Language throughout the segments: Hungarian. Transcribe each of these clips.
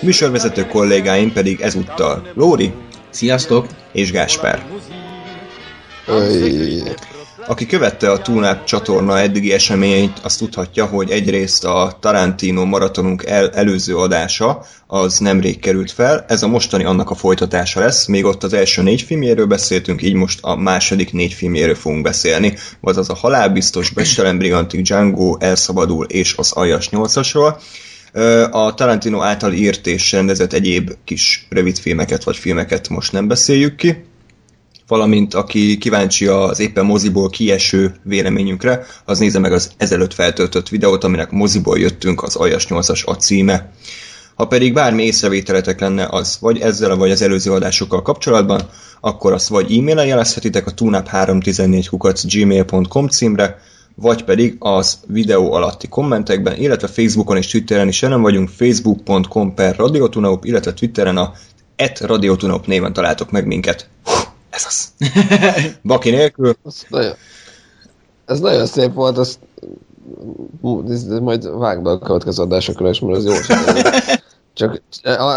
műsorvezető kollégáim pedig ezúttal Lóri Sziasztok! és Gáspár. Öy. Aki követte a Túnáp csatorna eddigi eseményeit, azt tudhatja, hogy egyrészt a Tarantino maratonunk el, előző adása az nemrég került fel, ez a mostani annak a folytatása lesz, még ott az első négy filmjéről beszéltünk, így most a második négy filmjéről fogunk beszélni, azaz a Halálbiztos, Bestelen Brigantik, Django, Elszabadul és az Aljas 8-asról. A Tarantino által írt és rendezett egyéb kis rövid filmeket vagy filmeket most nem beszéljük ki, valamint aki kíváncsi az éppen moziból kieső véleményünkre, az nézze meg az ezelőtt feltöltött videót, aminek moziból jöttünk, az Aljas 8-as a címe. Ha pedig bármi észrevételetek lenne az vagy ezzel, vagy az előző adásokkal kapcsolatban, akkor azt vagy e-mailen jelezhetitek a tunap314 gmail.com címre, vagy pedig az videó alatti kommentekben, illetve Facebookon és Twitteren is jelen vagyunk, facebook.com per radiotunaup, illetve Twitteren a et radiotunaup néven találtok meg minket. Hú, Ez az. Baki nélkül. Az nagyon, ez nagyon szép volt, azt ez majd vágd be a következő adásokra is, mert az jó. Csak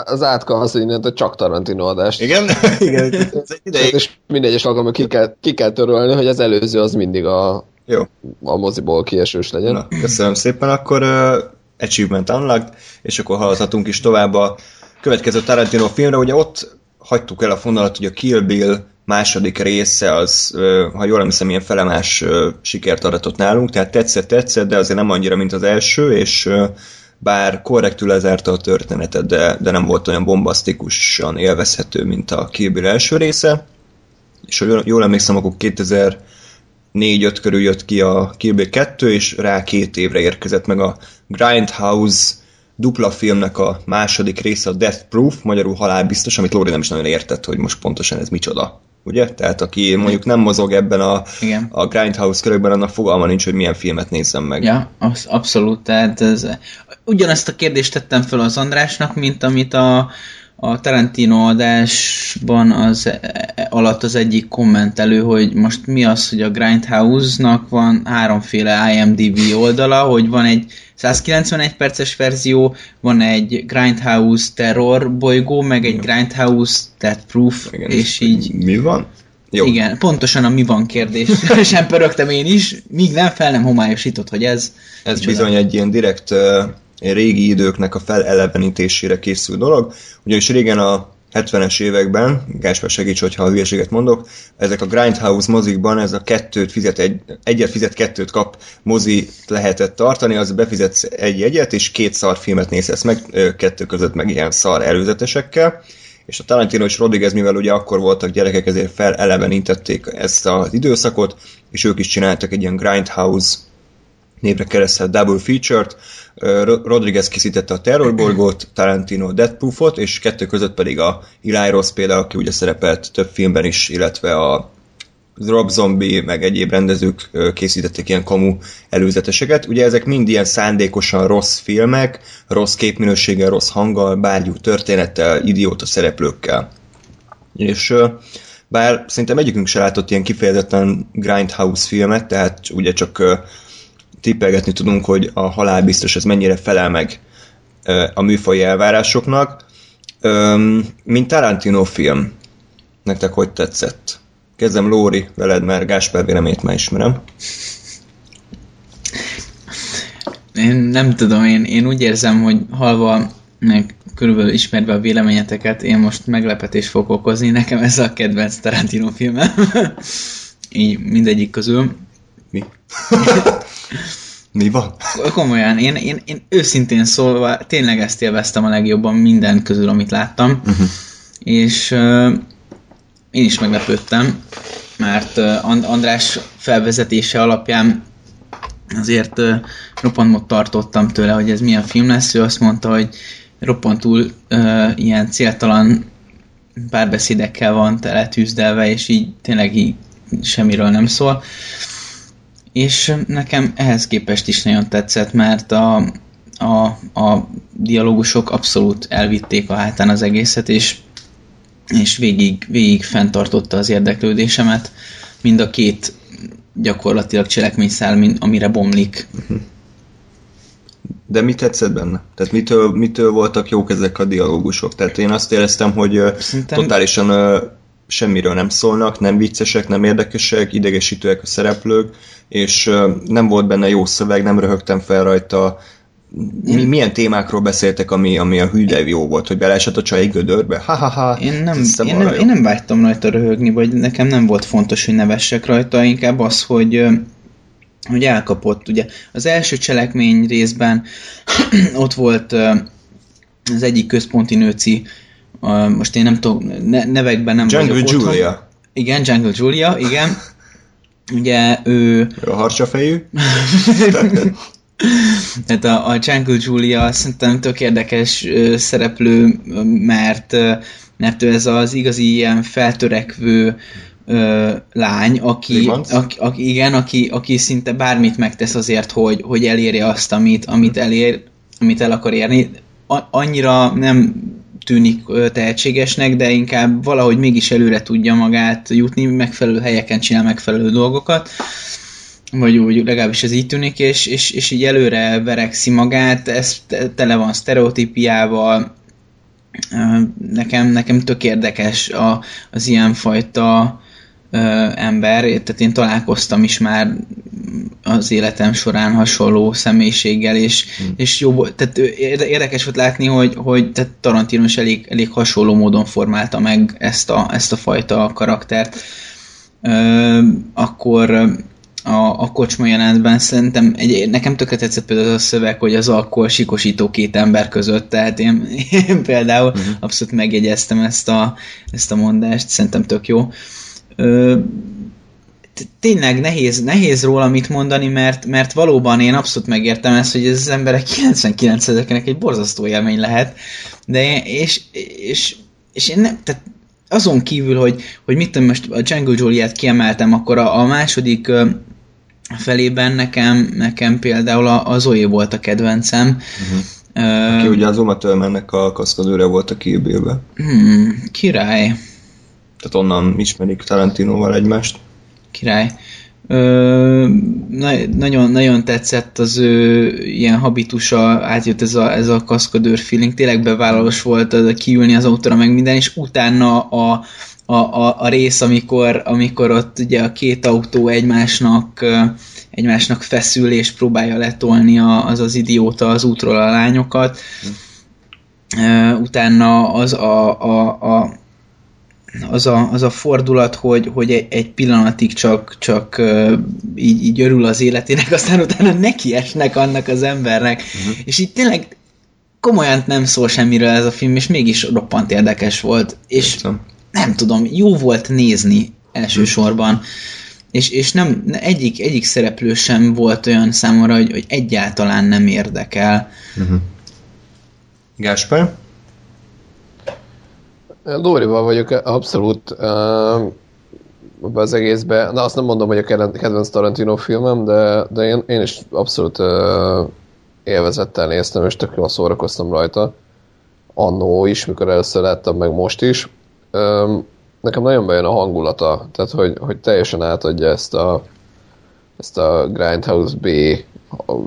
az átka az, hogy innentől csak Tarantino adást. Igen? Igen. Ez. És minden egyes alkalommal ki kell, ki kell törölni, hogy az előző az mindig a, Jó. a moziból kiesős legyen. Na, köszönöm szépen. Akkor uh, Achievement Unlocked, és akkor haladhatunk is tovább a következő Tarantino filmre. Ugye ott hagytuk el a fonalat, hogy a Kill Bill második része az, ha jól emlékszem, ilyen felemás sikert aratott nálunk, tehát tetszett, tetszett, de azért nem annyira, mint az első, és bár korrektül lezárta a történetet, de, de nem volt olyan bombasztikusan élvezhető, mint a Kill Bill első része. És ha jól, jól emlékszem, akkor 2000 4-5 körül jött ki a Kill Bill 2, és rá két évre érkezett meg a Grindhouse dupla filmnek a második része, a Death Proof, magyarul halálbiztos, amit Lóri nem is nagyon értett, hogy most pontosan ez micsoda. Ugye? Tehát aki mondjuk nem mozog ebben a, Igen. a Grindhouse körökben, annak fogalma nincs, hogy milyen filmet nézzem meg. Ja, az, abszolút, tehát ez, ugyanezt a kérdést tettem fel az Andrásnak, mint amit a, a Tarantino adásban az e, alatt az egyik kommentelő, hogy most mi az, hogy a Grindhouse-nak van háromféle IMDb oldala, hogy van egy 191 perces verzió, van egy Grindhouse Terror bolygó, meg egy Grindhouse Death Proof, Igen, és így Mi van? Jó. Igen, pontosan a mi van kérdés. Sem pörögtem én is, míg nem fel nem homályosított, hogy ez... Ez bizony egy ilyen direkt uh, régi időknek a felelevenítésére készül dolog. Ugyanis régen a 70-es években, Gáspár segíts, hogyha a hülyeséget mondok, ezek a Grindhouse mozikban ez a kettőt fizet, egy, egyet fizet, kettőt kap mozi lehetett tartani, az befizetsz egy jegyet, és két szar filmet nézhetsz meg, kettő között meg ilyen szar előzetesekkel és a Tarantino és Rodriguez, mivel ugye akkor voltak gyerekek, ezért felelevenítették ezt az időszakot, és ők is csináltak egy ilyen Grindhouse névre keresztelt double feature-t. Rodriguez készítette a Terrorborgót, Tarantino a Death Proof-ot, és kettő között pedig a Eli Ross például, aki ugye szerepelt több filmben is, illetve a Rob Zombie, meg egyéb rendezők ö, készítették ilyen kamu előzeteseket. Ugye ezek mind ilyen szándékosan rossz filmek, rossz képminőséggel, rossz hanggal, bárgyú történettel, idióta szereplőkkel. És bár szerintem egyikünk se látott ilyen kifejezetten Grindhouse filmet, tehát ugye csak tippelgetni tudunk, hogy a halálbiztos ez mennyire felel meg a műfai elvárásoknak. Mint Tarantino film, nektek hogy tetszett? Kezdem Lóri veled, mert Gáspár véleményt már ismerem. Én nem tudom, én, én úgy érzem, hogy halva meg körülbelül ismerve a véleményeteket, én most meglepetés fogok okozni. Nekem ez a kedvenc Tarantino filmem. Így mindegyik közül. Mi? Mi van? Komolyan, én, én, én őszintén szólva tényleg ezt élveztem a legjobban minden közül, amit láttam. Uh-huh. És uh, én is meglepődtem, mert uh, And- András felvezetése alapján azért uh, roppant tartottam tőle, hogy ez milyen film lesz. Ő azt mondta, hogy roppantul uh, ilyen céltalan párbeszédekkel van teletűzdelve, és így tényleg így semmiről nem szól. És nekem ehhez képest is nagyon tetszett, mert a, a, a dialógusok abszolút elvitték a hátán az egészet, és, és végig, végig fenntartotta az érdeklődésemet mind a két gyakorlatilag cselekményszál, amire bomlik. De mi tetszett benne? Tehát mitől, mitől voltak jók ezek a dialógusok? Tehát én azt éreztem, hogy Szerintem... totálisan semmiről nem szólnak, nem viccesek, nem érdekesek, idegesítőek a szereplők, és nem volt benne jó szöveg, nem röhögtem fel rajta, mi, milyen témákról beszéltek, ami, ami a hűde jó volt, hogy beleesett a csaj gödörbe? Ha-ha-ha. Én nem, én, nem, én nem vágytam rajta röhögni, vagy nekem nem volt fontos, hogy nevessek rajta, inkább az, hogy hogy elkapott. Ugye az első cselekmény részben ott volt az egyik központi nőci, most én nem tudom, nevekben nem Jungle vagyok Julia. Otthon. Igen, Jungle Julia, igen. Ugye ő... A harcsafejű. Tehát a, a Jungle Julia szerintem tök érdekes ö, szereplő, mert, ö, mert ő ez az igazi ilyen feltörekvő ö, lány, aki, aki, aki, igen, aki, aki szinte bármit megtesz azért, hogy, hogy elérje azt, amit, amit elér, amit el akar érni. A, annyira nem tűnik tehetségesnek, de inkább valahogy mégis előre tudja magát jutni, megfelelő helyeken csinál megfelelő dolgokat vagy úgy legalábbis ez így tűnik, és, és, és így előre verekszi magát, ez tele van sztereotípiával, nekem, nekem tök érdekes a, az ilyenfajta ember, tehát én találkoztam is már az életem során hasonló személyiséggel, és, hmm. és jó, tehát érdekes volt látni, hogy, hogy tehát Tarantino is elég, elég hasonló módon formálta meg ezt a, ezt a fajta karaktert. Ö, akkor a, a kocsma jelentben szerintem egy, nekem tökre tetszett például az a szöveg, hogy az alkohol sikosító két ember között, tehát én, én például uh-huh. abszolút megjegyeztem ezt a, ezt a mondást, szerintem tök jó. Ö, tényleg nehéz, nehéz róla mit mondani, mert, mert valóban én abszolút megértem ezt, hogy ez az emberek 99 ezeknek egy borzasztó élmény lehet, de és, és, és én nem, tehát azon kívül, hogy, hogy mit tudom, most a Django Joliet kiemeltem, akkor a, a második felében nekem, nekem például a, a Zoe volt a kedvencem. Uh-huh. Uh, Aki ugye az Uma Thurmannek a kaszkadőre volt a Kill. Hmm, király. Tehát onnan ismerik Tarantinoval egymást. Király. Ö, na, nagyon, nagyon tetszett az ő ilyen habitusa, átjött ez a, ez a kaszkadőr feeling, tényleg bevállalós volt az kiülni az autóra meg minden, és utána a, a, a, a rész, amikor, amikor ott ugye a két autó egymásnak, egymásnak feszül, és próbálja letolni a, az az idióta az útról a lányokat. Uh, utána az a, a, a az a, az a fordulat, hogy, hogy egy, egy pillanatig csak, csak így, így örül az életének, aztán utána nekiesnek annak az embernek. Uh-huh. És így tényleg komolyan nem szól semmiről ez a film, és mégis roppant érdekes volt. És Értem nem tudom, jó volt nézni elsősorban, és, és nem, egyik, egyik szereplő sem volt olyan számomra, hogy, hogy egyáltalán nem érdekel. Uh-huh. Gáspár? Dórival vagyok abszolút uh, az egészben, de azt nem mondom, hogy a kedvenc Tarantino filmem, de, de én, én is abszolút élvezettel néztem, és tök jól szórakoztam rajta. Annó is, mikor először láttam, meg most is nekem nagyon bejön a hangulata, tehát hogy, hogy teljesen átadja ezt a, ezt a Grindhouse B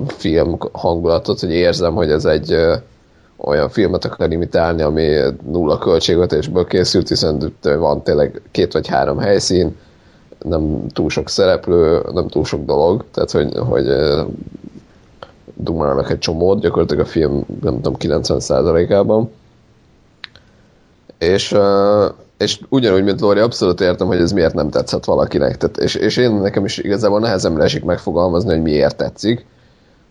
film hangulatot, hogy érzem, hogy ez egy olyan filmet akar imitálni, ami nulla költségvetésből készült, hiszen van tényleg két vagy három helyszín, nem túl sok szereplő, nem túl sok dolog, tehát hogy, hogy dumálnak egy csomót, gyakorlatilag a film nem tudom 90%-ában és, és ugyanúgy, mint Lóri, abszolút értem, hogy ez miért nem tetszett valakinek. Tehát, és, és én nekem is igazából nehezemre esik megfogalmazni, hogy miért tetszik.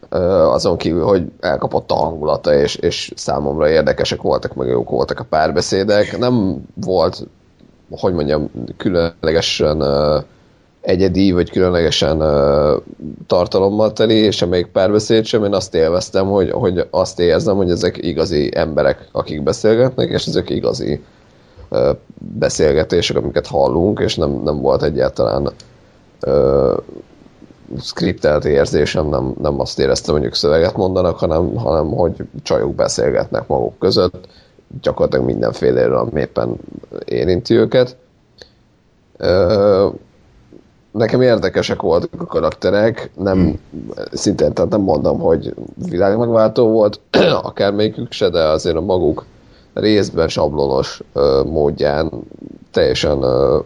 Azon kívül, hogy elkapott a hangulata, és, és számomra érdekesek voltak, meg jók voltak a párbeszédek. Nem volt, hogy mondjam, különlegesen egyedi, vagy különlegesen tartalommal teli, és amelyik párbeszéd sem, én azt élveztem, hogy, hogy azt érzem, hogy ezek igazi emberek, akik beszélgetnek, és ezek igazi beszélgetések, amiket hallunk, és nem, nem volt egyáltalán skriptelt érzésem, nem, nem azt éreztem, hogy ők szöveget mondanak, hanem, hanem hogy csajok beszélgetnek maguk között, gyakorlatilag mindenféle, ami éppen érinti őket. Ö, nekem érdekesek voltak a karakterek, nem, szintén tehát nem mondom, hogy világmegváltó volt, akármelyikük se, de azért a maguk részben sablonos ö, módján teljesen ö,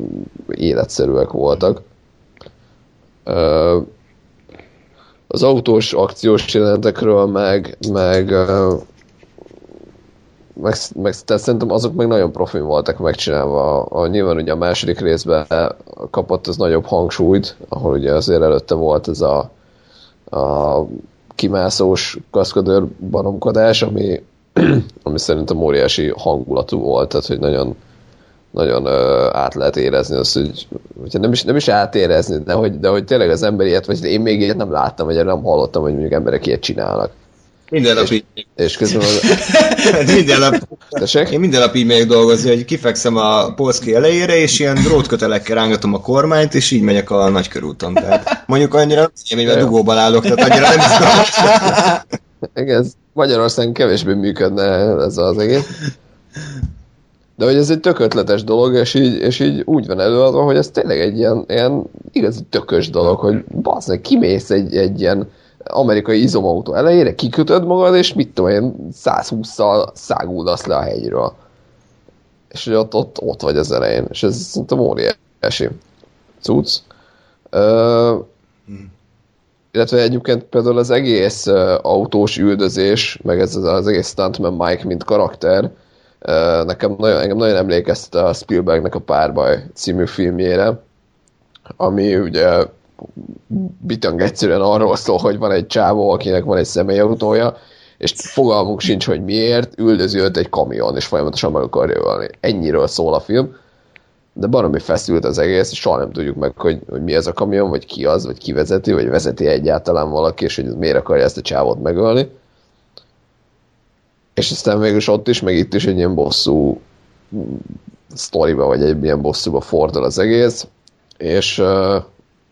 életszerűek voltak. Ö, az autós akciós jelentekről meg, meg, meg, meg tehát szerintem azok meg nagyon profin voltak megcsinálva. A, nyilván ugye a második részben kapott az nagyobb hangsúlyt, ahol ugye azért előtte volt ez a, a kimászós kaszkadőr baromkodás, ami, ami szerintem óriási hangulatú volt, tehát hogy nagyon, nagyon ö, át lehet érezni azt, hogy hogyha nem is, nem is átérezni, de hogy, de hogy tényleg az ember ilyet, vagy én még ilyet nem láttam, vagy nem hallottam, hogy mondjuk emberek ilyet csinálnak. Minden nap így, És közben az, minden nap, Tessék? én minden nap így megyek dolgozni, hogy kifekszem a polszki elejére, és ilyen drótkötelekkel rángatom a kormányt, és így megyek a nagykörúton. Tehát mondjuk annyira nem én mivel dugóban állok, tehát annyira nem izgalmas. Igen, Magyarországon kevésbé működne ez az egész. De hogy ez egy tök ötletes dolog, és így, és így úgy van előadva, hogy ez tényleg egy ilyen, ilyen igazi tökös dolog, hogy bazdmeg, kimész egy, egy ilyen amerikai izomautó elejére, kikötöd magad, és mit tudom én, 120-szal száguldasz le a hegyről. És hogy ott, ott, ott vagy az elején, és ez szerintem óriási cucc. Ö, illetve egyébként például az egész autós üldözés, meg ez az, az egész Stuntman Mike, mint karakter, nekem nagyon, engem nagyon emlékeztet a Spielbergnek a Párbaj című filmjére, ami ugye bitang egyszerűen arról szól, hogy van egy csávó, akinek van egy személyautója, és fogalmunk sincs, hogy miért, üldözi őt egy kamion, és folyamatosan meg akarja ölni. Ennyiről szól a film, de baromi feszült az egész, és soha nem tudjuk meg, hogy, hogy mi az a kamion, vagy ki az, vagy ki vezeti, vagy vezeti egyáltalán valaki, és hogy miért akarja ezt a csávot megölni. És aztán végül ott is, meg itt is egy ilyen bosszú sztoriba, vagy egy ilyen bosszúba fordul az egész, és,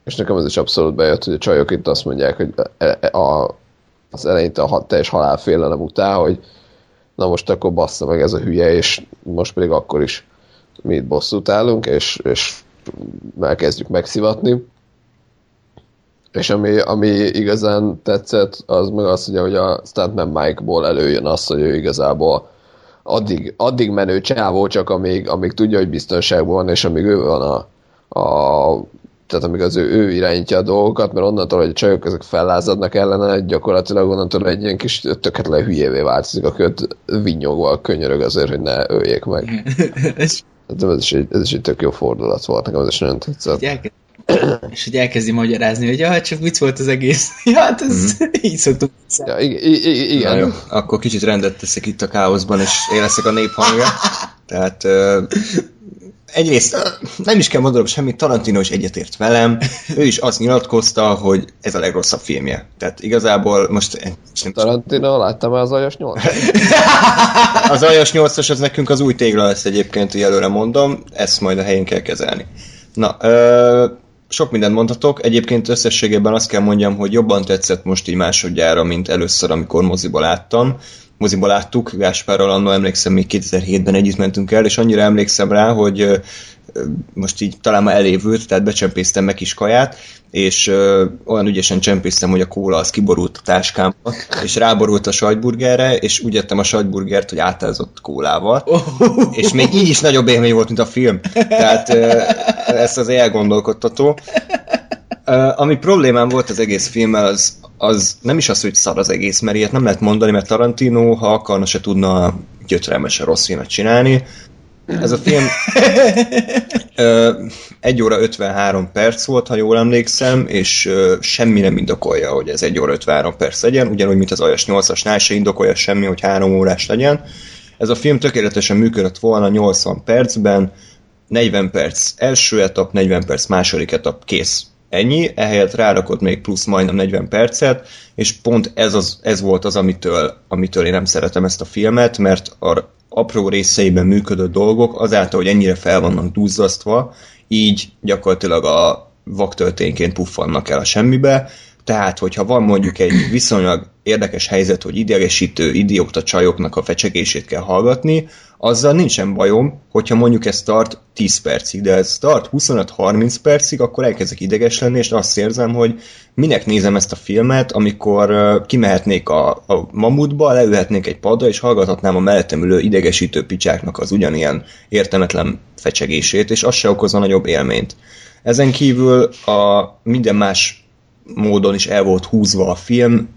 és nekem ez is abszolút bejött, hogy a csajok itt azt mondják, hogy a, a, az eleinte a teljes halálfélelem után, hogy na most akkor bassza meg ez a hülye, és most pedig akkor is mi itt bosszút állunk, és, és elkezdjük megszivatni. És ami, ami igazán tetszett, az meg az, ugye, hogy a Stuntman Mike-ból előjön az, hogy ő igazából addig, addig menő csávó, csak amíg, amíg tudja, hogy biztonságban van, és amíg ő van a, a tehát amíg az ő, ő irányítja a dolgokat, mert onnantól, hogy a csajok ezek fellázadnak ellene, gyakorlatilag onnantól egy ilyen kis tökéletlen hülyévé változik, aki őt vinnyogva könyörög azért, hogy ne öljék meg. Hát ez is, egy, ez is egy tök jó fordulat volt, nekem ez is nagyon tetszett. elkezd, és hogy elkezdi magyarázni, hogy ja, hát csak vicc volt az egész. Ja, hát ez így szoktuk. Ja, i- i- i- Na igen. jó, akkor kicsit rendet teszek itt a káoszban, és én leszek a néphangja. Tehát ö, egyrészt nem is kell mondanom semmit, Tarantino is egyetért velem. Ő is azt nyilatkozta, hogy ez a legrosszabb filmje. Tehát igazából most nem Tarantino, láttam már az aljas nyolc? Az aljas 8-as az nekünk az új tégla lesz egyébként, hogy előre mondom, ezt majd a helyén kell kezelni. Na, ö, sok mindent mondhatok, egyébként összességében azt kell mondjam, hogy jobban tetszett most így másodjára, mint először, amikor moziba láttam. Moziba láttuk, Gáspárral annól emlékszem, még 2007-ben együtt mentünk el, és annyira emlékszem rá, hogy most így talán már elévült, tehát becsempésztem meg kis kaját, és ö, olyan ügyesen csempésztem, hogy a kóla az kiborult a táskámba, és ráborult a sajtburgerre, és úgy ettem a sajtburgert, hogy átázott kólával. És még így is nagyobb élmény volt, mint a film. Tehát ö, ez az elgondolkodtató. Ami problémám volt az egész filmmel, az, az nem is az, hogy szar az egész, mert ilyet nem lehet mondani, mert Tarantino, ha akarna, se tudna gyötrelmesen rossz filmet csinálni. Ez a film ö, 1 óra 53 perc volt, ha jól emlékszem, és ö, semmi nem indokolja, hogy ez 1 óra 53 perc legyen, ugyanúgy, mint az Ajas 8-asnál se indokolja semmi, hogy 3 órás legyen. Ez a film tökéletesen működött volna 80 percben, 40 perc első etap, 40 perc második etap, kész. Ennyi, ehelyett rárakott még plusz majdnem 40 percet, és pont ez, az, ez volt az, amitől, amitől én nem szeretem ezt a filmet, mert ar, apró részeiben működő dolgok azáltal, hogy ennyire fel vannak duzzasztva, így gyakorlatilag a vaktörténként puffannak el a semmibe, tehát, hogyha van mondjuk egy viszonylag érdekes helyzet, hogy idegesítő idióta csajoknak a fecsegését kell hallgatni, azzal nincsen bajom, hogyha mondjuk ez tart 10 percig, de ez tart 25-30 percig, akkor elkezdek ideges lenni, és azt érzem, hogy minek nézem ezt a filmet, amikor kimehetnék a, a mamutba, leülhetnék egy padra, és hallgathatnám a mellettem ülő idegesítő picsáknak az ugyanilyen értelmetlen fecsegését, és az se okozza nagyobb élményt. Ezen kívül a minden más módon is el volt húzva a film.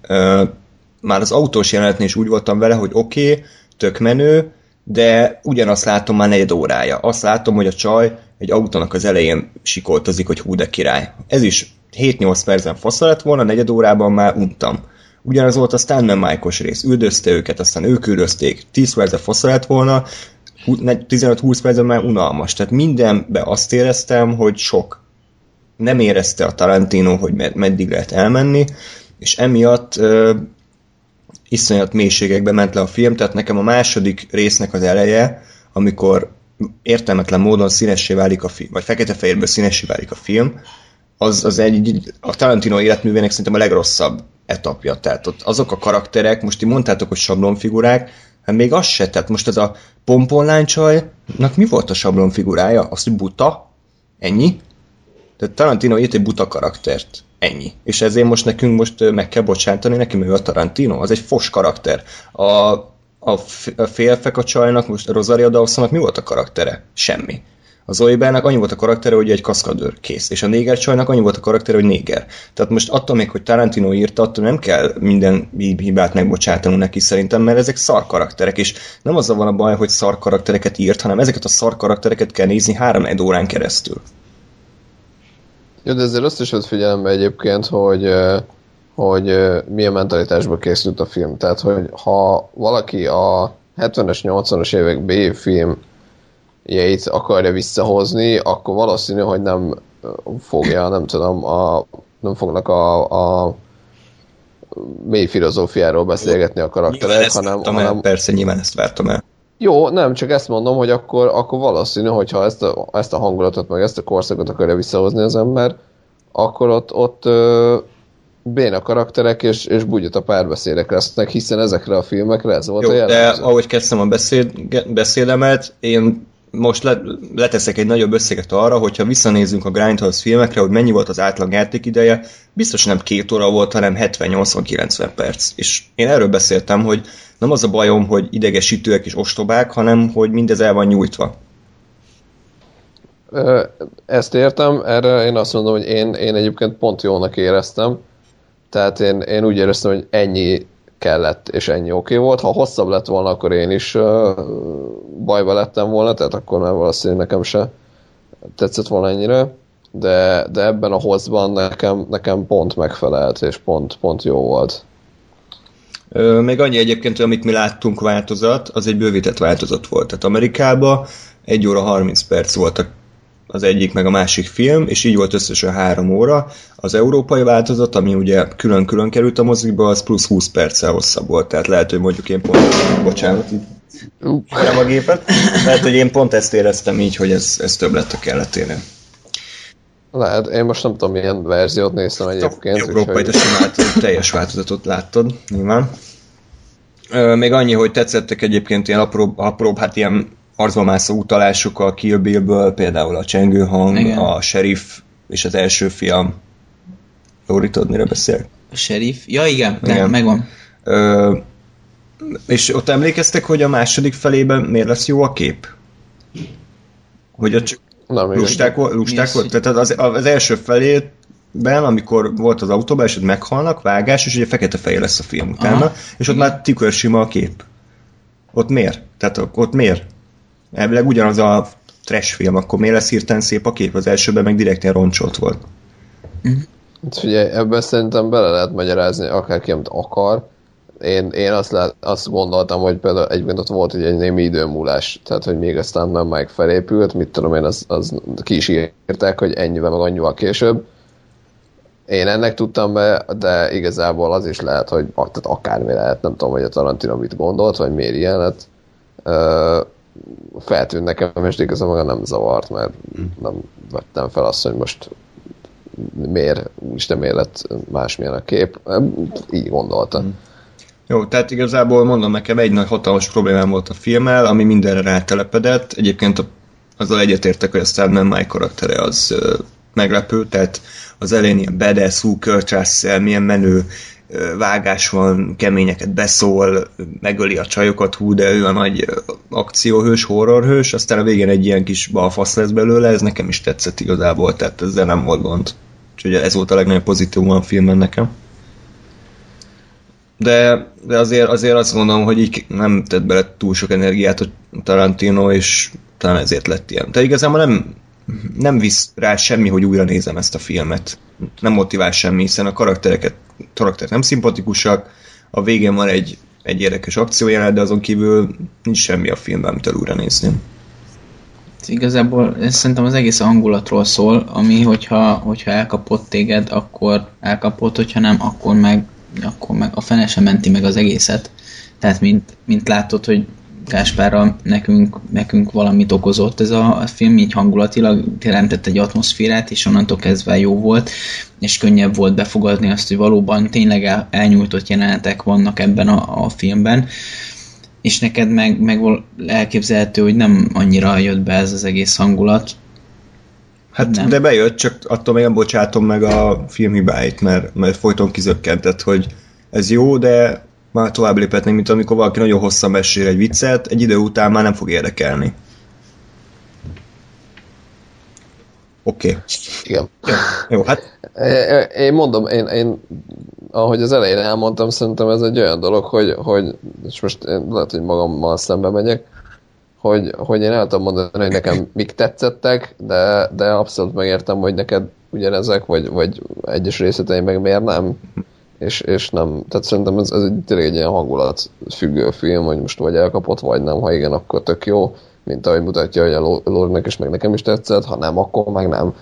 Már az autós jelenetnél is úgy voltam vele, hogy oké, okay, tök menő, de ugyanazt látom már negyed órája. Azt látom, hogy a csaj egy autónak az elején sikoltozik, hogy hú de király. Ez is 7-8 percen fasza lett volna, negyed órában már untam. Ugyanaz volt a Stanman mike rész, üldözte őket, aztán ők üldözték, 10 percen fasza lett volna, 15-20 percen már unalmas. Tehát mindenbe azt éreztem, hogy sok nem érezte a Tarantino, hogy med- meddig lehet elmenni, és emiatt iszonyat mélységekbe ment le a film, tehát nekem a második résznek az eleje, amikor értelmetlen módon színessé válik a film, vagy fekete-fehérből színessé válik a film, az, az egy, a Tarantino életművének szerintem a legrosszabb etapja. Tehát ott azok a karakterek, most ti mondtátok, hogy sablonfigurák, hát még az se, tehát most ez a pomponlánycsajnak mi volt a sablonfigurája? Azt, hogy buta? Ennyi? Tehát Tarantino írt egy buta karaktert. Ennyi. És ezért most nekünk most meg kell bocsátani neki, ő a Tarantino, az egy fos karakter. A, a, a félfek a csajnak, most Rosario Dawsonnak mi volt a karaktere? Semmi. Az Oibernek annyi volt a karaktere, hogy egy kaszkadőr kész, és a néger csajnak annyi volt a karaktere, hogy néger. Tehát most attól még, hogy Tarantino írta, attól nem kell minden hibát megbocsátanunk neki szerintem, mert ezek szar karakterek, és nem azzal van a baj, hogy szar karaktereket írt, hanem ezeket a szar karaktereket kell nézni három órán keresztül. Jó, de ezzel azt is vett figyelembe egyébként, hogy, hogy milyen mentalitásból készült a film. Tehát, hogy ha valaki a 70-es, 80-as évek B film jeit akarja visszahozni, akkor valószínű, hogy nem fogja, nem tudom, a, nem fognak a, a mély filozófiáról beszélgetni a karakterek, hanem, hanem... Persze, nyilván ezt vártam el. Jó, nem, csak ezt mondom, hogy akkor, akkor valószínű, hogyha ezt a, ezt a hangulatot, meg ezt a korszakot akarja visszahozni az ember, akkor ott, ott ö, béna karakterek és, és a párbeszédek lesznek, hiszen ezekre a filmekre ez volt Jó, a jellemző. de ahogy kezdtem a beszéd, beszédemet, én most le, leteszek egy nagyobb összeget arra, hogyha visszanézzünk a Grindhouse filmekre, hogy mennyi volt az átlag játékideje, biztos nem két óra volt, hanem 70-80-90 perc. És én erről beszéltem, hogy nem az a bajom, hogy idegesítőek és ostobák, hanem hogy mindez el van nyújtva. Ezt értem, erre én azt mondom, hogy én, én egyébként pont jónak éreztem. Tehát én, én úgy éreztem, hogy ennyi kellett, és ennyi oké okay volt. Ha hosszabb lett volna, akkor én is uh, bajba lettem volna, tehát akkor már valószínűleg nekem se tetszett volna ennyire. De, de ebben a hosszban nekem, nekem pont megfelelt, és pont, pont jó volt. Még annyi egyébként, hogy amit mi láttunk változat, az egy bővített változat volt. Tehát Amerikában 1 óra 30 perc volt az egyik meg a másik film, és így volt összesen 3 óra. Az európai változat, ami ugye külön-külön került a moziba, az plusz 20 perccel hosszabb volt. Tehát lehet, hogy mondjuk én pont, bocsánat, így nem a gépet. Lehet, hogy én pont ezt éreztem így, hogy ez, ez több lett a kelleténél. Lehet, én most nem tudom, milyen verziót néztem egyébként. Európai, úgyhogy... simált, teljes változatot láttad, nyilván. Még annyi, hogy tetszettek egyébként ilyen apró, apró hát ilyen arcbamászó utalások a Kill Bill-ből, például a csengő hang, Igen. a sheriff és az első fiam. Lóri, tudod, mire beszél? A sheriff? Ja, igen, igen. Nem, megvan. Ö, és ott emlékeztek, hogy a második felében miért lesz jó a kép? Hogy a csak nem, lusták, igen. lusták volt? Tehát az, az első felében, amikor volt az autóban, és ott meghalnak, vágás, és ugye fekete-fehér lesz a film utána, Aha. és ott igen. már tükörsima a kép. Ott miért? Tehát ott miért? Elvileg ugyanaz a trash film, akkor miért lesz hirtelen szép a kép? Az elsőben meg direkt ilyen roncsolt volt. Hát figyelj, ebben szerintem bele lehet magyarázni akárki, amit akar, én, én azt, lát, azt gondoltam, hogy például egyébként ott volt egy némi időmúlás, tehát hogy még aztán nem meg felépült, mit tudom én, az, az ki is írták, hogy ennyivel meg annyival később. Én ennek tudtam be, de igazából az is lehet, hogy tehát akármi lehet, nem tudom, hogy a Tarantino mit gondolt, vagy miért ilyen, hát ö, feltűnt nekem, és igazából nem zavart, mert nem vettem fel azt, hogy most miért, úgyis miért lett másmilyen a kép. Így gondoltam. Jó, tehát igazából mondom nekem egy nagy hatalmas problémám volt a filmmel, ami mindenre rátelepedett. Egyébként a, azzal egyetértek, hogy a Stadman Mike karaktere az ö, meglepő, tehát az elején ilyen badass, hú, milyen menő vágás van, keményeket beszól, megöli a csajokat, hú, de ő a nagy akcióhős, horrorhős, aztán a végén egy ilyen kis balfasz lesz belőle, ez nekem is tetszett igazából, tehát ezzel nem volt gond. Úgyhogy ez volt a legnagyobb pozitívum a filmben nekem de, de azért, azért azt gondolom, hogy így nem tett bele túl sok energiát a Tarantino, és talán ezért lett ilyen. De igazából nem, nem visz rá semmi, hogy újra nézem ezt a filmet. Nem motivál semmi, hiszen a karaktereket, karakterek nem szimpatikusak, a végén van egy, egy érdekes akciójelenet, de azon kívül nincs semmi a filmben, amit újra nézni. Igazából ez szerintem az egész hangulatról szól, ami hogyha, hogyha elkapott téged, akkor elkapott, hogyha nem, akkor meg akkor meg a fene sem menti meg az egészet. Tehát mint, mint látod, hogy Gáspárra nekünk, nekünk valamit okozott ez a, a film, így hangulatilag teremtett egy atmoszférát, és onnantól kezdve jó volt, és könnyebb volt befogadni azt, hogy valóban tényleg el, elnyújtott jelenetek vannak ebben a, a filmben, és neked meg, meg elképzelhető, hogy nem annyira jött be ez az egész hangulat, Hát nem. de bejött, csak attól még nem bocsátom meg a film hibáit, mert, mert folyton kizökkentett, hogy ez jó, de már tovább léphetnénk, mint amikor valaki nagyon hosszan mesél egy viccet, egy idő után már nem fog érdekelni. Oké. Okay. Igen. Jó, jó, hát... Én mondom, én, én ahogy az elején elmondtam, szerintem ez egy olyan dolog, hogy, hogy és most én lehet, hogy magammal szembe megyek, hogy, hogy én el tudom mondani, hogy nekem mik tetszettek, de, de abszolút megértem, hogy neked ugyanezek, vagy, vagy egyes részletei meg miért nem. És, és nem, tehát szerintem ez, ez egy, tényleg egy ilyen hangulat függő film, hogy most vagy elkapott, vagy nem, ha igen, akkor tök jó, mint ahogy mutatja, hogy a Lornek is meg nekem is tetszett, ha nem, akkor meg nem.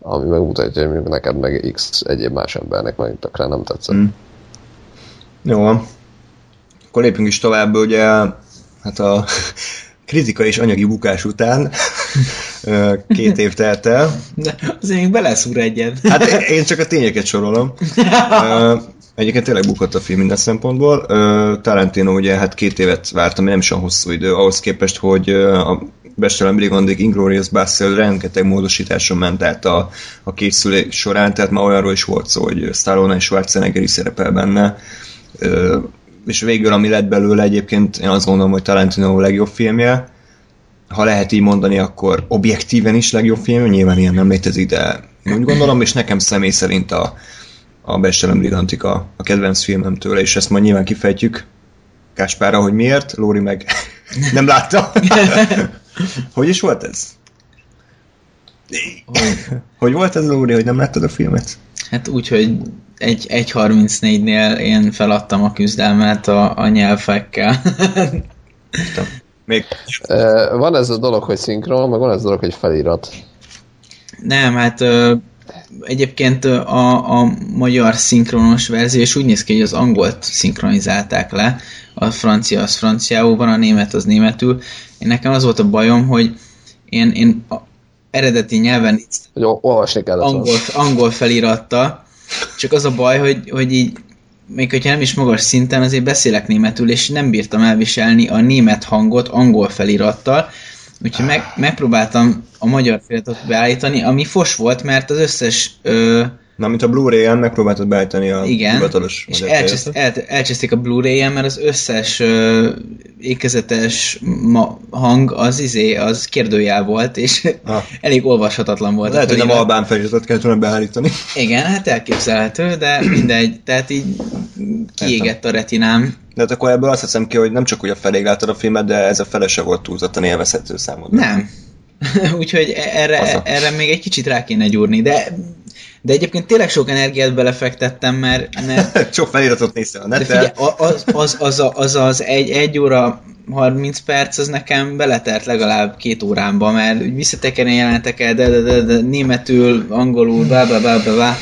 Ami megmutatja, hogy neked meg X egyéb más embernek meg tökre nem tetszett. Mm. Jó, akkor lépjünk is tovább, ugye hát a kritika és anyagi bukás után két év telt el. De azért még beleszúr egyet. Hát én csak a tényeket sorolom. Egyébként tényleg bukott a film minden szempontból. Tarantino ugye hát két évet vártam, nem is a hosszú idő, ahhoz képest, hogy a Bestelen Brigandik Inglorious Basel rengeteg módosításon ment át a, a készülés során, tehát ma olyanról is volt szó, hogy Stallone és Schwarzenegger is szerepel benne és végül ami lett belőle egyébként, én azt gondolom, hogy Tarantino a legjobb filmje. Ha lehet így mondani, akkor objektíven is legjobb film, nyilván ilyen nem létezik, de úgy gondolom, és nekem személy szerint a, a Bestelem Brigantika a kedvenc filmem tőle, és ezt majd nyilván kifejtjük Káspára, hogy miért, Lóri meg nem látta. hogy is volt ez? hogy volt ez, Lóri, hogy nem láttad a filmet? Hát úgy, hogy egy 1.34-nél én feladtam a küzdelmet a, a nyelvekkel. Még... Van ez a dolog, hogy szinkron, meg van ez a dolog, hogy felirat. Nem, hát egyébként a, a magyar szinkronos verzió, és úgy néz ki, hogy az angolt szinkronizálták le, a francia az franciául van, a német az németül. Én nekem az volt a bajom, hogy én, én a eredeti nyelven hogy olvasni angol, angol felirattal, csak az a baj, hogy, hogy így még hogyha nem is magas szinten, azért beszélek németül, és nem bírtam elviselni a német hangot angol felirattal, úgyhogy meg, megpróbáltam a magyar feliratot beállítani, ami fos volt, mert az összes ö, Na, mint a Blu-ray-en megpróbáltad beállítani a Igen, hivatalos és elcseszt, el, elcseszték a Blu-ray-en, mert az összes uh, ékezetes ma, hang az izé, az kérdőjel volt, és ah. elég olvashatatlan volt. Lehet, hogy nem albán feliratot kellett volna beállítani. Igen, hát elképzelhető, de mindegy, tehát így kiégett a retinám. De hát akkor ebből azt hiszem ki, hogy nem csak hogy a felég láttad a filmet, de ez a felese volt túlzottan élvezhető számodra. Nem. Úgyhogy erre, erre még egy kicsit rá kéne gyúrni, de de egyébként tényleg sok energiát belefektettem, mert... mert sok feliratot néztem a neten. Figyelj, az, az, az, az, az egy, egy óra 30 perc, az nekem beletelt legalább két órámba, mert visszatekerni jeleneteket, de, de, de, de, németül, angolul, bá, bá, bá, bá, bá.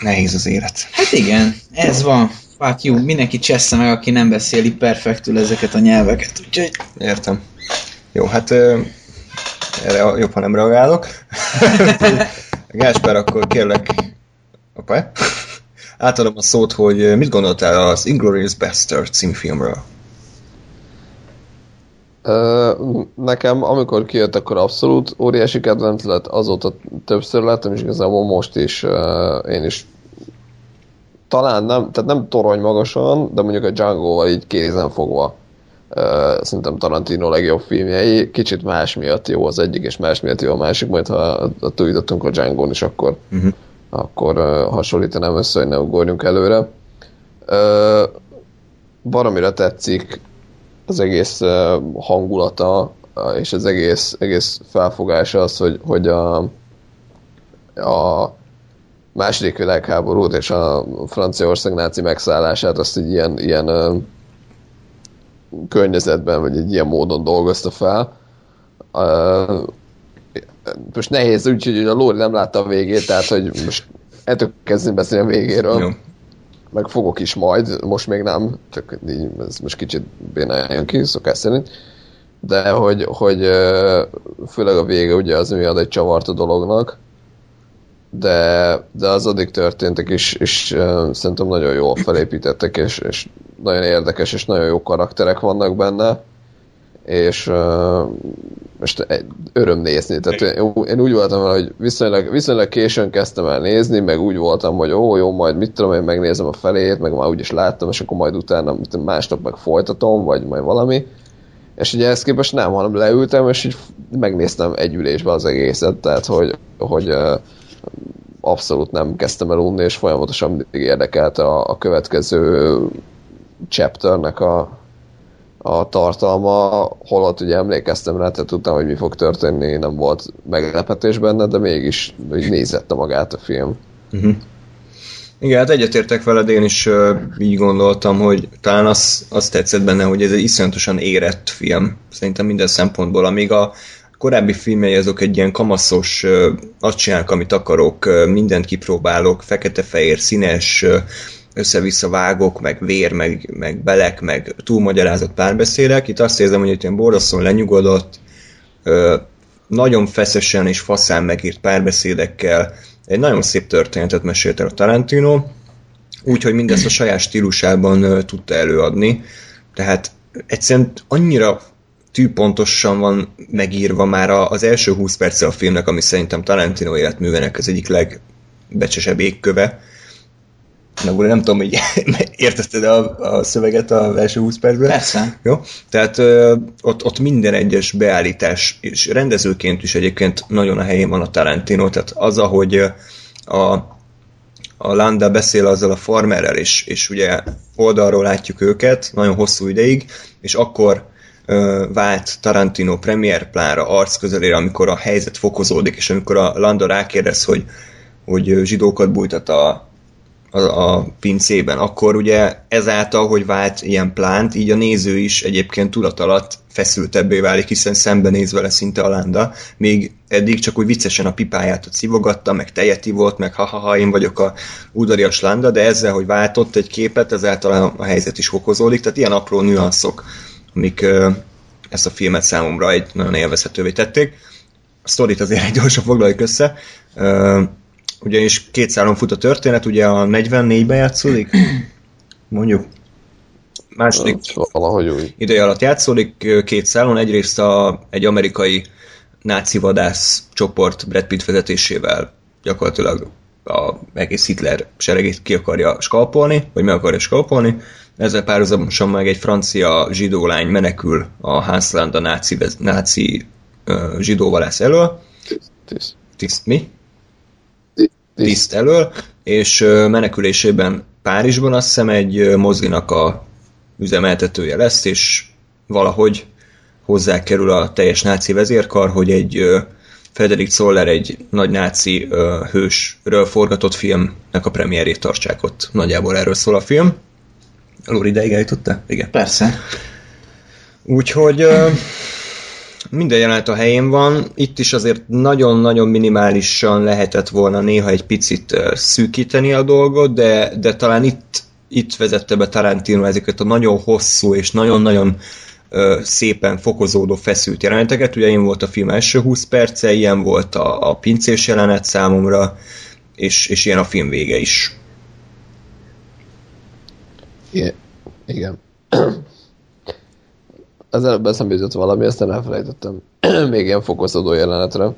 Nehéz az élet. Hát igen, ez van. fuck you, mindenki csessze meg, aki nem beszéli perfektül ezeket a nyelveket, úgyhogy... Értem. Jó, hát erre jobb, ha nem reagálok. Gáspár, akkor kérlek... Opa, átadom a szót, hogy mit gondoltál az Inglourious Bastard címfilmről? Ö, nekem, amikor kijött, akkor abszolút óriási kedvenc lett, azóta többször láttam, és igazából most is én is talán nem, tehát nem torony magasan, de mondjuk a Django-val így kézen fogva. Uh, szerintem Tarantino legjobb filmjei, kicsit más miatt jó az egyik, és más miatt jó a másik, majd ha túljutottunk a django is, akkor, uh-huh. akkor uh, hasonlítanám össze, hogy ne ugorjunk előre. Uh, baromira tetszik az egész uh, hangulata, uh, és az egész, egész felfogása az, hogy, hogy a, a második világháborút és a Franciaország náci megszállását azt egy ilyen, ilyen uh, környezetben, vagy egy ilyen módon dolgozta fel. Uh, most nehéz úgy, hogy a Lóri nem látta a végét, tehát hogy most ettől kezdeni beszélni a végéről. Jó. Meg fogok is majd, most még nem, csak így, ez most kicsit bénáljon ki, szokás szerint. De hogy, hogy főleg a vége ugye az mi ad egy csavart a dolognak, de, de az addig történtek is, és uh, szerintem nagyon jól felépítettek, és, és nagyon érdekes, és nagyon jó karakterek vannak benne, és uh, most öröm nézni. Tehát én, én úgy voltam vele, hogy viszonylag, viszonylag későn kezdtem el nézni, meg úgy voltam, hogy ó, jó, majd mit tudom, én megnézem a felét, meg már úgyis láttam, és akkor majd utána másnap meg folytatom, vagy majd valami. És ugye ezt képest nem, hanem leültem, és így megnéztem egy ülésbe az egészet, tehát hogy, hogy abszolút nem kezdtem el unni, és folyamatosan mindig érdekelt a, a következő chapternek a, a tartalma, holott ugye emlékeztem rá, tehát tudtam, hogy mi fog történni, nem volt meglepetés benne, de mégis nézette magát a film. Uh-huh. Igen, hát egyetértek veled, én is uh, így gondoltam, hogy talán az, az tetszett benne, hogy ez egy iszonyatosan érett film. Szerintem minden szempontból, amíg a, korábbi filmjei azok egy ilyen kamaszos, azt csinálok, amit akarok, mindent kipróbálok, fekete-fehér, színes, össze-vissza vágok, meg vér, meg, meg belek, meg túlmagyarázott párbeszédek. Itt azt érzem, hogy itt ilyen borzasztóan lenyugodott, nagyon feszesen és faszán megírt párbeszédekkel egy nagyon szép történetet mesélt el a Tarantino, úgyhogy mindezt a saját stílusában tudta előadni. Tehát egyszerűen annyira tűpontosan van megírva már az első 20 perce a filmnek, ami szerintem Tarantino életművenek az egyik legbecsesebb égköve. Na, nem tudom, hogy értezted a, a szöveget az első 20 percben? Persze. Jó? Tehát ö, ott, ott minden egyes beállítás, és rendezőként is egyébként nagyon a helyén van a Tarantino, tehát az, ahogy a, a Landa beszél azzal a farmerrel, és, és ugye oldalról látjuk őket nagyon hosszú ideig, és akkor vált Tarantino premier plánra arc közelére, amikor a helyzet fokozódik, és amikor a Landa rákérdez, hogy, hogy zsidókat bújtat a, a, a pincében, akkor ugye ezáltal, hogy vált ilyen plánt, így a néző is egyébként tudat alatt feszültebbé válik, hiszen szembenéz vele szinte a landa, még eddig csak úgy viccesen a pipáját ott szivogatta, meg tejet volt, meg ha-ha-ha, én vagyok a udarias landa, de ezzel, hogy váltott egy képet, ezáltal a helyzet is fokozódik, tehát ilyen apró nüanszok amik ezt a filmet számomra egy nagyon élvezhetővé tették. A sztorit azért egy gyorsan foglaljuk össze. Ugyanis két szálon fut a történet, ugye a 44-ben játszódik, mondjuk második valahogy úgy. ideje alatt játszódik két szálon, egyrészt a, egy amerikai náci vadász csoport Brad Pitt vezetésével gyakorlatilag a egész Hitler seregét ki akarja skalpolni, vagy meg akarja skalpolni, ezzel párhuzamosan meg egy francia zsidó lány menekül a Hansland a náci, náci uh, zsidóvalász elől. Tiszt. Tiszt mi? Tiszt. Elől, és menekülésében Párizsban azt hiszem egy mozinak a üzemeltetője lesz, és valahogy hozzá kerül a teljes náci vezérkar, hogy egy Frederick Zoller egy nagy náci hősről forgatott filmnek a premierét tartsák ott. Nagyjából erről szól a film. Lóri ideig eljutotta? Igen. Persze. Úgyhogy minden jelenet a helyén van. Itt is azért nagyon-nagyon minimálisan lehetett volna néha egy picit szűkíteni a dolgot, de, de talán itt itt vezette be Tarantino ezeket a nagyon hosszú és nagyon-nagyon szépen fokozódó feszült jeleneteket. Ugye én volt a film első 20 perce, ilyen volt a, a pincés jelenet számomra, és, és ilyen a film vége is. Igen. Igen. Az előbb eszembe jutott valami, aztán elfelejtettem. Még ilyen fokozódó jelenetre.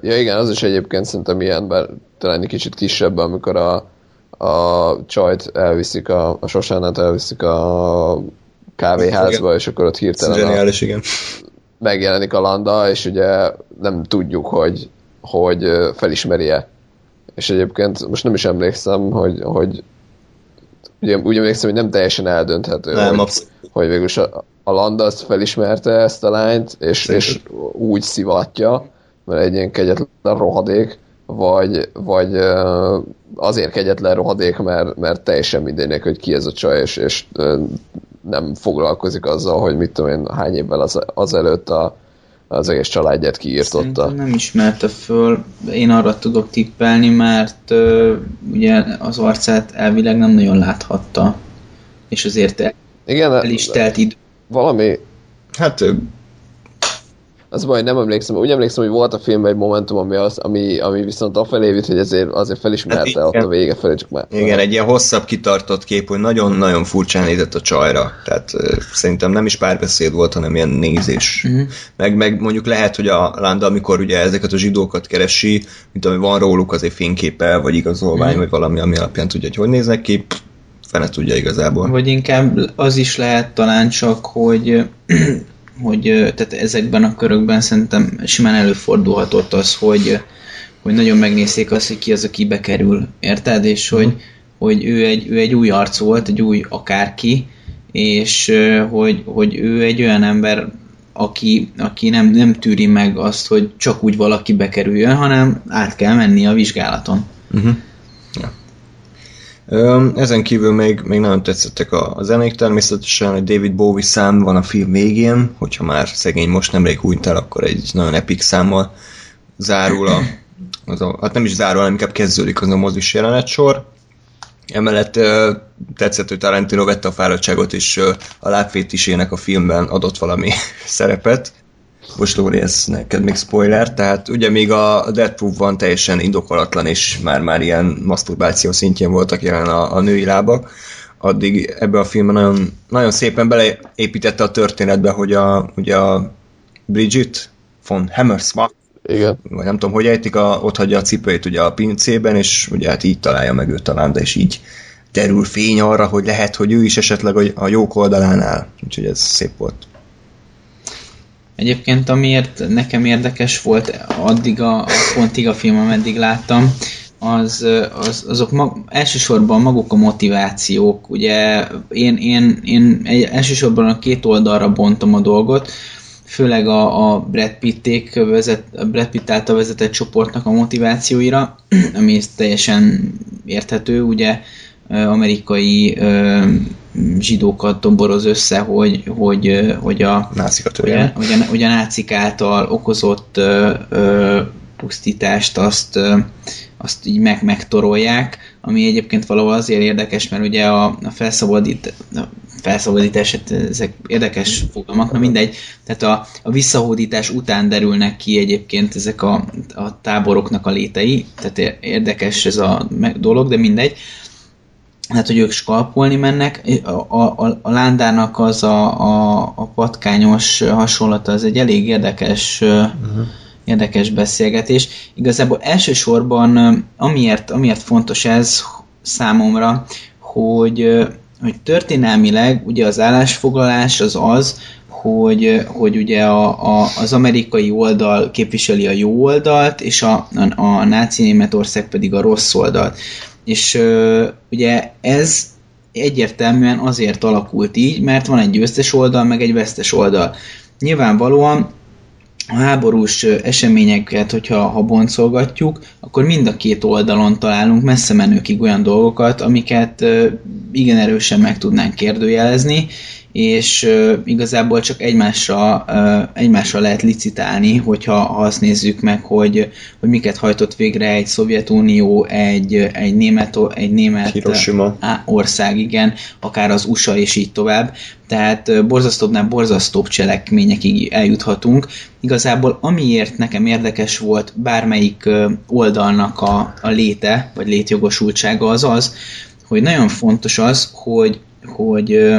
Ja igen, az is egyébként szerintem ilyen, bár talán egy kicsit kisebb, amikor a, a csajt elviszik, a, a Sosánát elviszik a kávéházba, és akkor ott hirtelen a, igen. megjelenik a Landa, és ugye nem tudjuk, hogy, hogy ö, felismeri-e. És egyébként most nem is emlékszem, hogy, hogy ugye, úgy emlékszem, hogy nem teljesen eldönthető, Nem, hogy, absz- hogy végülis a, a Landa azt felismerte ezt a lányt, és, és úgy szivatja, mert egy ilyen kegyetlen rohadék, vagy, vagy ö, azért kegyetlen rohadék, mert, mert teljesen mindegy hogy ki ez a csaj, és, és ö, nem foglalkozik azzal, hogy mit tudom én, hány évvel az, azelőtt a, az egész családját kiírtotta. Szerintem nem ismerte föl. Én arra tudok tippelni, mert uh, ugye az arcát elvileg nem nagyon láthatta. És azért el, Igen, el is telt idő. valami, Hát az baj, nem emlékszem, úgy emlékszem, hogy volt a filmben egy momentum, ami, az, ami, ami viszont afelé vitt, hogy ezért azért felismerte Hát ott a vége felé, csak már... Igen, egy ilyen hosszabb kitartott kép, hogy nagyon-nagyon furcsán nézett a csajra. Tehát szerintem nem is párbeszéd volt, hanem ilyen nézés. Mhm. Meg, meg mondjuk lehet, hogy a Landa, amikor ugye ezeket a zsidókat keresi, mint ami van róluk azért fényképe, vagy igazolvány, Mhm. vagy valami, ami alapján tudja, hogy hogy néznek ki, fene tudja igazából. Vagy inkább az is lehet talán csak, hogy, hogy tehát ezekben a körökben szerintem simán előfordulhatott az, hogy, hogy nagyon megnézték azt, hogy ki az, aki bekerül, érted? És hogy, hogy ő, egy, ő egy új arc volt, egy új akárki, és hogy, hogy ő egy olyan ember, aki, aki nem, nem tűri meg azt, hogy csak úgy valaki bekerüljön, hanem át kell menni a vizsgálaton. Uh-huh. Ezen kívül még, még nagyon tetszettek a, a zenék természetesen, egy David Bowie szám van a film végén, hogyha már szegény most nemrég hunyt el, akkor egy nagyon epic számmal zárul a, az a, hát nem is zárul, hanem inkább kezdődik az a mozis jelenet sor. Emellett tetszett, hogy Tarantino vette a fáradtságot, és a lábfétisének a filmben adott valami szerepet. Most Lóri, ez neked még spoiler, tehát ugye még a Death Proof-ban teljesen indokolatlan, és már-már ilyen maszturbáció szintjén voltak jelen a, a női lábak, addig ebbe a filmben nagyon, nagyon szépen beleépítette a történetbe, hogy a, ugye a Bridget von Hammersmark, Igen. vagy nem tudom, hogy ejtik, a, ott hagyja a cipőjét ugye a pincében, és ugye hát így találja meg őt talán, de és így derül fény arra, hogy lehet, hogy ő is esetleg a jók oldalán áll. Úgyhogy ez szép volt. Egyébként amiért nekem érdekes volt addig a, pontig a film, ameddig láttam, az, az, azok mag, elsősorban maguk a motivációk. Ugye én, én, én egy, elsősorban a két oldalra bontom a dolgot, főleg a, a Brad, Pitték vezet, a Brad Pitt által vezetett csoportnak a motivációira, ami teljesen érthető, ugye amerikai ö, zsidókat toboroz össze, hogy, hogy, hogy a, Nászikat hogy a, hogy, a, hogy a nácik által okozott ö, ö, pusztítást azt, ö, azt így meg, megtorolják, ami egyébként valahol azért érdekes, mert ugye a, a felszabadít, a felszabadítás, hát ezek érdekes fogalmak, na mindegy, tehát a, a visszahódítás után derülnek ki egyébként ezek a, a táboroknak a létei, tehát érdekes ez a dolog, de mindegy, hát, hogy ők skalpolni mennek. A, a, a lándának az a, a, a patkányos hasonlata, az egy elég érdekes, uh-huh. érdekes beszélgetés. Igazából elsősorban amiért, amiért fontos ez számomra, hogy, hogy történelmileg ugye az állásfoglalás az az, hogy, hogy ugye a, a, az amerikai oldal képviseli a jó oldalt, és a, a, a náci Németország pedig a rossz oldalt. És uh, ugye ez egyértelműen azért alakult így, mert van egy győztes oldal, meg egy vesztes oldal. Nyilvánvalóan a háborús eseményeket, hogyha ha boncolgatjuk, akkor mind a két oldalon találunk messze menőkig olyan dolgokat, amiket igen erősen meg tudnánk kérdőjelezni, és uh, igazából csak egymásra, uh, egymásra lehet licitálni, hogyha ha azt nézzük meg, hogy, hogy miket hajtott végre egy Szovjetunió, egy, egy német, egy német Hiroshima. ország, igen, akár az USA és így tovább. Tehát borzasztóbbnál borzasztóbb cselekményekig eljuthatunk. Igazából amiért nekem érdekes volt bármelyik oldalnak a, a léte, vagy létjogosultsága az az, hogy nagyon fontos az, hogy, hogy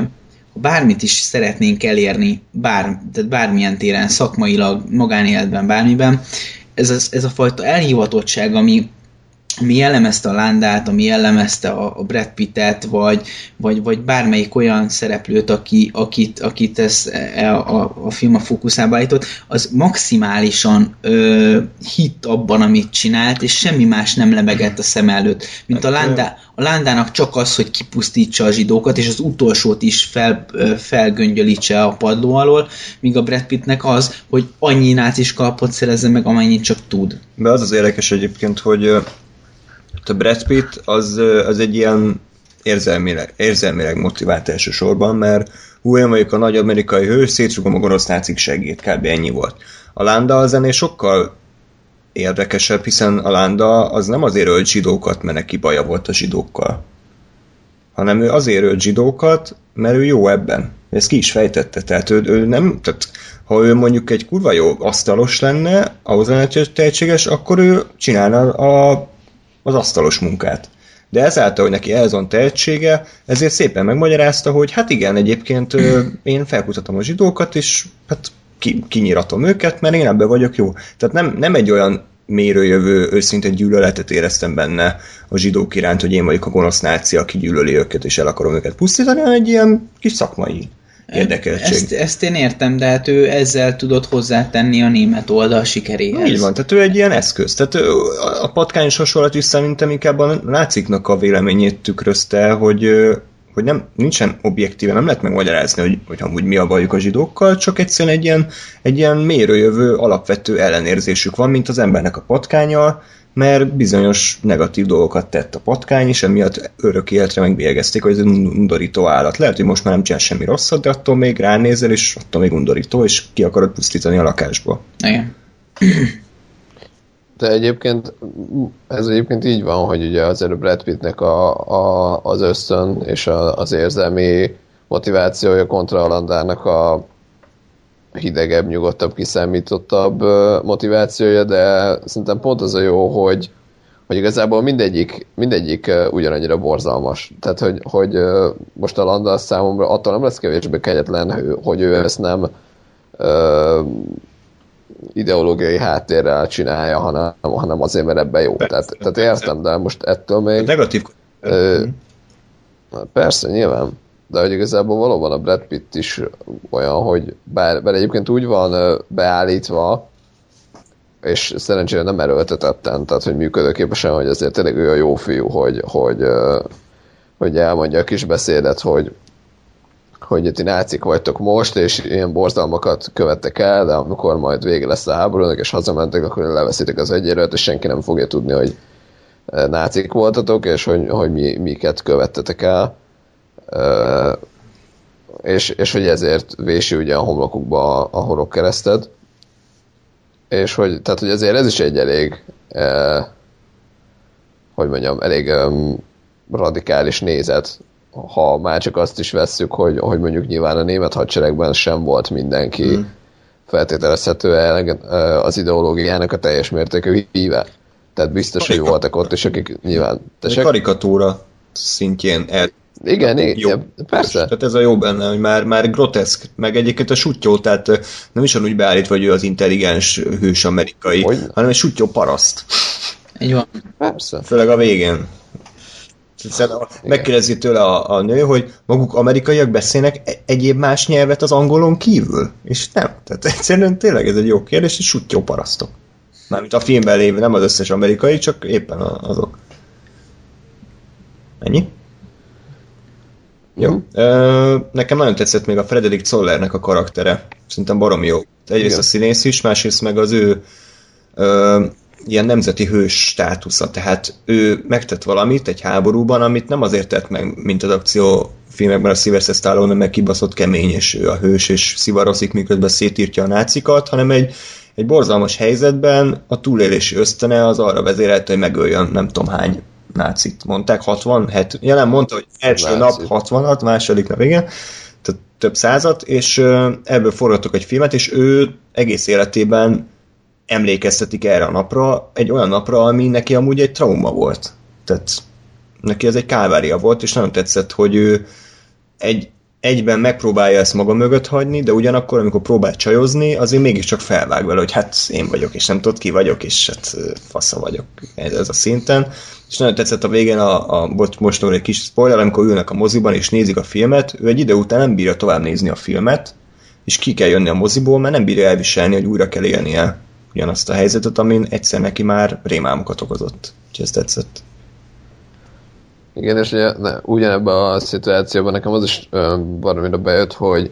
bármit is szeretnénk elérni, bár, tehát bármilyen téren, szakmailag, magánéletben, bármiben, ez, az, ez a fajta elhivatottság, ami, ami jellemezte a Landát, ami jellemezte a, a Brad Pittet, vagy, vagy, vagy bármelyik olyan szereplőt, aki, akit, akit ez e, a, a, a film a fókuszába állított, az maximálisan ö, hit abban, amit csinált, és semmi más nem lebegett a szem előtt. Mint a, Landá, a Lándának csak az, hogy kipusztítsa a zsidókat, és az utolsót is fel, felgöngyölítse a padló alól, míg a Brad Pittnek az, hogy annyi nácis kalpot szerezze meg, amennyit csak tud. De az az érdekes egyébként, hogy a Brad Pitt az, az egy ilyen érzelmileg, érzelmileg motivált elsősorban, mert hú, én vagyok a nagy amerikai hős, szétrugom a gonosz nácik segít, kb. ennyi volt. A Lánda az ennél sokkal érdekesebb, hiszen a Lánda az nem azért ölt zsidókat, mert neki baja volt a zsidókkal, hanem ő azért ölt zsidókat, mert ő jó ebben. Ezt ki is fejtette, tehát ő, ő nem, tehát ha ő mondjuk egy kurva jó asztalos lenne, ahhoz lenne tehetséges, akkor ő csinálna a az asztalos munkát. De ezáltal, hogy neki van tehetsége, ezért szépen megmagyarázta, hogy hát igen, egyébként én felkutatom a zsidókat, és hát ki, kinyiratom őket, mert én ebben vagyok jó. Tehát nem, nem egy olyan mérőjövő őszinte gyűlöletet éreztem benne a zsidók iránt, hogy én vagyok a gonosz náci, aki gyűlöli őket, és el akarom őket pusztítani, hanem egy ilyen kis szakmai érdekeltség. Ezt, ezt én értem, de hát ő ezzel tudott hozzátenni a német oldal sikeréhez. Így van, tehát ő egy ilyen eszköz. Tehát a patkányos hasonlat is szerintem inkább a náciknak a véleményét tükrözte, hogy hogy nem, nincsen objektíve, nem lehet megmagyarázni, hogy, hogy amúgy mi a bajuk a zsidókkal, csak egyszerűen egy ilyen, egy ilyen mérőjövő alapvető ellenérzésük van, mint az embernek a patkányal, mert bizonyos negatív dolgokat tett a patkány, és emiatt örök életre megbélyegezték, hogy ez egy undorító állat. Lehet, hogy most már nem csinál semmi rosszat, de attól még ránézel, és attól még undorító, és ki akarod pusztítani a lakásba. Igen. De egyébként ez egyébként így van, hogy ugye az előbb Brad Pittnek a, a, az ösztön és a, az érzelmi motivációja kontra Alandának a hidegebb, nyugodtabb, kiszámítottabb motivációja, de szerintem pont az a jó, hogy, hogy igazából mindegyik, mindegyik ugyanannyira borzalmas. Tehát, hogy, hogy most a Landa számomra attól nem lesz kevésbé kegyetlen, hogy ő ezt nem ö, ideológiai háttérrel csinálja, hanem, hanem azért, mert ebben jó. Persze, tehát, tehát értem, de most ettől még... A negatív... Ö, persze, nyilván de hogy igazából valóban a Brad Pitt is olyan, hogy bár, bár egyébként úgy van beállítva, és szerencsére nem erőltetetten, tehát hogy működőképesen, hogy azért tényleg ő a jó fiú, hogy, hogy, hogy elmondja a kis beszédet, hogy, hogy ti nácik vagytok most, és ilyen borzalmakat követtek el, de amikor majd vége lesz a háborúnak, és hazamentek, akkor leveszitek az egyérőt, és senki nem fogja tudni, hogy nácik voltatok, és hogy, hogy mi, miket követtetek el és, és hogy ezért vési ugye a homlokukba a, a horog kereszted, és hogy, tehát, hogy ezért ez is egy elég eh, hogy mondjam, elég um, radikális nézet, ha már csak azt is vesszük, hogy, hogy mondjuk nyilván a német hadseregben sem volt mindenki mm. feltételezhető az ideológiának a teljes mértékű híve. Tehát biztos, Karika- hogy voltak ott, és akik nyilván... Tesek... karikatúra szintjén el igen, jó. igen, persze. Tehát ez a jó benne, hogy már, már groteszk, meg egyébként a sutyó, tehát nem is úgy beállítva, hogy ő az intelligens hős amerikai, hogy? hanem egy sutyó paraszt. Így van. Persze. Főleg a végén. Hiszen megkérdezi tőle a, a nő, hogy maguk amerikaiak beszélnek e- egyéb más nyelvet az angolon kívül? És nem. Tehát egyszerűen tényleg ez egy jó kérdés, és sutyó parasztok. Mármint a filmben lévő, nem az összes amerikai, csak éppen azok. Ennyi? Jó. Nekem nagyon tetszett még a Frederick Zollernek a karaktere. Szerintem baromi jó. Egyrészt Igen. a színész is, másrészt meg az ő ö, ilyen nemzeti hős státusza, tehát ő megtett valamit egy háborúban, amit nem azért tett meg, mint az akciófilmekben a Sylvester Stallone, meg kibaszott kemény, és ő a hős, és szivarozik, miközben szétírtja a nácikat, hanem egy, egy borzalmas helyzetben a túlélési ösztöne az arra vezérelte, hogy megöljön nem tudom hány nácit. Mondták 60, 70, ja nem, mondta, hogy első Náci. nap 60-at, második nap, igen, tehát több százat, és ebből forgattok egy filmet, és ő egész életében emlékeztetik erre a napra, egy olyan napra, ami neki amúgy egy trauma volt. Tehát neki ez egy kávária volt, és nagyon tetszett, hogy ő egy, egyben megpróbálja ezt maga mögött hagyni, de ugyanakkor, amikor próbál csajozni, azért mégiscsak felvág vele, hogy hát én vagyok, és nem tudod ki vagyok, és hát fasza vagyok ez, ez a szinten. És nagyon tetszett a végén a, a most egy kis spoiler, amikor ülnek a moziban és nézik a filmet, ő egy ide után nem bírja tovább nézni a filmet, és ki kell jönni a moziból, mert nem bírja elviselni, hogy újra kell élnie ugyanazt a helyzetet, amin egyszer neki már rémálmokat okozott. Úgyhogy ez tetszett. Igen, és ugye, ne, ugyanebben a szituációban nekem az is valamire bejött, hogy,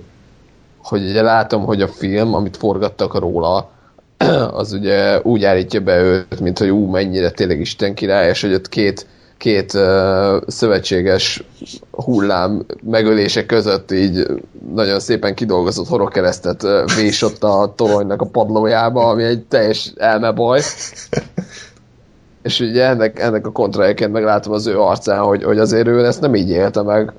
hogy ugye látom, hogy a film, amit forgattak róla, az ugye úgy állítja be őt, mint hogy ú, mennyire tényleg Isten király, és hogy ott két, két uh, szövetséges hullám megölése között így nagyon szépen kidolgozott horogkeresztet uh, vésott a toronynak a padlójába, ami egy teljes elmebaj. És ugye ennek, ennek a kontrajeként meglátom az ő arcán, hogy, hogy azért ő ezt nem így élte meg,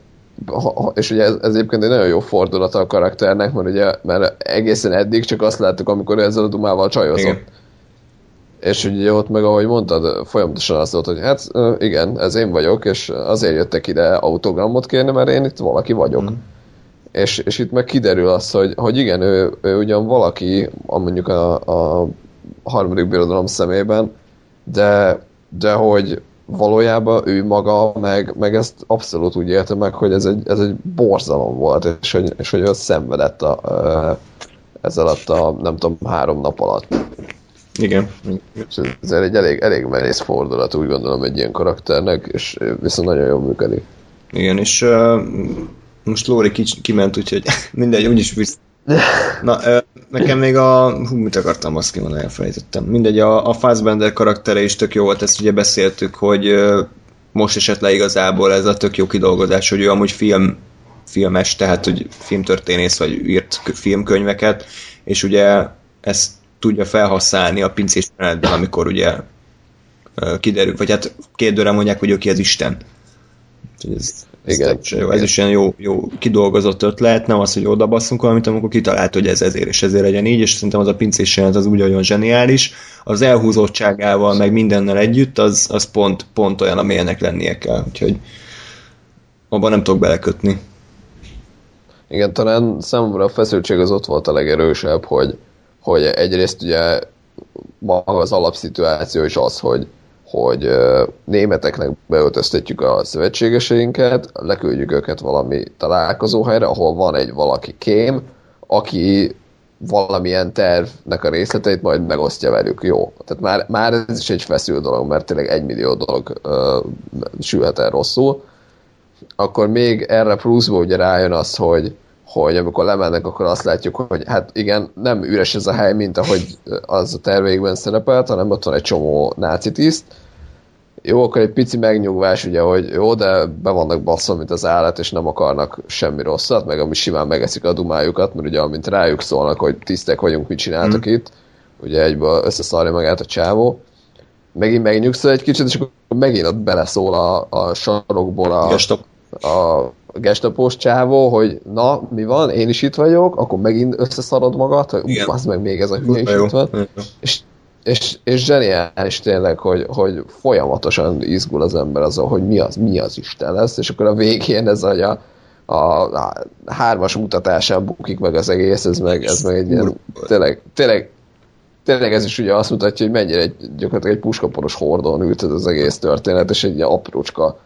és ugye ez, ez egyébként egy nagyon jó fordulat a karakternek, mert ugye mert egészen eddig csak azt láttuk, amikor ezzel a dumával csajozott. Igen. És ugye ott meg, ahogy mondtad, folyamatosan azt volt, hogy hát igen, ez én vagyok, és azért jöttek ide autogramot kérni, mert én itt valaki vagyok. Mm. És, és itt meg kiderül az, hogy, hogy igen, ő, ő ugyan valaki, mondjuk a, a harmadik birodalom szemében, de, de hogy valójában ő maga, meg, meg ezt abszolút úgy élte meg, hogy ez egy, ez egy borzalom volt, és hogy, és hogy ő szenvedett a, ez alatt a, nem tudom, három nap alatt. Igen. Ez egy elég, elég merész fordulat, úgy gondolom egy ilyen karakternek, és viszont nagyon jól működik. Igen, és uh, most Lóri kiment, úgyhogy mindegy, úgyis visz, Na, nekem még a... Hú, mit akartam azt kimondani, elfelejtettem. Mindegy, a, a Fassbender karaktere is tök jó volt, ezt ugye beszéltük, hogy most esett le igazából ez a tök jó kidolgozás, hogy ő amúgy film, filmes, tehát hogy filmtörténész, vagy írt filmkönyveket, és ugye ezt tudja felhasználni a pincés menetben, amikor ugye kiderül, vagy hát kérdőre mondják, hogy ő ki az Isten. Ez igen. Ez, jó, ez is ilyen jó, jó kidolgozott ötlet, nem az, hogy oda basszunk valamit, amikor kitalált, hogy ez ezért és ezért legyen így, és szerintem az a pincés jelent az úgy olyan zseniális. Az elhúzottságával, meg mindennel együtt, az, az pont, pont olyan, amilyenek lennie kell, úgyhogy abban nem tudok belekötni. Igen, talán számomra a feszültség az ott volt a legerősebb, hogy, hogy egyrészt ugye maga az alapszituáció is az, hogy, hogy németeknek beöltöztetjük a szövetségeseinket, leküldjük őket valami találkozóhelyre, ahol van egy valaki kém, aki valamilyen tervnek a részleteit majd megosztja velük. Jó. Tehát már, már ez is egy feszül dolog, mert tényleg egy millió dolog ö, sülhet el rosszul. Akkor még erre pluszból ugye rájön az, hogy, hogy amikor lemennek, akkor azt látjuk, hogy hát igen, nem üres ez a hely, mint ahogy az a terveikben szerepelt, hanem ott van egy csomó náci tiszt. Jó, akkor egy pici megnyugvás, ugye, hogy jó, de be vannak basszol, mint az állat, és nem akarnak semmi rosszat, meg ami simán megeszik a dumájukat, mert ugye amint rájuk szólnak, hogy tisztek vagyunk, mit csináltok mm. itt, ugye egyből összeszarja magát a csávó. Megint megnyugszol egy kicsit, és akkor megint ott beleszól a, a sarokból a, a gestapós csávó, hogy na, mi van, én is itt vagyok, akkor megint összeszarod magad, hogy az meg még ez a hülye is itt van. És, és, és zseniális tényleg, hogy, hogy folyamatosan izgul az ember azon, hogy mi az, mi az Isten lesz, és akkor a végén ez a, a, a, a hármas mutatásán bukik meg az egész, ez meg, ez meg egy ilyen, tényleg, tényleg, tényleg ez is ugye azt mutatja, hogy mennyire egy, gyakorlatilag egy puskaporos hordon ült ez az egész történet, és egy ilyen aprócska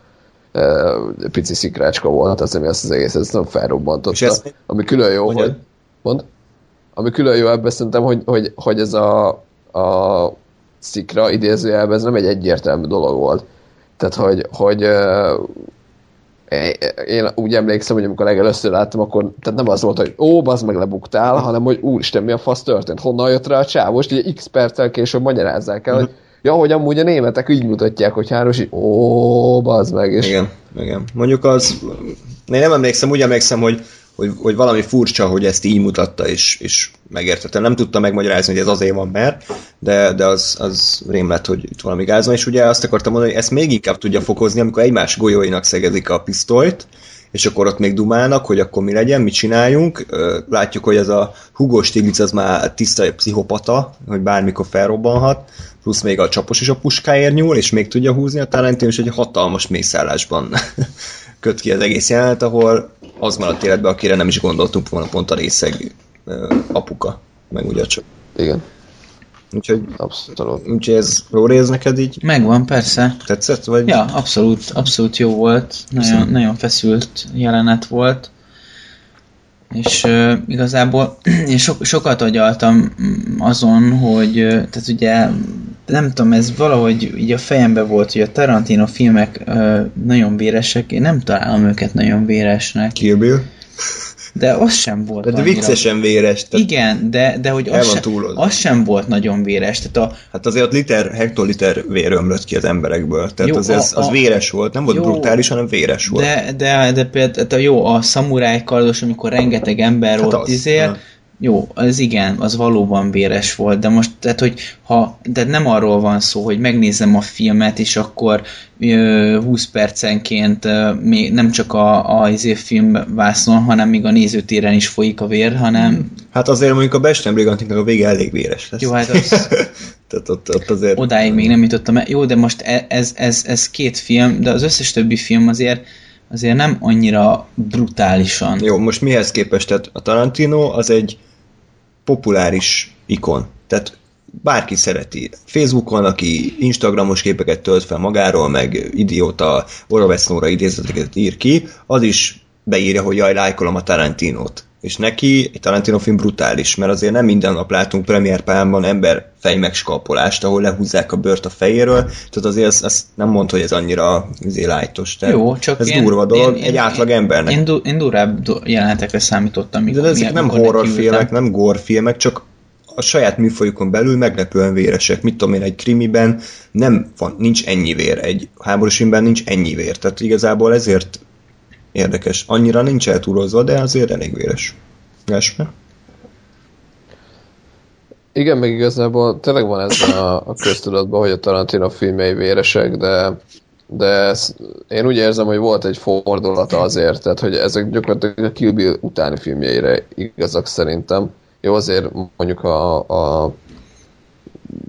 pici szikrácska volt az, ami azt az egész ezt nem felrobbantotta. Ezt... Ami külön jó, Mondjad. hogy... Mond? Ami külön jó ebben szerintem, hogy, hogy, hogy ez a, a szikra idézőjelben ez nem egy egyértelmű dolog volt. Tehát, hogy, hogy én úgy emlékszem, hogy amikor legelőször láttam, akkor tehát nem az volt, hogy ó, az meg lebuktál, hanem hogy úristen, mi a fasz történt, honnan jött rá a csávó, és ugye x perccel később magyarázzák el, hogy ja, hogy amúgy a németek így mutatják, hogy háros, ó, bazd meg, és Igen, igen. Mondjuk az, én nem emlékszem, úgy emlékszem, hogy, hogy, hogy valami furcsa, hogy ezt így mutatta, és, és megértettem. Nem tudta megmagyarázni, hogy ez azért van, mert, de, de az, az rém lett, hogy itt valami gáz van, és ugye azt akartam mondani, hogy ezt még inkább tudja fokozni, amikor egymás golyóinak szegezik a pisztolyt, és akkor ott még dumálnak, hogy akkor mi legyen, mit csináljunk. Látjuk, hogy ez a Hugo Stiglitz az már tiszta pszichopata, hogy bármikor felrobbanhat, plusz még a csapos is a puskáért nyúl, és még tudja húzni a Tarantino, és egy hatalmas mészállásban köt ki az egész jelenet, ahol az maradt életben, akire nem is gondoltunk volna pont a részeg apuka, meg ugye csak. igen, Úgyhogy, abszolút. úgyhogy ez jó rész neked így Megvan, persze. tetszett? Vagy? Ja, abszolút, abszolút jó volt. Nagyon, nagyon feszült jelenet volt. És uh, igazából én so, sokat agyaltam azon, hogy uh, tehát ugye nem tudom, ez valahogy így a fejembe volt, hogy a Tarantino filmek uh, nagyon véresek, én nem találom őket nagyon véresnek, Kill Bill? De az sem volt De, annyira- viccesen véres. Tehát, Igen, de, de hogy az, sem, az sem volt nagyon véres. Tehát a, Hát azért ott liter, hektoliter vér ömlött ki az emberekből. Tehát Jó, az, a- az a- véres volt. Nem volt Jó. brutális, hanem véres volt. De, de, de például jó, a szamuráj kardos, amikor rengeteg ember Hát ott az, izél, ja. Jó, az igen, az valóban véres volt, de most, tehát, hogy ha, de nem arról van szó, hogy megnézem a filmet, és akkor ö, 20 percenként ö, még nem csak a, a izé film vászon, hanem még a nézőtéren is folyik a vér, hanem Hát azért mondjuk a Besten Brigantiknak a vége elég véres lesz. jó, hát az, Tehát ott, ott azért... odáig még nem jutottam el. Jó, de most e- ez, ez, ez két film, de az összes többi film azért azért nem annyira brutálisan. Jó, most mihez képest? Tehát a Tarantino az egy populáris ikon. Tehát bárki szereti. Facebookon, aki Instagramos képeket tölt fel magáról, meg idióta Oravecnóra idézeteket ír ki, az is beírja, hogy jaj, lájkolom a Tarantinót. És neki egy Tarantino film brutális, mert azért nem minden nap látunk premierpálmban ember fejmegskalpolást, ahol lehúzzák a bört a fejéről, tehát azért ezt, ezt nem mond, hogy ez annyira izé lájtos. Jó, csak ez én, durva dolog én, egy átlag embernek. Én, én durább jelenetekre számítottam, mikor, De ezek nem horrorfilmek, nem gorfilmek, csak a saját műfajukon belül meglepően véresek. Mit tudom én, egy krimiben nem van, nincs ennyi vér, egy háborús filmben nincs ennyi vér. Tehát igazából ezért érdekes. Annyira nincs eltúlozva, de azért elég véres. Gásper? Igen, meg igazából tényleg van ez a, a köztudatban, hogy a Tarantino filmjei véresek, de, de ez, én úgy érzem, hogy volt egy fordulata azért, tehát hogy ezek gyakorlatilag a Kill Bill utáni filmjeire igazak szerintem. Jó, azért mondjuk a, a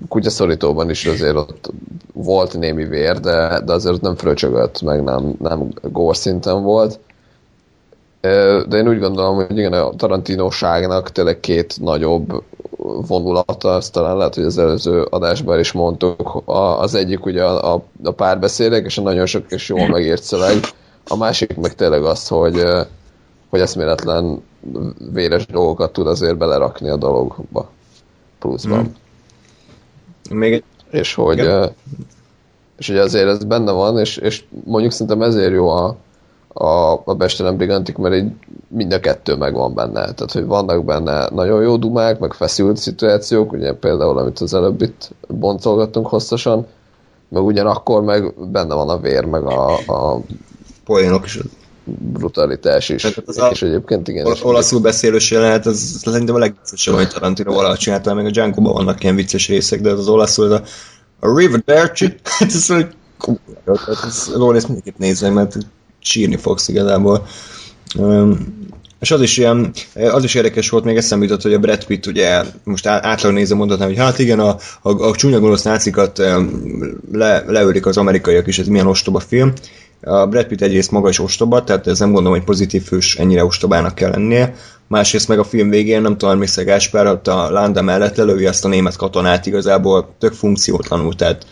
kutyaszorítóban is azért ott volt némi vér, de, de azért nem fröcsögött, meg nem, nem gór szinten volt. De én úgy gondolom, hogy igen, a Tarantinóságnak tényleg két nagyobb vonulata, azt talán lehet, hogy az előző adásban is mondtuk. A, az egyik ugye a, a, a párbeszédek, és a nagyon sok és jól megírt szöveg. A másik meg tényleg az, hogy, hogy eszméletlen véres dolgokat tud azért belerakni a dologba. Pluszban. Mm. Még egy... És hogy, Igen. és ugye azért ez benne van, és, és mondjuk szerintem ezért jó a, a, a Bestelen Brigantik, mert így mind a kettő megvan benne. Tehát, hogy vannak benne nagyon jó dumák, meg feszült szituációk, ugye például, amit az előbb itt boncolgattunk hosszasan, meg ugyanakkor meg benne van a vér, meg a, a poénok is. Brutalitás is. Tehát az a- és egyébként igen. Ol- olaszul beszélős jelenet, az szerintem a legviccesebb, amit Tarantino valaha csinálta, meg a django vannak ilyen vicces részek, de az, az olaszul, ez a, a River Berci, hát ez hogy Lawrence mindenképp nézze, meg, mert sírni fogsz igazából. Um, és az is ilyen, az is érdekes volt, még eszembe jutott, hogy a Brad Pitt ugye, most átlag nézve mondhatnám, hogy hát igen, a, a, a csúnya gonosz nácikat le, leölik az amerikaiak is, ez milyen ostoba film. A Brad Pitt egyrészt maga is ostoba, tehát ez nem gondolom, hogy pozitív hős ennyire ostobának kell lennie. Másrészt meg a film végén, nem tudom, emlékszel Gáspár, ott a Landa mellett lelövi azt a német katonát igazából tök funkciótlanul, tehát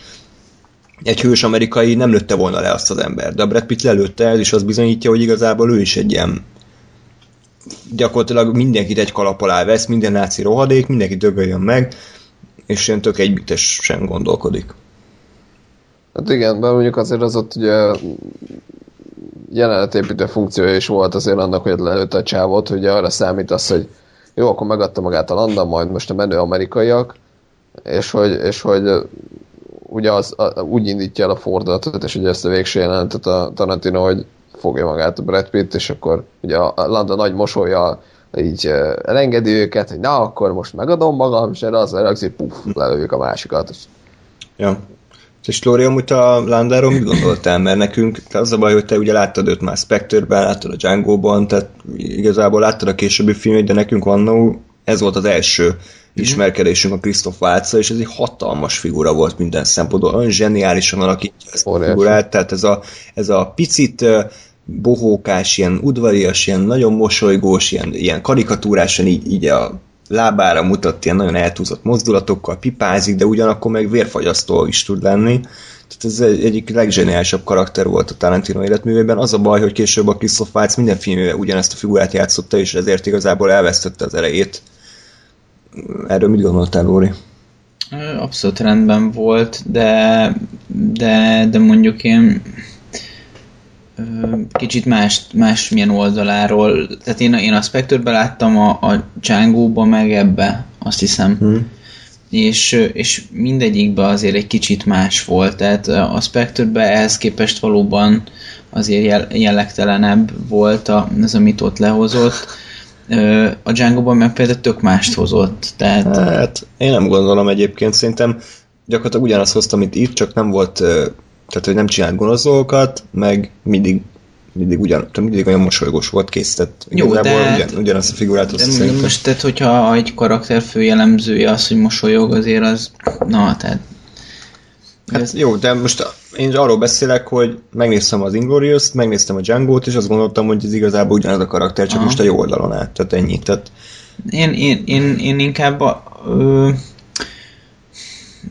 egy hős amerikai nem lőtte volna le azt az ember, de a Brad Pitt lelőtte el, és az bizonyítja, hogy igazából ő is egy ilyen gyakorlatilag mindenkit egy kalap alá vesz, minden náci rohadék, mindenki dögöljön meg, és ilyen tök együttesen gondolkodik. Hát igen, de mondjuk azért az ott ugye jelenetépítő funkciója is volt azért annak, hogy lelőtte a csávot, hogy arra számít az, hogy jó, akkor megadta magát a landa, majd most a menő amerikaiak, és hogy, és hogy ugye az, a, úgy indítja el a fordulatot, és ugye ezt a végső jelentet a Tarantino, hogy fogja magát a Brad Pitt, és akkor ugye a Landa nagy mosolya így elengedi őket, hogy na, akkor most megadom magam, és erre az hogy puff, lelőjük a másikat. Ja. És Lóri, amúgy a Landáról mit gondoltál? Mert nekünk az a baj, hogy te ugye láttad őt már Spectre-ben, láttad a Django-ban, tehát igazából láttad a későbbi filmét, de nekünk van ez volt az első mm-hmm. ismerkedésünk a Christoph Waltz és ez egy hatalmas figura volt minden szempontból, olyan zseniálisan alakítja ezt a figurát, tehát ez a, ez a picit bohókás, ilyen udvarias, ilyen nagyon mosolygós, ilyen, ilyen karikatúrásan így, így a lábára mutat ilyen nagyon eltúzott mozdulatokkal, pipázik, de ugyanakkor meg vérfagyasztó is tud lenni. Tehát ez egy, egyik legzseniálisabb karakter volt a Tarantino életművében. Az a baj, hogy később a Waltz minden filmében ugyanezt a figurát játszotta, és ezért igazából elvesztette az erejét. Erről mit gondoltál, Lóri? Abszolút rendben volt, de, de, de mondjuk én kicsit más, más milyen oldaláról. Tehát én, én a Spectre-be láttam, a, a Django-ba meg ebbe, azt hiszem. Hmm. És, és mindegyikben azért egy kicsit más volt. Tehát a Spectre-be ehhez képest valóban azért jellegtelenebb volt az, amit ott lehozott. A Django-ban meg például tök mást hozott. Tehát... Hát én nem gondolom egyébként, szerintem gyakorlatilag ugyanazt hoztam, amit itt, csak nem volt tehát, hogy nem csinált gonosz dolgokat, meg mindig mindig, ugyan, mindig olyan mosolygós volt kész, tehát Jó, de, ugyan, ugyanazt a figurát de szerintem. Most tehát, hogyha egy karakter fő jellemzője az, hogy mosolyog, azért az, na, tehát Hát ez... jó, de most én arról beszélek, hogy megnéztem az Inglorious-t, megnéztem a Django-t, és azt gondoltam, hogy ez igazából ugyanaz a karakter, csak Aha. most a jó oldalon át, tehát ennyi. Tehát... Én, én, én, én inkább a, ö,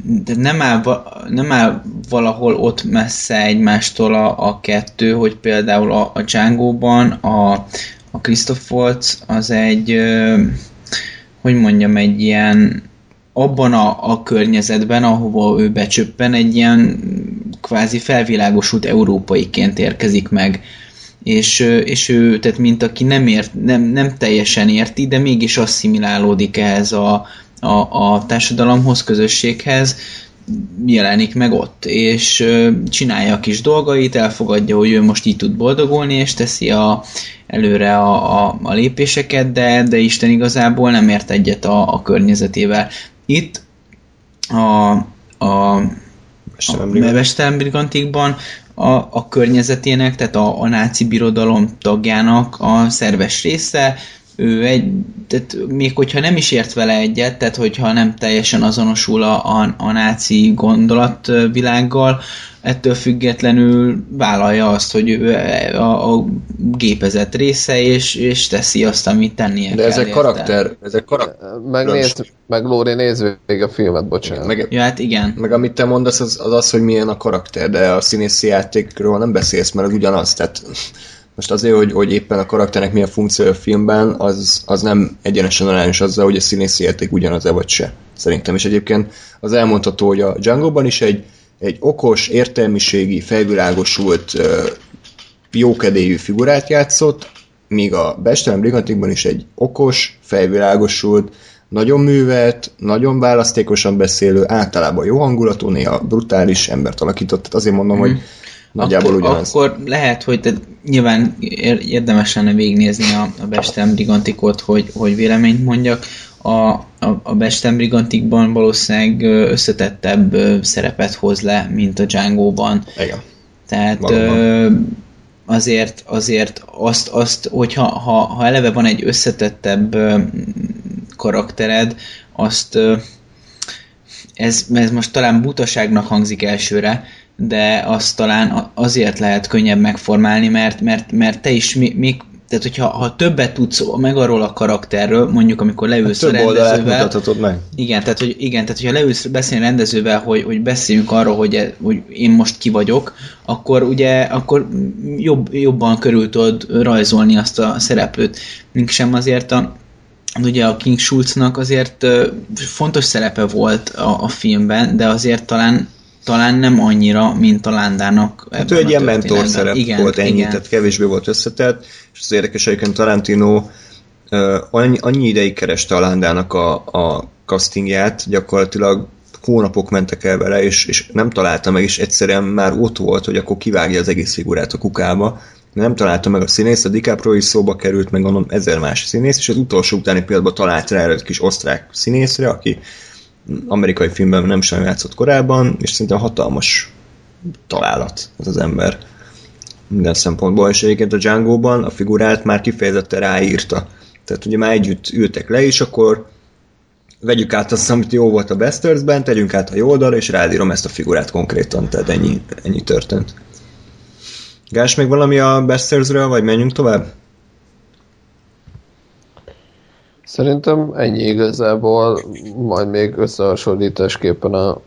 de nem áll, nem áll valahol ott messze egymástól a, a kettő, hogy például a, a Django-ban a, a Christoph Waltz az egy, hogy mondjam, egy ilyen abban a, a környezetben, ahova ő becsöppen, egy ilyen kvázi felvilágosult európaiként érkezik meg. És, és ő, tehát mint aki nem, ért, nem, nem teljesen érti, de mégis asszimilálódik ehhez a, a, a társadalomhoz, közösséghez, jelenik meg ott, és csinálja a kis dolgait, elfogadja, hogy ő most így tud boldogulni, és teszi a, előre a, a, a lépéseket, de, de Isten igazából nem ért egyet a, a környezetével. Itt a, a Mesterembrigantikban a, a környezetének, tehát a, a náci birodalom tagjának a szerves része, ő egy, tehát még hogyha nem is ért vele egyet, tehát hogyha nem teljesen azonosul a, a, a náci gondolatvilággal, ettől függetlenül vállalja azt, hogy ő a, a gépezet része, és, és teszi azt, amit tennie De ezek karakter, ezek karakter. Megnézd, meg Lóri, nézd végig a filmet, bocsánat. Meg, ja, hát igen. Meg amit te mondasz, az, az az, hogy milyen a karakter, de a színészi játékról nem beszélsz, mert az ugyanaz, tehát most azért, hogy, hogy éppen a karakternek milyen funkció a filmben, az, az nem egyenesen arányos azzal, hogy a színészi érték ugyanaz-e vagy se. Szerintem. És egyébként az elmondható, hogy a Django-ban is egy, egy okos, értelmiségi, felvilágosult, jókedélyű figurát játszott, míg a Bestelen Brigantikban is egy okos, felvilágosult, nagyon művelt, nagyon választékosan beszélő, általában jó hangulatú, néha brutális embert alakított. Tehát azért mondom, mm. hogy Nagyjából akkor, ugyanaz. Akkor lehet, hogy te, nyilván érdemes lenne végignézni a, a Bestem Brigantikot, hogy, hogy véleményt mondjak. A, a, a Bestem Brigantikban valószínűleg összetettebb szerepet hoz le, mint a Django-ban. Igen. Tehát azért, azért azt, azt hogyha ha, ha eleve van egy összetettebb karaktered, azt ez, ez most talán butaságnak hangzik elsőre, de azt talán azért lehet könnyebb megformálni, mert, mert, mert te is még tehát, hogyha ha többet tudsz meg arról a karakterről, mondjuk amikor leülsz hát a rendezővel. meg. Igen, tehát, hogy, igen, tehát hogyha leülsz beszélni rendezővel, hogy, hogy beszéljünk arról, hogy, hogy én most ki vagyok, akkor ugye akkor jobb, jobban körül tudod rajzolni azt a szereplőt. Mink sem azért a, ugye a King Schulznak azért fontos szerepe volt a, a filmben, de azért talán talán nem annyira, mint a Lándának. Hát ő egy ilyen mentor szerep igen, volt ennyi, igen. tehát kevésbé volt összetett, és az érdekes egyébként Tarantino uh, annyi, annyi ideig kereste a Lándának a, a castingját, gyakorlatilag hónapok mentek el vele, és, és nem találta meg, és egyszerűen már ott volt, hogy akkor kivágja az egész figurát a kukába, nem találta meg a színész, a DiCaprio is szóba került, meg gondolom ezer más színész, és az utolsó utáni pillanatban talált rá egy kis osztrák színészre, aki amerikai filmben nem sem játszott korábban, és szerintem hatalmas találat ez az ember minden szempontból, és egyébként a Django-ban a figurát már kifejezetten ráírta. Tehát ugye már együtt ültek le, és akkor vegyük át azt, amit jó volt a Bastards-ben, tegyünk át a jó oldalra, és ráírom ezt a figurát konkrétan, tehát ennyi, ennyi történt. Gás, még valami a Bastards-ről, vagy menjünk tovább? Szerintem ennyi igazából, majd még összehasonlításképpen a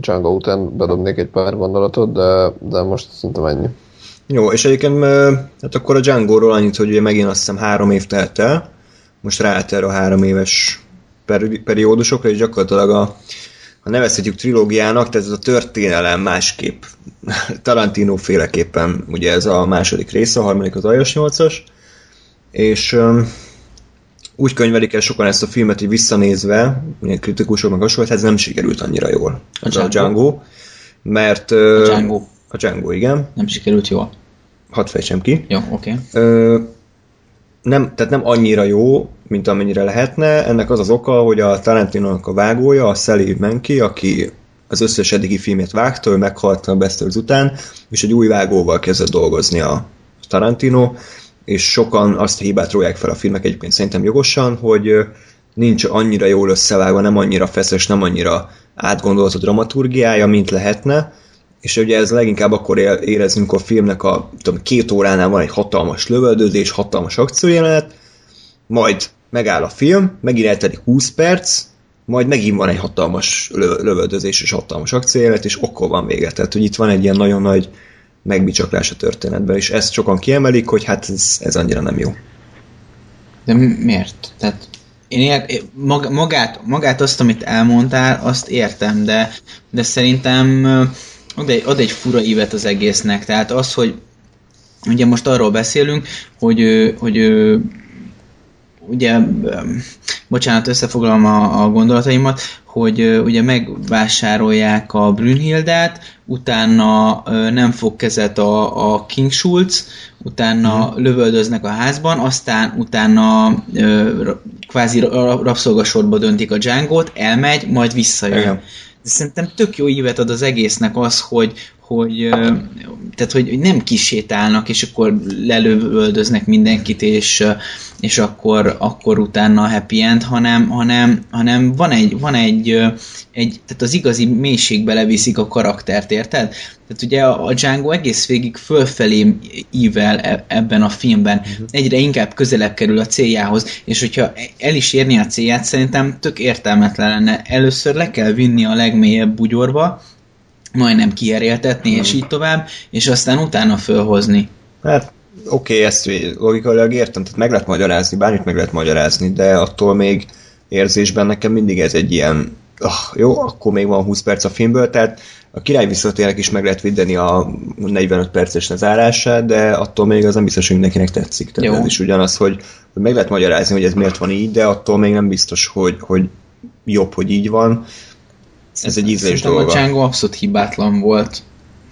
Django után bedobnék egy pár gondolatot, de, de most szerintem ennyi. Jó, és egyébként hát akkor a Django-ról annyit, hogy ugye megint azt hiszem három év telt el, most ráállt erre a három éves peri- periódusokra, és gyakorlatilag a, ha nevezhetjük trilógiának, tehát ez a történelem másképp, Tarantino féleképpen, ugye ez a második része, a harmadik az Ajos 8-as, és úgy könyvelik el sokan ezt a filmet, hogy visszanézve, ilyen kritikusok meg hasonló, ez nem sikerült annyira jól. A Django. A Django mert... A Django. A Django, igen. Nem sikerült jól. Hadd fejtsem ki. Jó, oké. Okay. nem, tehát nem annyira jó, mint amennyire lehetne. Ennek az az oka, hogy a tarantino a vágója, a Sally Menki, aki az összes eddigi filmét vágta, ő meghalt a Bastards után, és egy új vágóval kezdett dolgozni a Tarantino, és sokan azt a hibát róják fel a filmek egyébként szerintem jogosan, hogy nincs annyira jól összevágva, nem annyira feszes, nem annyira átgondolt a dramaturgiája, mint lehetne, és ugye ez leginkább akkor érezzünk a filmnek a tudom, két óránál van egy hatalmas lövöldözés, hatalmas akciójelenet, majd megáll a film, megint eltelik 20 perc, majd megint van egy hatalmas lövöldözés és hatalmas akciójelenet, és akkor van vége. Tehát, hogy itt van egy ilyen nagyon nagy megbicsaklás a történetben, és ezt sokan kiemelik, hogy hát ez, ez annyira nem jó. De miért? Tehát én ér, magát, magát azt, amit elmondtál, azt értem, de, de szerintem ad egy, ad egy fura ívet az egésznek. Tehát az, hogy ugye most arról beszélünk, hogy, hogy ugye, bocsánat, összefoglalom a, a gondolataimat, hogy ugye megvásárolják a Brünnhildát, utána nem fog kezet a, a King Schulz, utána mm. lövöldöznek a házban, aztán utána kvázi rabszolgasorba döntik a Django-t, elmegy, majd visszajön. Igen. De szerintem tök jó ívet ad az egésznek az, hogy, hogy, tehát, hogy nem kisétálnak, és akkor lelövöldöznek mindenkit, és, és akkor, akkor utána a happy end, hanem, hanem, hanem van, egy, van egy, egy, tehát az igazi mélységbe leviszik a karaktert, érted? Tehát ugye a Django egész végig fölfelé ível e, ebben a filmben, uh-huh. egyre inkább közelebb kerül a céljához, és hogyha el is érni a célját, szerintem tök értelmetlen lenne. Először le kell vinni a legmélyebb bugyorba, majdnem kieréltetni, és így tovább, és aztán utána fölhozni. Hát oké, okay, ezt logikailag értem, tehát meg lehet magyarázni, bármit meg lehet magyarázni, de attól még érzésben nekem mindig ez egy ilyen, oh, jó, akkor még van 20 perc a filmből, tehát a király visszatérnek is meg lehet védeni a 45 perces lezárását, de attól még az nem biztos, hogy mindenkinek tetszik. Tehát jó. ez is ugyanaz, hogy, hogy meg lehet magyarázni, hogy ez miért van így, de attól még nem biztos, hogy, hogy jobb, hogy így van. Ez egy ízlés dolga. a Django abszolút hibátlan volt.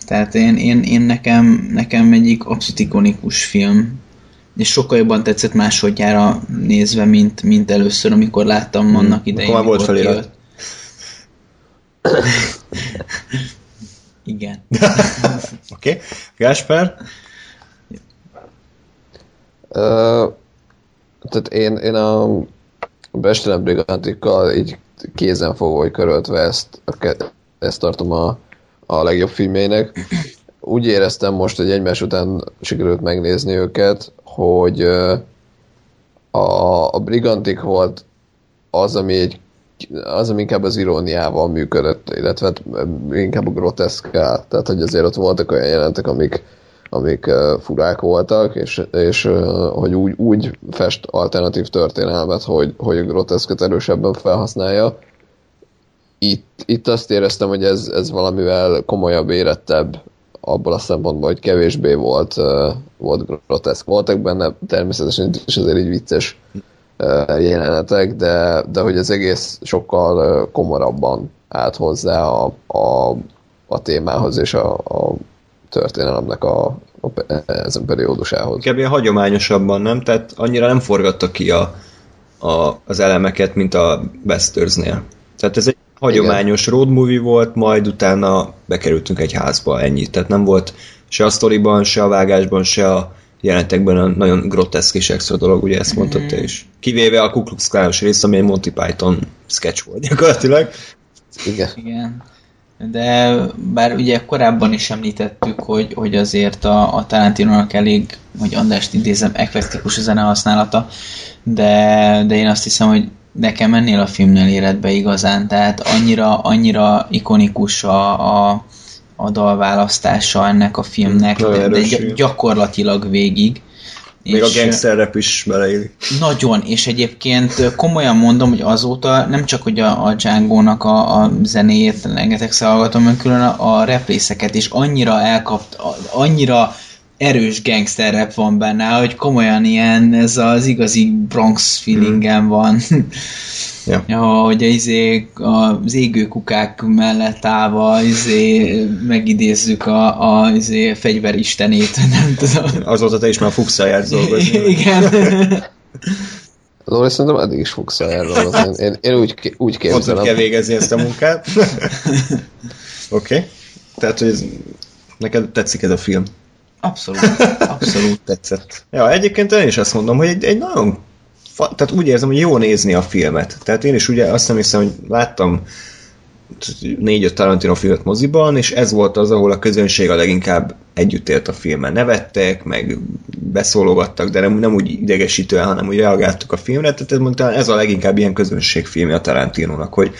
Tehát én, én, én nekem, nekem egyik abszolút ikonikus film. És sokkal jobban tetszett másodjára nézve, mint, mint először, amikor láttam hmm. annak idején. Akkor volt felirat. Igen. Oké. okay. Gásper? Uh, tehát én, én a Bestelen Brigantikkal így kézen fogva, hogy köröltve ezt, ezt tartom a, a legjobb filmének. Úgy éreztem most, hogy egymás után sikerült megnézni őket, hogy a, a Brigantik volt az, ami egy az, ami inkább az iróniával működött, illetve hát, inkább a groteszkál. Tehát, hogy azért ott voltak olyan jelentek, amik, amik uh, furák voltak, és, és hogy úgy, úgy fest alternatív történelmet, hogy, hogy a groteszket erősebben felhasználja. Itt, itt azt éreztem, hogy ez, ez valamivel komolyabb, érettebb abból a szempontból, hogy kevésbé volt, uh, volt groteszk. Voltak benne természetesen is azért így vicces uh, jelenetek, de, de hogy az egész sokkal komorabban állt hozzá a, a, a témához és a, a történelemnek a, a, ezen periódusához. Kb. hagyományosabban, nem? Tehát annyira nem forgatta ki a, a, az elemeket, mint a Westernsnél. Tehát ez egy hagyományos Igen. road movie volt, majd utána bekerültünk egy házba, ennyi. Tehát nem volt se a sztoriban, se a vágásban, se a jelentekben a nagyon groteszk és extra dolog, ugye ezt mondtad mm-hmm. te is. Kivéve a Ku Klux Klános rész, ami egy Monty Python sketch volt gyakorlatilag. Igen. Igen. De bár ugye korábban is említettük, hogy, hogy azért a, a Tarantinónak elég, hogy Andrást idézem, eklektikus a zene használata, de, de én azt hiszem, hogy nekem ennél a filmnél éred be igazán, tehát annyira, annyira ikonikus a, a, a dalválasztása ennek a filmnek, de, de gyakorlatilag végig. Még és a gangster rap is beleélik. Nagyon, és egyébként komolyan mondom, hogy azóta nem csak hogy a, a Django-nak a, a zenéjét rengeteg hallgatom, hanem külön a, a représzeket is annyira elkapt, annyira erős gangster rap van benne, hogy komolyan ilyen, ez az igazi Bronx feelingem mm. van. Ja. ja, hogy izé, az égő kukák mellett állva izé, megidézzük a, a izé, fegyveristenét, nem tudom. Azóta te is már fuxáját dolgozni. Igen. Lóri szerintem eddig is fuxáját dolgozni. Én, én úgy, úgy képzelem. Ott kell végezni ezt a munkát. Oké. okay. Tehát, hogy ez, neked tetszik ez a film? Abszolút, abszolút. Tetszett. Ja, egyébként én is azt mondom, hogy egy, egy nagyon tehát úgy érzem, hogy jó nézni a filmet. Tehát én is ugye azt nem hiszem, hogy láttam négy-öt Tarantino filmet moziban, és ez volt az, ahol a közönség a leginkább együtt élt a filmen. Nevettek, meg beszólogattak, de nem, nem úgy idegesítően, hanem úgy reagáltuk a filmre, tehát mondtam, ez a leginkább ilyen közönségfilm a Tarantinónak, hogy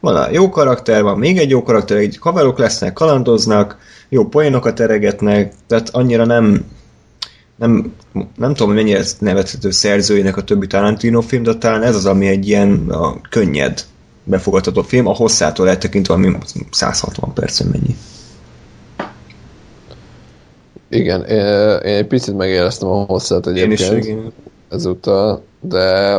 van a jó karakter, van még egy jó karakter, egy haverok lesznek, kalandoznak, jó poénokat eregetnek, tehát annyira nem nem, nem tudom, hogy mennyire ez nevezhető szerzőjének a többi Tarantino film, de talán ez az, ami egy ilyen a könnyed befogadható film, a hosszától eltekintve, ami 160 perc, mennyi. Igen, én egy picit megéreztem a hosszát egyébként én is, ezúttal, de,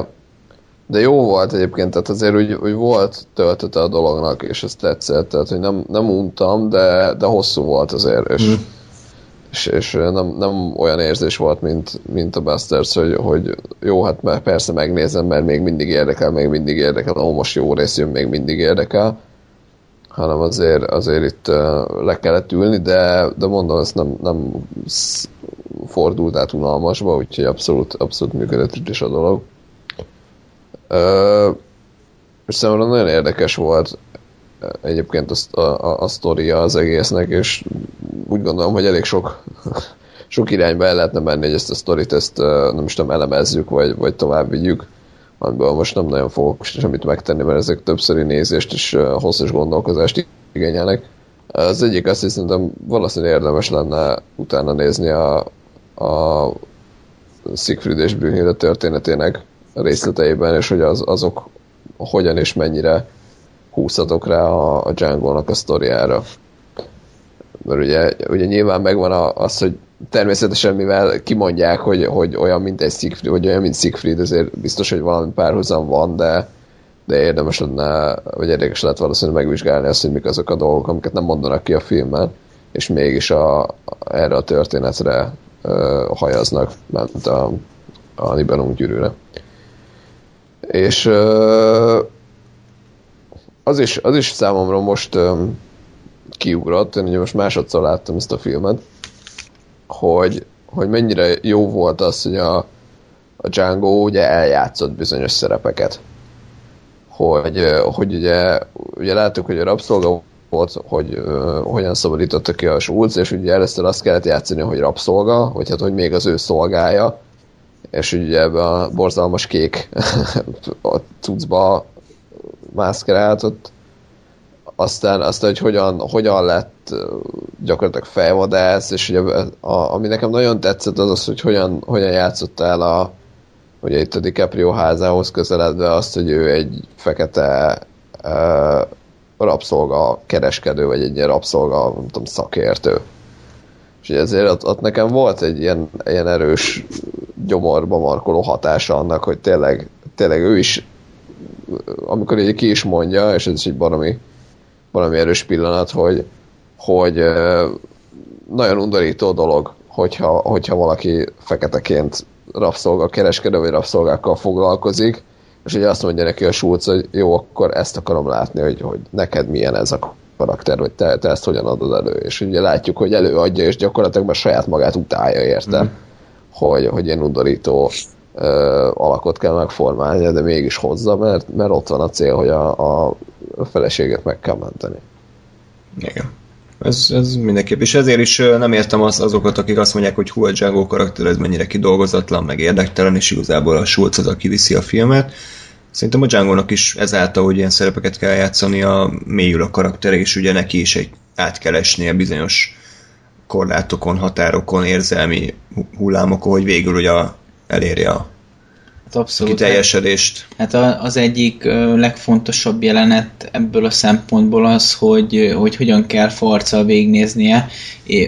de jó volt egyébként, tehát azért úgy, úgy volt töltete a dolognak, és ez tetszett, tehát hogy nem, nem untam, de, de hosszú volt azért, és, mm és, és nem, nem olyan érzés volt, mint, mint a Busters, hogy, hogy jó, hát már persze megnézem, mert még mindig érdekel, még mindig érdekel, ó, most jó rész jön, még mindig érdekel, hanem azért, azért itt le kellett ülni, de, de mondom, ezt nem, nem fordult át unalmasba, úgyhogy abszolút, abszolút működött is a dolog. Ö, és számomra nagyon érdekes volt egyébként a, a, a sztoria az egésznek, és úgy gondolom, hogy elég sok, sok irányba el lehetne menni, hogy ezt a sztorit ezt nem is tudom, elemezzük, vagy, vagy tovább vigyük, amiből most nem nagyon fogok semmit megtenni, mert ezek többszöri nézést és hosszas gondolkozást igényelnek. Az egyik azt hiszem, hogy valószínűleg érdemes lenne utána nézni a, a Siegfried és Brünnhilde történetének részleteiben, és hogy az, azok hogyan és mennyire húzhatok rá a, a Django-nak a sztoriára. Mert ugye, ugye nyilván megvan a, az, hogy természetesen mivel kimondják, hogy, hogy olyan, mint egy Siegfried, vagy olyan, mint Siegfried, ezért biztos, hogy valami párhuzam van, de, de érdemes lenne, vagy érdekes lehet valószínűleg megvizsgálni azt, hogy mik azok a dolgok, amiket nem mondanak ki a filmben, és mégis a, erre a történetre ö, hajaznak, ment a, a Nibelung gyűrűre. És ö, az is, az is számomra most um, kiugrott, én ugye most másodszor láttam ezt a filmet, hogy, hogy mennyire jó volt az, hogy a, a Django ugye eljátszott bizonyos szerepeket. Hogy, hogy ugye, ugye láttuk, hogy a rabszolga volt, hogy uh, hogyan szabadította ki a Schulz, és ugye először azt kellett játszani, hogy rabszolga, vagy hát, hogy még az ő szolgája, és ugye ebben a borzalmas kék a cuccba mászkerált ott, aztán, aztán hogy hogyan, hogyan lett gyakorlatilag fejvadász, és ugye a, ami nekem nagyon tetszett az az, hogy hogyan, hogyan játszott el a ugye itt a DiCaprio házához közeledve azt, hogy ő egy fekete uh, rabszolga kereskedő, vagy egy ilyen rabszolga, nem tudom, szakértő. És ezért ott, ott nekem volt egy ilyen, ilyen erős gyomorba markoló hatása annak, hogy tényleg, tényleg ő is amikor így ki is mondja, és ez is egy baromi valami erős pillanat, hogy, hogy nagyon undorító dolog, hogyha, hogyha valaki feketeként rabszolga, kereskedő vagy rabszolgákkal foglalkozik, és ugye azt mondja neki a Schulz, hogy jó, akkor ezt akarom látni, hogy, hogy neked milyen ez a karakter, vagy te, te ezt hogyan adod elő. És ugye látjuk, hogy előadja, és gyakorlatilag már saját magát utálja érte, mm. hogy, hogy ilyen undorító ö, alakot kell megformálni, de mégis hozza, mert, mert ott van a cél, hogy a, a feleséget meg kell menteni. Igen. Ez, ez mindenképp. És ezért is nem értem az, azokat, akik azt mondják, hogy hú, a Django karakter ez mennyire kidolgozatlan, meg érdektelen, és igazából a Schultz az, aki viszi a filmet. Szerintem a Django-nak is ezáltal, hogy ilyen szerepeket kell játszani, a mélyül a karakter, és ugye neki is egy át kell esnie bizonyos korlátokon, határokon, érzelmi hullámokon, hogy végül ugye elérje a Hát abszolút. Kiteljesedést. Hát az egyik legfontosabb jelenet ebből a szempontból az, hogy, hogy hogyan kell farccal végnéznie,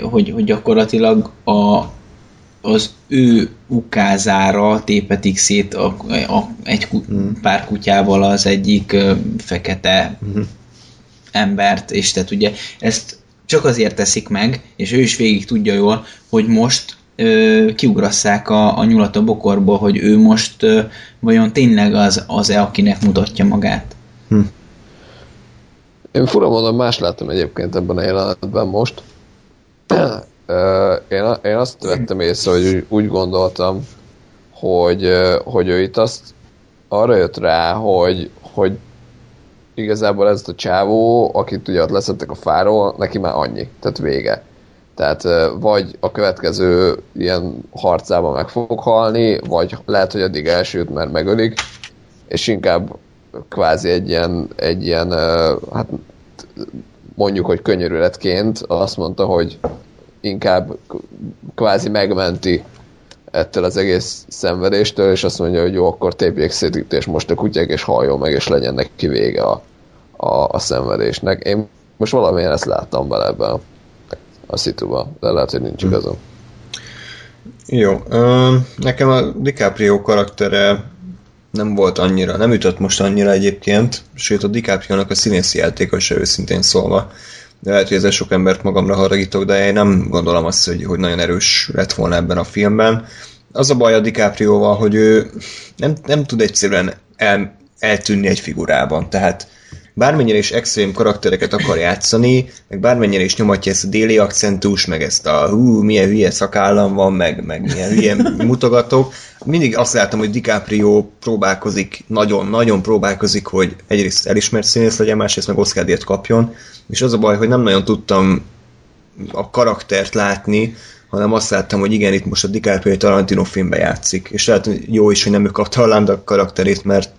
hogy, hogy gyakorlatilag a, az ő ukázára tépetik szét a, a, egy mm. pár kutyával az egyik fekete mm. embert, és tehát ugye ezt csak azért teszik meg, és ő is végig tudja jól, hogy most ö, kiugrasszák a, a nyulat a bokorból, hogy ő most ö, vajon tényleg az, az-e, akinek mutatja magát. Hm. Én fura mondom, más láttam egyébként ebben a jelenetben most. én, én azt vettem észre, hogy úgy, úgy gondoltam, hogy, hogy ő itt azt arra jött rá, hogy, hogy igazából ez a csávó, akit ugye ott leszettek a fáról, neki már annyi, tehát vége. Tehát vagy a következő ilyen harcában meg fog halni, vagy lehet, hogy addig elsőt, mert megölik, és inkább kvázi egy ilyen, egy ilyen hát mondjuk, hogy könyörületként azt mondta, hogy inkább kvázi megmenti ettől az egész szenvedéstől, és azt mondja, hogy jó, akkor tépjék szét itt, és most a kutyák, és halljon meg, és legyen neki vége a, a, a szenvedésnek. Én most valamilyen ezt láttam bele ebben a szituba, de lehet, hogy nincs hm. igazam. Jó. Nekem a DiCaprio karaktere nem volt annyira, nem ütött most annyira egyébként, sőt a DiCaprio-nak a színészi játéka se őszintén szólva. De lehet, hogy ezzel sok embert magamra haragítok, de én nem gondolom azt, hogy, hogy nagyon erős lett volna ebben a filmben. Az a baj a DiCaprio-val, hogy ő nem, nem tud egyszerűen el, eltűnni egy figurában. Tehát bármennyire is extrém karaktereket akar játszani, meg bármennyire is nyomatja ezt a déli akcentus, meg ezt a hú, milyen hülye szakállam van, meg, meg milyen hülye mutogatók, mindig azt láttam, hogy DiCaprio próbálkozik, nagyon-nagyon próbálkozik, hogy egyrészt elismert színész legyen, másrészt meg oscar kapjon, és az a baj, hogy nem nagyon tudtam a karaktert látni, hanem azt láttam, hogy igen, itt most a DiCaprio egy Tarantino filmbe játszik, és lehet, hogy jó is, hogy nem ő kapta a Landa karakterét, mert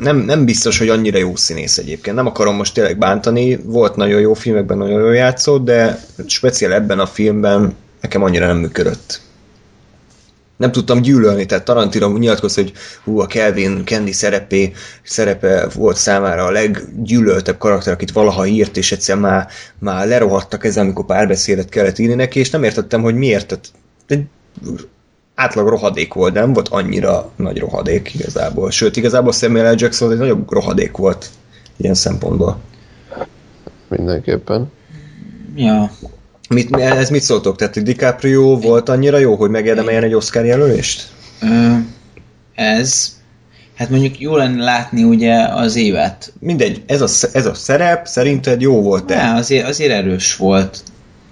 nem, nem biztos, hogy annyira jó színész egyébként. Nem akarom most tényleg bántani, volt nagyon jó filmekben, nagyon jó játszott, de speciál ebben a filmben nekem annyira nem működött. Nem tudtam gyűlölni, tehát Tarantino nyilatkozta, hogy hú, a Kelvin Candy szerepé, szerepe volt számára a leggyűlöltebb karakter, akit valaha írt, és egyszer már, már lerohadtak ezzel, amikor párbeszédet kellett írni neki, és nem értettem, hogy miért. Tehát, átlag rohadék volt, nem volt annyira nagy rohadék igazából. Sőt, igazából Samuel L. Jackson egy nagyobb rohadék volt ilyen szempontból. Mindenképpen. Ja. Mit, ez mit szóltok? Tehát DiCaprio volt annyira jó, hogy megérdemeljen egy Oscar jelölést? Ö, ez Hát mondjuk jó lenne látni ugye az évet. Mindegy, ez a, ez a szerep szerinted jó volt-e? azért, azért erős volt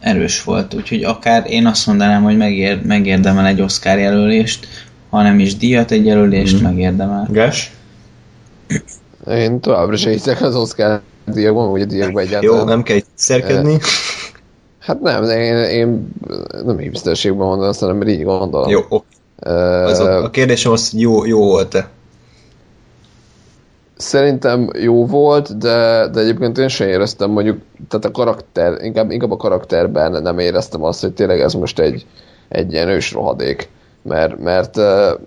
erős volt, úgyhogy akár én azt mondanám, hogy megér, megérdemel egy Oscar jelölést, ha nem is díjat, egy jelölést mm. megérdemel. Gás? Én továbbra is hiszek az Oscar díjakban, vagy a díjakban egyáltalán. Jó, nem kell szerkedni. Hát nem, de én, én nem hipsterségben mondom, azt hanem így gondolom. Jó, oké. Uh, az a, a kérdésem az, hogy jó, jó volt-e? Szerintem jó volt, de, de egyébként én sem éreztem mondjuk, tehát a karakter, inkább, inkább a karakterben nem éreztem azt, hogy tényleg ez most egy, egy ilyen ős rohadék. Mert, mert tehát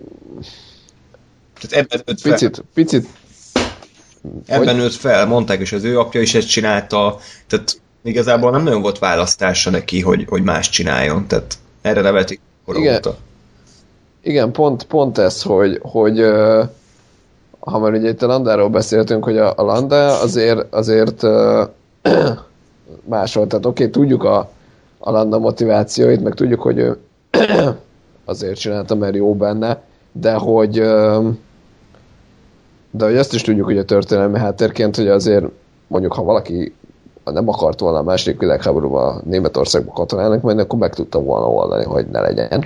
ebben nőtt picit, fel. picit ebben nőtt fel, mondták, és az ő apja is ezt csinálta, tehát igazából nem nagyon volt választása neki, hogy, hogy más csináljon, tehát erre nevetik igen, igen, pont, pont ez, hogy, hogy ha már ugye itt a Landáról beszéltünk, hogy a, a Landa azért, azért uh, máshol, tehát oké, okay, tudjuk a, a Landa motivációit, meg tudjuk, hogy ő azért csinálta, mert jó benne, de hogy de hogy azt is tudjuk, hogy a történelmi háttérként, hogy azért mondjuk, ha valaki nem akart volna a második világháborúban Németországba katonálnak majd, akkor meg tudta volna oldani, hogy ne legyen.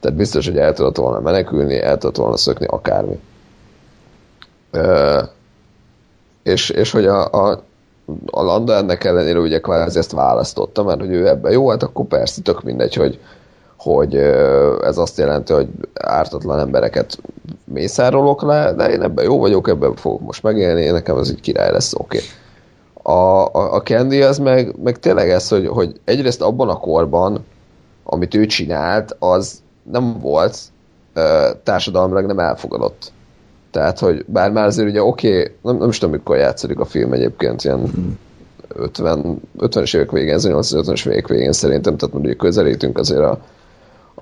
Tehát biztos, hogy el tudott volna menekülni, el tudott volna szökni akármi. És, és hogy a, a, a Landa ennek ellenére ugye kvázi ezt választotta, mert hogy ő ebben jó, hát akkor persze tök mindegy, hogy, hogy ez azt jelenti, hogy ártatlan embereket mészárolok le, de én ebben jó vagyok, ebben fogok most megélni, nekem ez így király lesz, oké. Okay. A, a, a Candy az meg, meg tényleg ez, hogy, hogy egyrészt abban a korban, amit ő csinált, az nem volt társadalmilag nem elfogadott. Tehát, hogy bár már azért ugye oké, okay, nem, nem is tudom, mikor játszódik a film egyébként, ilyen 50, 50-es évek végén, 80-as évek végén szerintem, tehát mondjuk közelítünk azért a,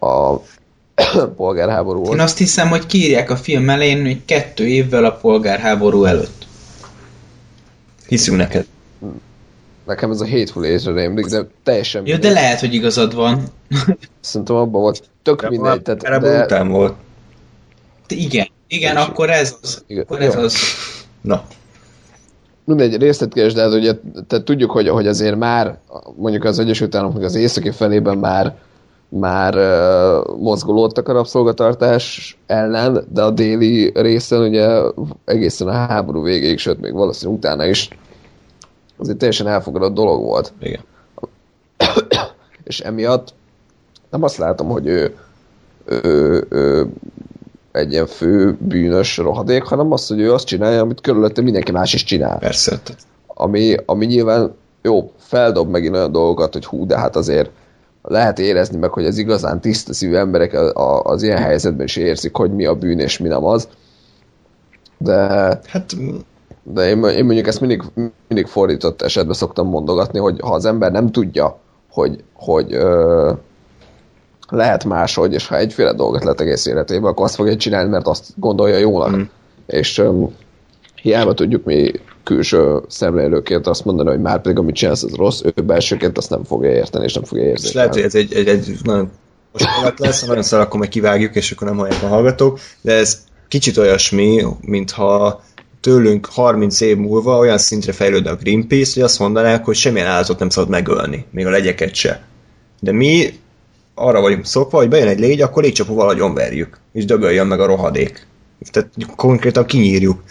a polgárháború Én azt hiszem, hogy kírják a film elején, hogy kettő évvel a polgárháború előtt. Hiszünk neked. Nekem ez a Hateful Eight-re rémlik, de teljesen Jó, de lehet, hogy igazad van. Szerintem abban volt tök de mindegy. Tehát, de... után volt. De igen, igen, akkor ez az. Igen. Akkor ez az. Na. Mindegy, részletkés, de hát ugye, tehát tudjuk, hogy, hogy azért már mondjuk az Egyesült Államoknak az északi felében már már uh, mozgolódtak a rabszolgatartás ellen, de a déli részen ugye egészen a háború végéig, sőt még valószínűleg utána is az egy teljesen elfogadott dolog volt. Igen. És emiatt nem azt látom, hogy ő, ő, ő egy ilyen fő bűnös rohadék, hanem azt, hogy ő azt csinálja, amit körülötte mindenki más is csinál. Persze. Ami, ami nyilván jó, feldob megint olyan dolgokat, hogy hú, de hát azért lehet érezni meg, hogy az igazán tiszta szívű emberek az ilyen helyzetben is érzik, hogy mi a bűn és mi nem az. De, hát, de én, én mondjuk ezt mindig, mindig fordított esetben szoktam mondogatni, hogy ha az ember nem tudja, hogy, hogy ö, lehet máshogy, és ha egyféle dolgot lett egész életében, akkor azt fogja csinálni, mert azt gondolja jónak. Mm. És ö, hiába tudjuk mi külső szemlélőként azt mondani, hogy már pedig amit csinálsz, az rossz, ő belsőként azt nem fogja érteni, és nem fogja érzeni. És lehet, hogy ez egy, egy, egy nagyon most lesz, ha nagyon szar, akkor meg kivágjuk, és akkor nem hallják a hallgatók, de ez kicsit olyasmi, mintha tőlünk 30 év múlva olyan szintre fejlődne a Greenpeace, hogy azt mondanák, hogy semmilyen állatot nem szabad megölni, még a legyeket se. De mi arra vagyunk szokva, hogy bejön egy légy, akkor légcsapóval agyonverjük, és dögöljön meg a rohadék. Tehát konkrétan kinyírjuk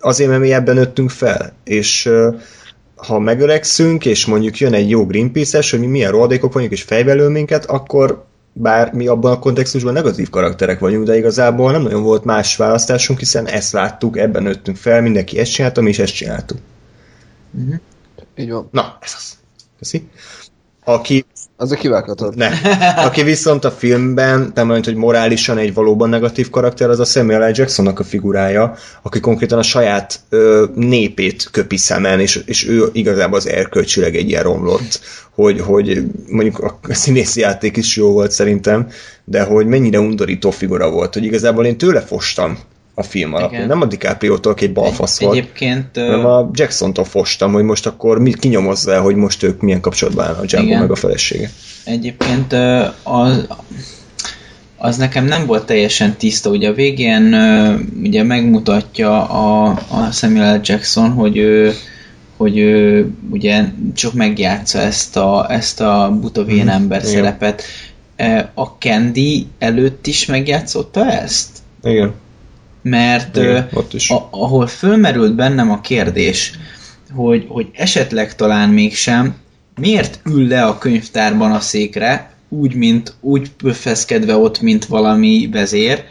azért, mert mi ebben nőttünk fel, és ha megöregszünk, és mondjuk jön egy jó Greenpeace-es, hogy mi milyen rohadékok vagyunk, és fejbelül minket, akkor bár mi abban a kontextusban negatív karakterek vagyunk, de igazából nem nagyon volt más választásunk, hiszen ezt láttuk, ebben nőttünk fel, mindenki ezt csinálta, mi is ezt csináltuk. Uh-huh. Így van. Na, ez az. Köszi. Aki az a kivághatod. Ne. Aki viszont a filmben, nem mondja, hogy morálisan egy valóban negatív karakter, az a Samuel L. Jacksonnak a figurája, aki konkrétan a saját ö, népét köpi szemen, és, és ő igazából az erkölcsileg egy ilyen romlott, hogy, hogy mondjuk a színészi játék is jó volt szerintem, de hogy mennyire undorító figura volt, hogy igazából én tőle fostam a film alapján. Nem a DiCaprio-tól, egy balfasz volt. Egyébként... Hanem a Jackson-tól fostam, hogy most akkor mi, kinyomozza hogy most ők milyen kapcsolatban állnak a Django Igen. meg a felesége. Egyébként az, az nekem nem volt teljesen tiszta. Ugye a végén ugye megmutatja a, a Samuel Jackson, hogy ő hogy ő ugye csak megjátsza ezt a, ezt a buta vén ember mm, szerepet. A Candy előtt is megjátszotta ezt? Igen mert Igen, ott is. A, ahol fölmerült bennem a kérdés, hogy, hogy esetleg talán mégsem, miért ül le a könyvtárban a székre, úgy, mint, úgy pöffeszkedve ott, mint valami vezér,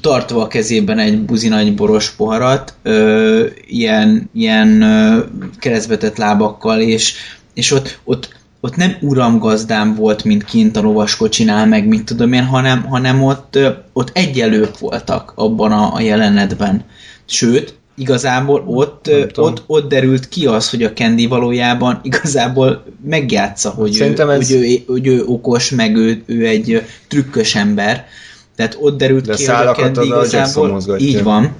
tartva a kezében egy buzi nagy boros poharat, ö, ilyen, ilyen ö, keresztbetett lábakkal, és, és ott, ott ott nem uramgazdám volt, mint kint a lovaskocsinál, meg mit tudom én, hanem, hanem ott, ott egyelők voltak abban a, a jelenetben. Sőt, igazából ott, ott, ott derült ki az, hogy a Candy valójában igazából megjátsza, hogy, ő, ez... hogy, ő, hogy ő okos, meg ő, ő egy trükkös ember. Tehát ott derült De ki, hogy a Candy igazából... Így van.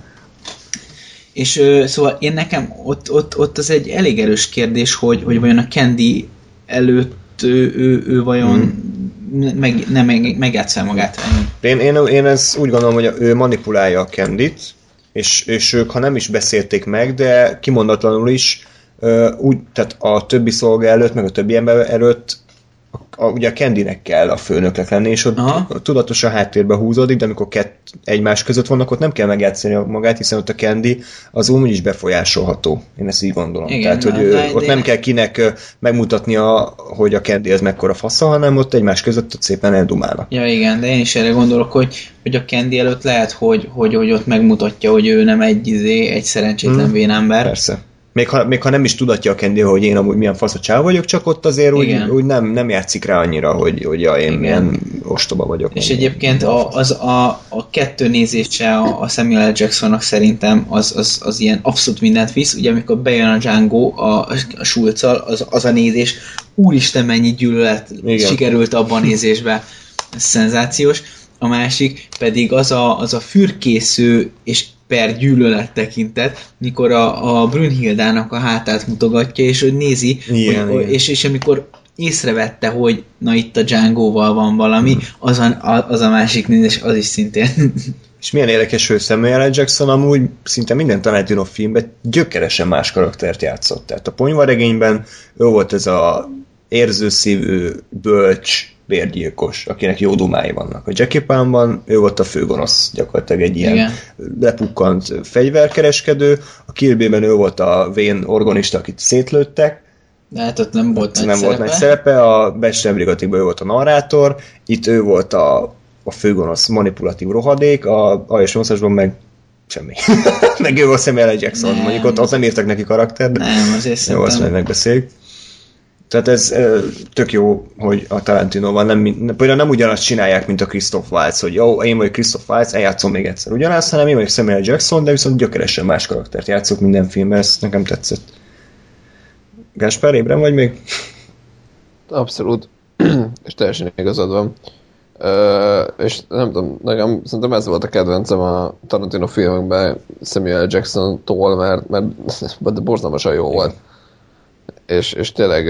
És ö, szóval én nekem ott, ott, ott az egy elég erős kérdés, hogy, hogy vajon a Candy előtt ő, ő, ő vajon hmm. meg, nem meg, megjátsza magát. Én, én, én ezt úgy gondolom, hogy ő manipulálja a Kendit, és, és ők, ha nem is beszélték meg, de kimondatlanul is úgy, tehát a többi szolga előtt, meg a többi ember előtt a, ugye a Kendinek kell a főnöknek lenni, és ott Aha. tudatosan háttérbe húzódik, de amikor kett egymás között vannak, ott nem kell megjátszani magát, hiszen ott a Kendi az úgy is befolyásolható. Én ezt így gondolom. Igen, Tehát, hogy de, ott nem kell kinek megmutatnia, hogy a Kendi az mekkora fasza, hanem ott egymás között ott szépen eldumálnak. Ja, igen, de én is erre gondolok, hogy, hogy a Kendi előtt lehet, hogy, hogy, hogy ott megmutatja, hogy ő nem egy, izé, egy szerencsétlen hmm, vénember. Persze még ha, még ha nem is tudatja a Kendi, hogy én amúgy milyen fasz a vagyok, csak ott azért úgy, úgy nem, nem játszik rá annyira, hogy, hogy ja, én Igen. milyen ostoba vagyok. És egyébként a, az, a, a kettő nézése a, a Samuel L. Jacksonnak szerintem az, az, az ilyen abszolút mindent visz. Ugye amikor bejön a Django a, a Schulzal, az, az a nézés, úristen mennyi gyűlölet Igen. sikerült abban a nézésbe. Ez szenzációs. A másik pedig az a, az a fürkésző és per gyűlölet tekintet, mikor a, a Brünnhildának a hátát mutogatja, és hogy nézi, igen, hogy, igen. És, és amikor észrevette, hogy na itt a Django-val van valami, hmm. az a, az a másik nézés, az is szintén. És milyen érdekes, hogy Samuel L. Jackson amúgy szinte minden Tarantino filmben gyökeresen más karaktert játszott. Tehát a ponyvaregényben ő volt ez a érzőszívű, bölcs, bérgyilkos, akinek jó dumái vannak. A Jackie Pánban ő volt a főgonosz, gyakorlatilag egy ilyen Igen. lepukkant fegyverkereskedő, a Kill ő volt a vén organista, akit szétlőttek, de hát ott nem volt hát, nagy nem szerepe. volt nagy szerepe, a Bachelor Brigatikban ő volt a narrátor, itt ő volt a, a főgonosz manipulatív rohadék, a Aljas 8 meg semmi. meg ő volt Samuel L. Jackson, nem. mondjuk ott, ott nem írtak neki karakter, de nem, azért jó, azt meg megbeszéljük. Tehát ez tök jó, hogy a Tarantino van, nem, például nem ugyanazt csinálják, mint a Christoph Waltz, hogy jó, én vagyok Christoph Waltz, eljátszom még egyszer ugyanazt, hanem én vagyok Samuel Jackson, de viszont gyökeresen más karaktert játszok minden filmben, ez nekem tetszett. Gáspár, ébren vagy még? Abszolút. és teljesen igazad van. Uh, és nem tudom, nekem szerintem ez volt a kedvencem a Tarantino filmekben Samuel Jackson-tól, mert, mert, mert borzalmasan jó volt és, és tényleg,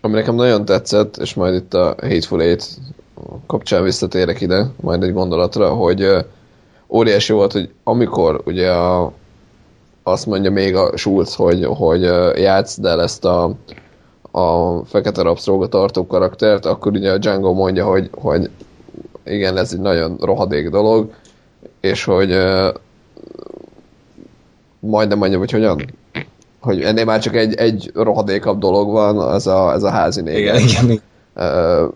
ami nekem nagyon tetszett, és majd itt a Hateful Eight kapcsán visszatérek ide, majd egy gondolatra, hogy óriási volt, hogy amikor ugye a, azt mondja még a Schulz, hogy, hogy játsz el ezt a, a fekete rabszolgatartó karaktert, akkor ugye a Django mondja, hogy, hogy igen, ez egy nagyon rohadék dolog, és hogy majdnem mondja, hogy hogyan hogy ennél már csak egy, egy rohadékabb dolog van, ez a, ez a házi néger. Igen, igen. Uh,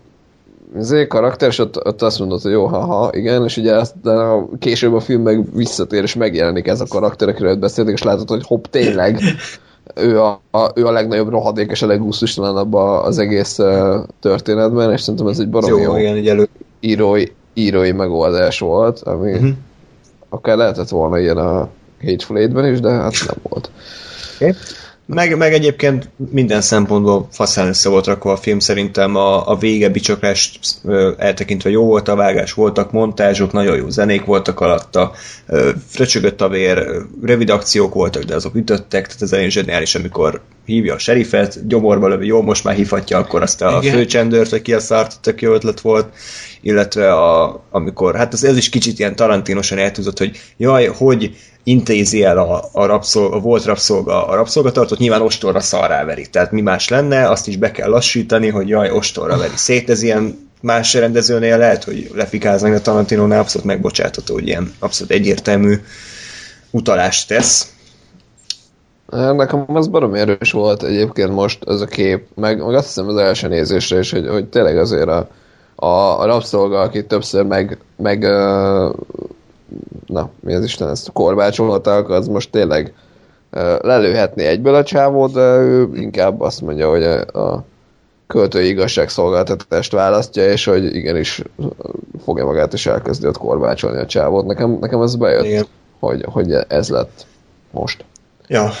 az karakter, és ott, ott azt mondod, hogy jó, haha, igen, és ugye de a, később a film meg visszatér, és megjelenik ez a karakter, akiről beszéltek, és látod, hogy hopp, tényleg ő a, a, ő a legnagyobb rohadék és a legúsztustalanabb az egész uh, történetben, és szerintem ez egy baromi jó, jó igen, elő... írói, írói megoldás volt, ami uh-huh. akár lehetett volna ilyen a Hateful Eight-ben is, de hát nem volt. Okay. Meg, meg egyébként minden szempontból faszán össze volt rakva a film, szerintem a, a vége bicsakást eltekintve jó volt a vágás, voltak montázsok, nagyon jó zenék voltak alatta, fröcsögött a vér, rövid akciók voltak, de azok ütöttek, tehát ez elég zseniális, amikor hívja a serifet, gyomorba lövi, jó, most már hívhatja akkor azt a Igen. főcsendőrt, ki a szart, tök jó ötlet volt, illetve a, amikor, hát ez, ez is kicsit ilyen tarantinosan eltúzott, hogy jaj, hogy intézi el a, a, rabszolga, a volt rabszolga a rabszolgatartót, nyilván ostorra szarrá veri. Tehát mi más lenne, azt is be kell lassítani, hogy jaj, ostorra veri szét. Ez ilyen más rendezőnél lehet, hogy lefikáznak, de Tarantinónál abszolút megbocsátható, hogy ilyen abszolút egyértelmű utalást tesz. Nekem az barom erős volt egyébként most ez a kép, meg, meg azt hiszem az első nézésre is, hogy, hogy tényleg azért a, a, a rabszolga, aki többször meg, meg na, mi az Isten, ezt korbácsolhattak, az most tényleg lelőhetné egyből a csávót, de ő inkább azt mondja, hogy a költői igazságszolgáltatást választja, és hogy igenis fogja magát és elkezdi ott korbácsolni a csávót. Nekem, nekem ez bejött, hogy, hogy ez lett most. Ja.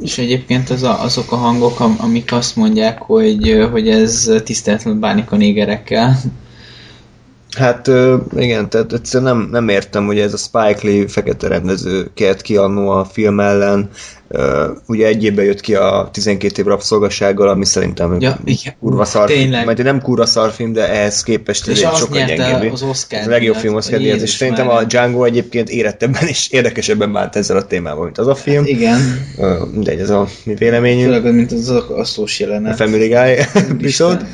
És egyébként az a, azok a hangok, amik azt mondják, hogy, hogy ez tiszteletlen bánik a négerekkel, Hát igen, tehát egyszerűen nem, nem értem, hogy ez a Spike Lee fekete rendező kért ki annó a film ellen, ugye egy évben jött ki a 12 év rabszolgasággal, ami szerintem Ja, igen. kurva szar Tényleg. Majd nem kurva szar film, de ehhez képest És egy sokkal gyengébb. az Oscar A legjobb film Oscar díjat, és szerintem a. Django egyébként érettebben és érdekesebben bánt ezzel a témával, mint az a film. Igen. Ö, Mindegy, ez a mi véleményünk. Főleg, mint az A jelenet. Family Guy epizód.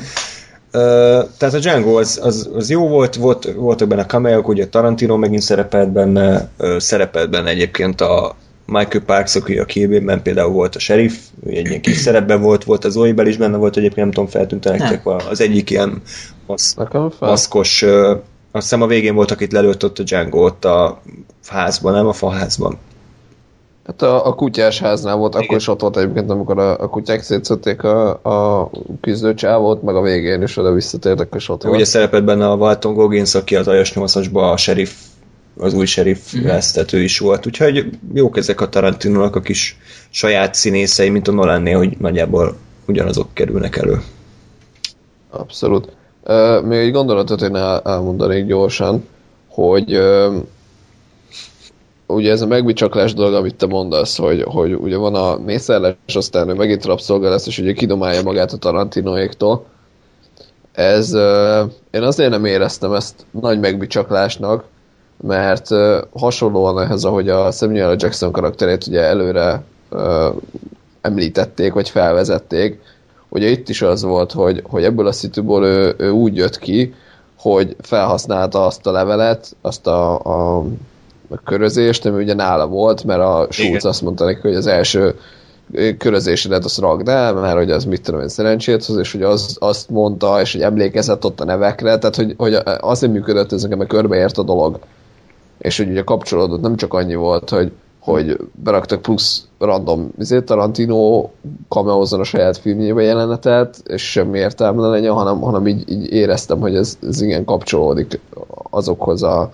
Tehát a Django az, az, az jó volt, volt, voltak benne cameók, ugye Tarantino megint szerepelt benne, szerepelt benne egyébként a Michael Parks, aki a Kill például volt a sheriff, ő egy ilyen kis szerepben volt, volt az Zoe is benne volt, egyébként nem tudom, feltűnt nektek az egyik ilyen masz, maszkos, azt hiszem a végén volt, akit lelőtt ott a Django ott a házban, nem a faházban. Hát a, a kutyás háznál volt, Igen. akkor is ott volt egyébként, amikor a, a kutyák szétszötték a, a küzdő csávót, meg a végén is oda visszatértek, és ott Ugye volt. szerepelt benne a Walton Goggins, aki az Ajas 8-asban a sheriff, az új sheriff mm-hmm. ő is volt. Úgyhogy jók ezek a Tarantinónak a kis saját színészei, mint a Nolannél, hogy nagyjából ugyanazok kerülnek elő. Abszolút. Uh, még egy gondolatot én el, elmondanék gyorsan, hogy uh, ugye ez a megbicsaklás dolog, amit te mondasz, hogy, hogy ugye van a mészárlás, aztán ő megint rabszolga lesz, és ugye kidomálja magát a Tarantinoéktól. Ez, én azért nem éreztem ezt nagy megbicsaklásnak, mert hasonlóan ehhez, ahogy a Samuel L. Jackson karakterét ugye előre említették, vagy felvezették, ugye itt is az volt, hogy, hogy ebből a szituból ő, ő úgy jött ki, hogy felhasználta azt a levelet, azt a, a, a körözést, ami ugye nála volt, mert a Schulz Igen. azt mondta neki, hogy az első körözésedet azt ragd el, mert hogy az mit tudom én szerencsét hoz, és hogy az, azt mondta, és hogy emlékezett ott a nevekre, tehát hogy, hogy azért működött ez nekem, mert körbeért a dolog. És hogy ugye kapcsolódott, nem csak annyi volt, hogy, hogy beraktak plusz random izé, Tarantino cameózzon a saját filmjébe jelenetet, és semmi értelme ne legyen, hanem, hanem így, így éreztem, hogy ez, ez igen kapcsolódik azokhoz a,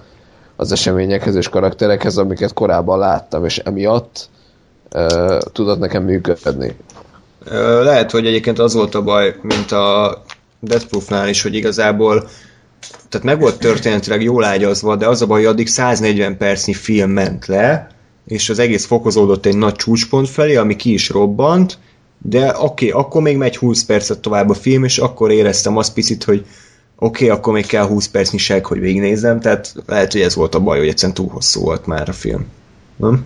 az eseményekhez és karakterekhez, amiket korábban láttam, és emiatt uh, tudott nekem működni. Lehet, hogy egyébként az volt a baj, mint a Death Proof-nál is, hogy igazából tehát meg volt történetileg jól ágyazva, de az a baj, hogy addig 140 percnyi film ment le, és az egész fokozódott egy nagy csúcspont felé, ami ki is robbant, de oké, okay, akkor még megy 20 percet tovább a film, és akkor éreztem azt picit, hogy oké, okay, akkor még kell 20 percnyi seg, hogy végignézzem, tehát lehet, hogy ez volt a baj, hogy egyszerűen túl hosszú volt már a film. Nem?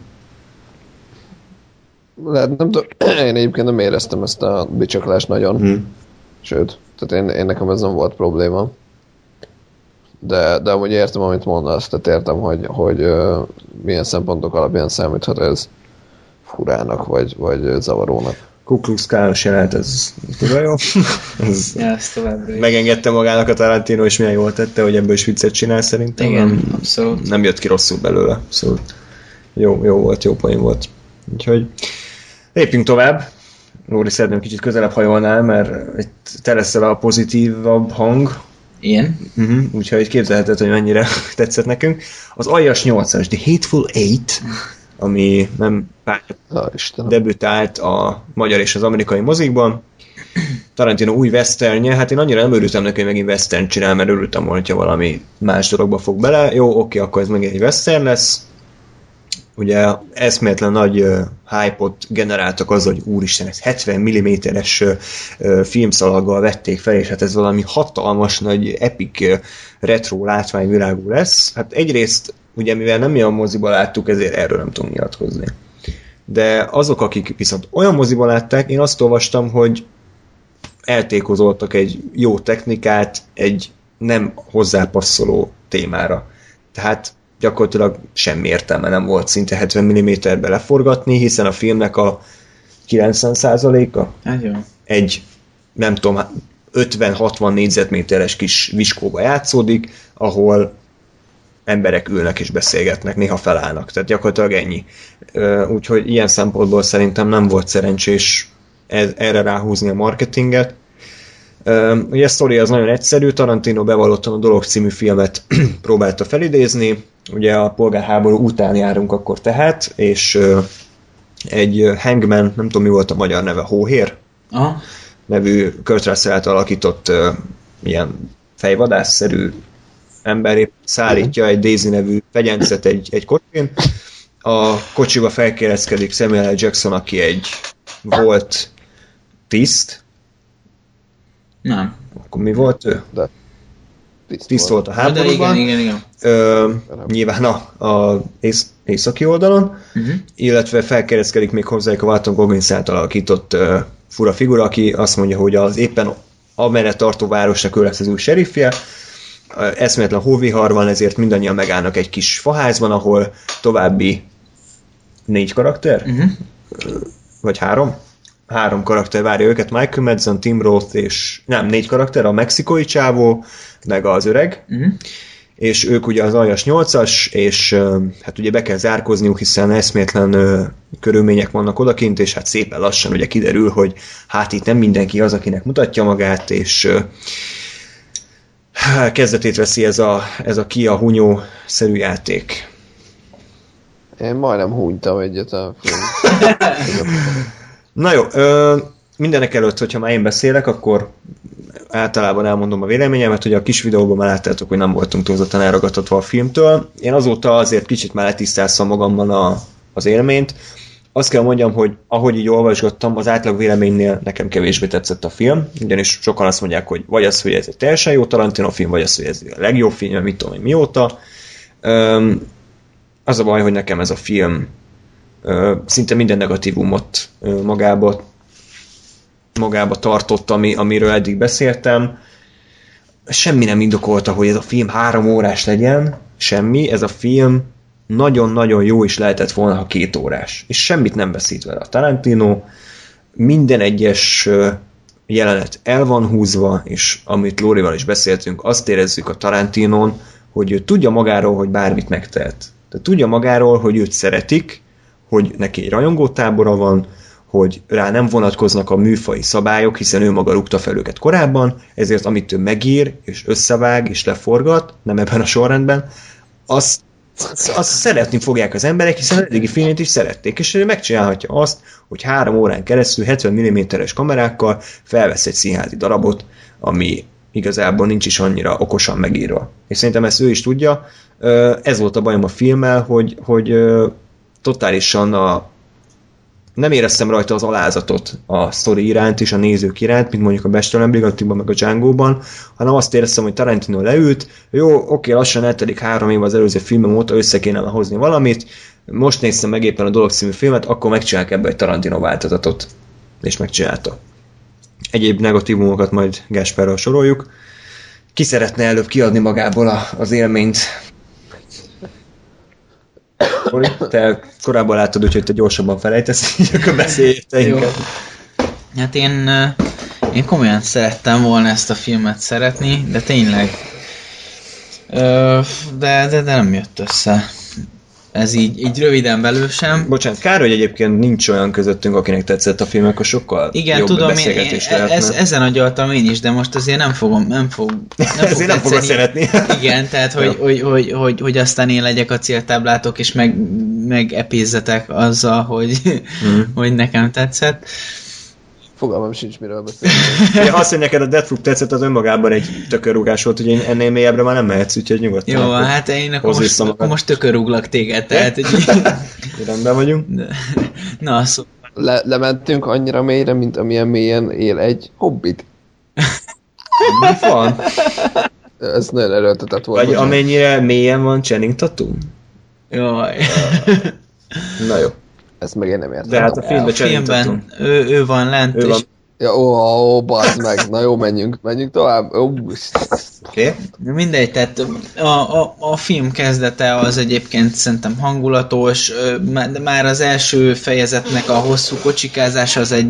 Lehet, nem tudom, én egyébként nem éreztem ezt a bicsaklást nagyon. Hm. Sőt, tehát én, én nekem ez nem volt probléma. De, de amúgy értem, amit mondasz, tehát értem, hogy, hogy uh, milyen szempontok alapján számíthat ez furának, vagy, vagy zavarónak. Ku Klux Klános jelent, ez kurva jó. ez Ja, ez továbbra is. megengedte magának a Tarantino, és milyen jól tette, hogy ebből is viccet csinál szerintem. Igen, Nem, abszolút. nem jött ki rosszul belőle, szóval jó, jó volt, jó poén volt. Úgyhogy lépjünk tovább. Lóri, szeretném kicsit közelebb hajolnál, mert itt te leszel a pozitívabb hang, Ilyen. uh-huh. úgyhogy képzelheted, hogy mennyire tetszett nekünk. Az Aljas 8-as, The Hateful Eight, ami nem pár debütált a magyar és az amerikai mozikban. Tarantino új westernje, hát én annyira nem örültem neki, hogy megint western csinál, mert örültem volna, hogyha valami más dologba fog bele. Jó, oké, akkor ez megint egy western lesz. Ugye eszméletlen nagy uh, hype-ot generáltak az, hogy úristen, ez 70 mm-es uh, filmszalaggal vették fel, és hát ez valami hatalmas nagy epic uh, retro látványvilágú lesz. Hát egyrészt, ugye mivel nem mi a moziba láttuk, ezért erről nem tudunk nyilatkozni de azok, akik viszont olyan moziban látták, én azt olvastam, hogy eltékozoltak egy jó technikát egy nem hozzápasszoló témára. Tehát gyakorlatilag semmi értelme nem volt szinte 70 mm-be leforgatni, hiszen a filmnek a 90%-a Hát egy, nem tudom, 50-60 négyzetméteres kis viskóba játszódik, ahol emberek ülnek és beszélgetnek, néha felállnak, tehát gyakorlatilag ennyi. Úgyhogy ilyen szempontból szerintem nem volt szerencsés erre ráhúzni a marketinget. Ugye a sztori az nagyon egyszerű, Tarantino bevallottan a Dolog című filmet próbálta felidézni, ugye a polgárháború után járunk akkor tehát, és egy hangman, nem tudom mi volt a magyar neve, hóhér? Aha. nevű Kurt Russell alakított uh, ilyen fejvadászszerű ember épp szállítja egy Daisy nevű fegyencet egy, egy kocsin. A kocsiba felkérezkedik Samuel L. Jackson, aki egy volt tiszt. Nem. Akkor mi volt ő? De Tiszt volt a De háborúban. igen, igen, igen. Ö, nyilván a, a ész, északi oldalon, Uh-huh. illetve felkereszkedik még hozzájuk a Walton Goggins által alakított uh, fura figura, aki azt mondja, hogy az éppen amerre tartó városnak ő lesz az új seriffje. Eszméletlen hóvihar van, ezért mindannyian megállnak egy kis faházban, ahol további négy karakter, Uh-huh. vagy három? Három karakter várja őket, Michael Madsen, Tim Roth és nem, négy karakter, a mexikói csávó, meg az öreg, Uh-huh. és ők ugye az aljas 8-as, és hát ugye be kell zárkozniuk, hiszen eszméletlen ö, körülmények vannak odakint, és hát szépen lassan ugye kiderül, hogy hát itt nem mindenki az, akinek mutatja magát, és ö, kezdetét veszi ez a, ez a Kia Hunyó szerű játék. Én majdnem hunytam egyet a film. Na jó, ö, mindenek előtt, hogyha már én beszélek, akkor általában elmondom a véleményemet, hogy a kis videóban már láttátok, hogy nem voltunk túlzottan elragadtatva a filmtől. Én azóta azért kicsit már letisztáztam magamban a, az élményt. Azt kell mondjam, hogy ahogy így olvasgattam, az átlag véleménynél nekem kevésbé tetszett a film, ugyanis sokan azt mondják, hogy vagy az, hogy ez egy teljesen jó Tarantino film, vagy az, hogy ez a legjobb film, mit tudom én mióta. Öm, az a baj, hogy nekem ez a film ö, szinte minden negatívumot ö, magába, magába tartott, ami, amiről eddig beszéltem. Semmi nem indokolta, hogy ez a film három órás legyen, semmi, ez a film nagyon-nagyon jó is lehetett volna, ha két órás. És semmit nem veszít vele a Tarantino, minden egyes jelenet el van húzva, és amit Lórival is beszéltünk, azt érezzük a Tarantinon, hogy ő tudja magáról, hogy bármit megtehet. Tehát tudja magáról, hogy őt szeretik, hogy neki egy rajongótábora van, hogy rá nem vonatkoznak a műfai szabályok, hiszen ő maga rúgta fel őket korábban, ezért amit ő megír, és összevág, és leforgat, nem ebben a sorrendben, azt, azt szeretni fogják az emberek, hiszen eddigi filmét is szerették, és ő megcsinálhatja azt, hogy három órán keresztül 70 mm-es kamerákkal felvesz egy színházi darabot, ami igazából nincs is annyira okosan megírva. És szerintem ezt ő is tudja. Ez volt a bajom a filmmel, hogy, hogy totálisan a, nem éreztem rajta az alázatot a sztori iránt és a nézők iránt, mint mondjuk a Bestelen Brigatikban, meg a Django-ban, hanem azt éreztem, hogy Tarantino leült, jó, oké, lassan eltelik három év az előző filmem óta, össze kéne hozni valamit, most néztem meg éppen a Dolog című filmet, akkor megcsinálják ebbe egy Tarantino változatot. És megcsinálta. Egyéb negatívumokat majd Gáspárral soroljuk. Ki szeretne előbb kiadni magából a, az élményt? Te korábban láttad, úgyhogy te gyorsabban felejtesz, így akkor beszélj inkább. Hát én, én komolyan szerettem volna ezt a filmet szeretni, de tényleg. De, de, de nem jött össze. Ez így, így röviden belül sem. Bocsánat, kár, hogy egyébként nincs olyan közöttünk, akinek tetszett a film, akkor sokkal Igen, jobb tudom, beszélgetés én, lehetne. ez, ezen agyaltam én is, de most azért nem fogom, nem fog, nem fog Ezért nem tetszeni. szeretni. Igen, tehát hogy, hogy, hogy, hogy, hogy aztán én legyek a céltáblátok, és meg, meg epézzetek azzal, hogy, Mhm. hogy nekem tetszett. Fogalmam sincs, miről beszélni. Ja, azt, hogy neked a Deathloop tetszett, az önmagában egy tökörrúgás volt, hogy én ennél mélyebbre már nem mehetsz, úgyhogy nyugodtan. Jó, akkor hát én akkor most, akkor most tökörúglak téged, tehát hogy... Rendben vagyunk. Na, szó, Le, lementünk annyira mélyre, mint amilyen mélyen él egy hobbit. Mi van? Ez nagyon erőltetett volt. Vagy amennyire mélyen van Channing Tatum? jaj. Na jó. Ezt meg én nem értem. De hát a filmben A filmben ő, ő van lent, Ő és van. Ja, ó, ó, bazd meg. Na jó, menjünk. Menjünk tovább. Oké? Okay? Mindegy, tehát a, a, a film kezdete az egyébként szerintem hangulatos, de már az első fejezetnek a hosszú kocsikázása az egy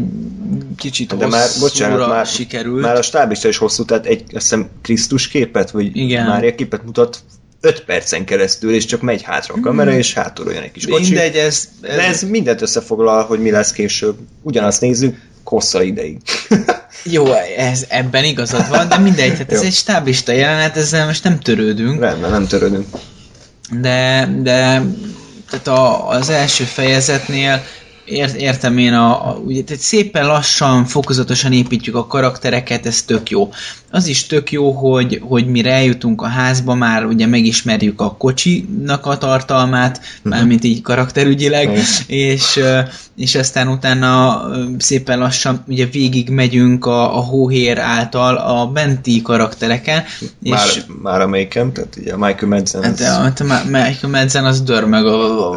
kicsit De már, bocsánat, már, sikerült. már a stáblista is hosszú, tehát egy, azt hiszem Krisztus képet, vagy Igen. Mária képet mutat 5 percen keresztül, és csak megy hátra a kamera, és hátulról jön egy kis kocsi. Mindegy, ez, ez, De ez mindent összefoglal, hogy mi lesz később. Ugyanazt nézzük, hossza ideig. Jó, ez, ebben igazad van, de mindegy, tehát ez egy stáblista jelenet, ezzel most nem törődünk. Rendben, nem törődünk. de, de tehát a, az első fejezetnél ért, értem én, a, a, ugye tehát szépen lassan, fokozatosan építjük a karaktereket, ez tök jó. Az is tök jó, hogy, hogy mire eljutunk a házba, már ugye megismerjük a kocsinak a tartalmát, uh-huh. mármint így karakterügyileg, uh-huh. és, és aztán utána szépen lassan ugye végig megyünk a, a hóhér által a benti karaktereken. Már, és, már amelyiken, tehát ugye a Michael Madsen. Hát, az... a, a Michael Madsen az dörmög a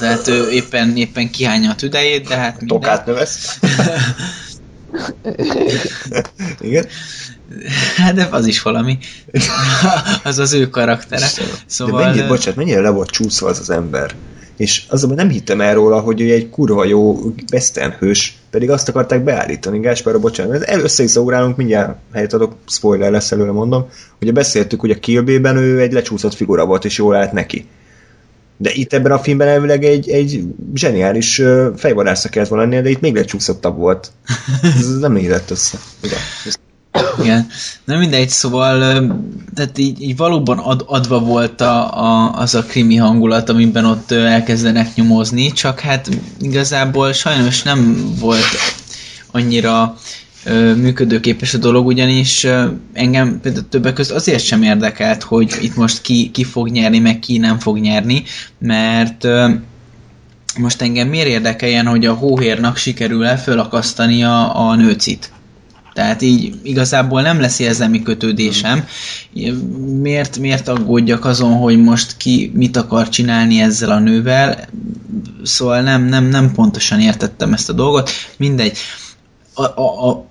tehát ő éppen, éppen kihányja a tüdejét, de hát minden. Tokát növesz. Igen? Hát de az is valami. az az ő karaktere. Szóval... De mennyire, bocsánat, mennyire le volt csúszva az az ember. És azonban nem hittem el róla, hogy ő egy kurva jó western hős, pedig azt akarták beállítani. Gáspára, bocsánat, össze is ugrálunk, mindjárt helyet adok, spoiler lesz előre mondom, ugye beszéltük, hogy a Kill B-ben ő egy lecsúszott figura volt, és jól állt neki. De itt ebben a filmben elvileg egy, egy zseniális fejvadásza kellett volna lennie, de itt még lecsúszottabb volt. Ez nem érett össze. Igen. Igen. Na mindegy, szóval tehát így, így valóban ad, adva volt a, a, az a krimi hangulat, amiben ott elkezdenek nyomozni, csak hát igazából sajnos nem volt annyira működőképes a dolog, ugyanis engem például többek között azért sem érdekelt, hogy itt most ki, ki fog nyerni, meg ki nem fog nyerni, mert most engem miért érdekeljen, hogy a hóhérnak sikerül-e fölakasztani a, a nőcit? Tehát így igazából nem lesz érzelmi kötődésem. Miért, miért aggódjak azon, hogy most ki mit akar csinálni ezzel a nővel? Szóval nem, nem, nem pontosan értettem ezt a dolgot. Mindegy. A, a, a,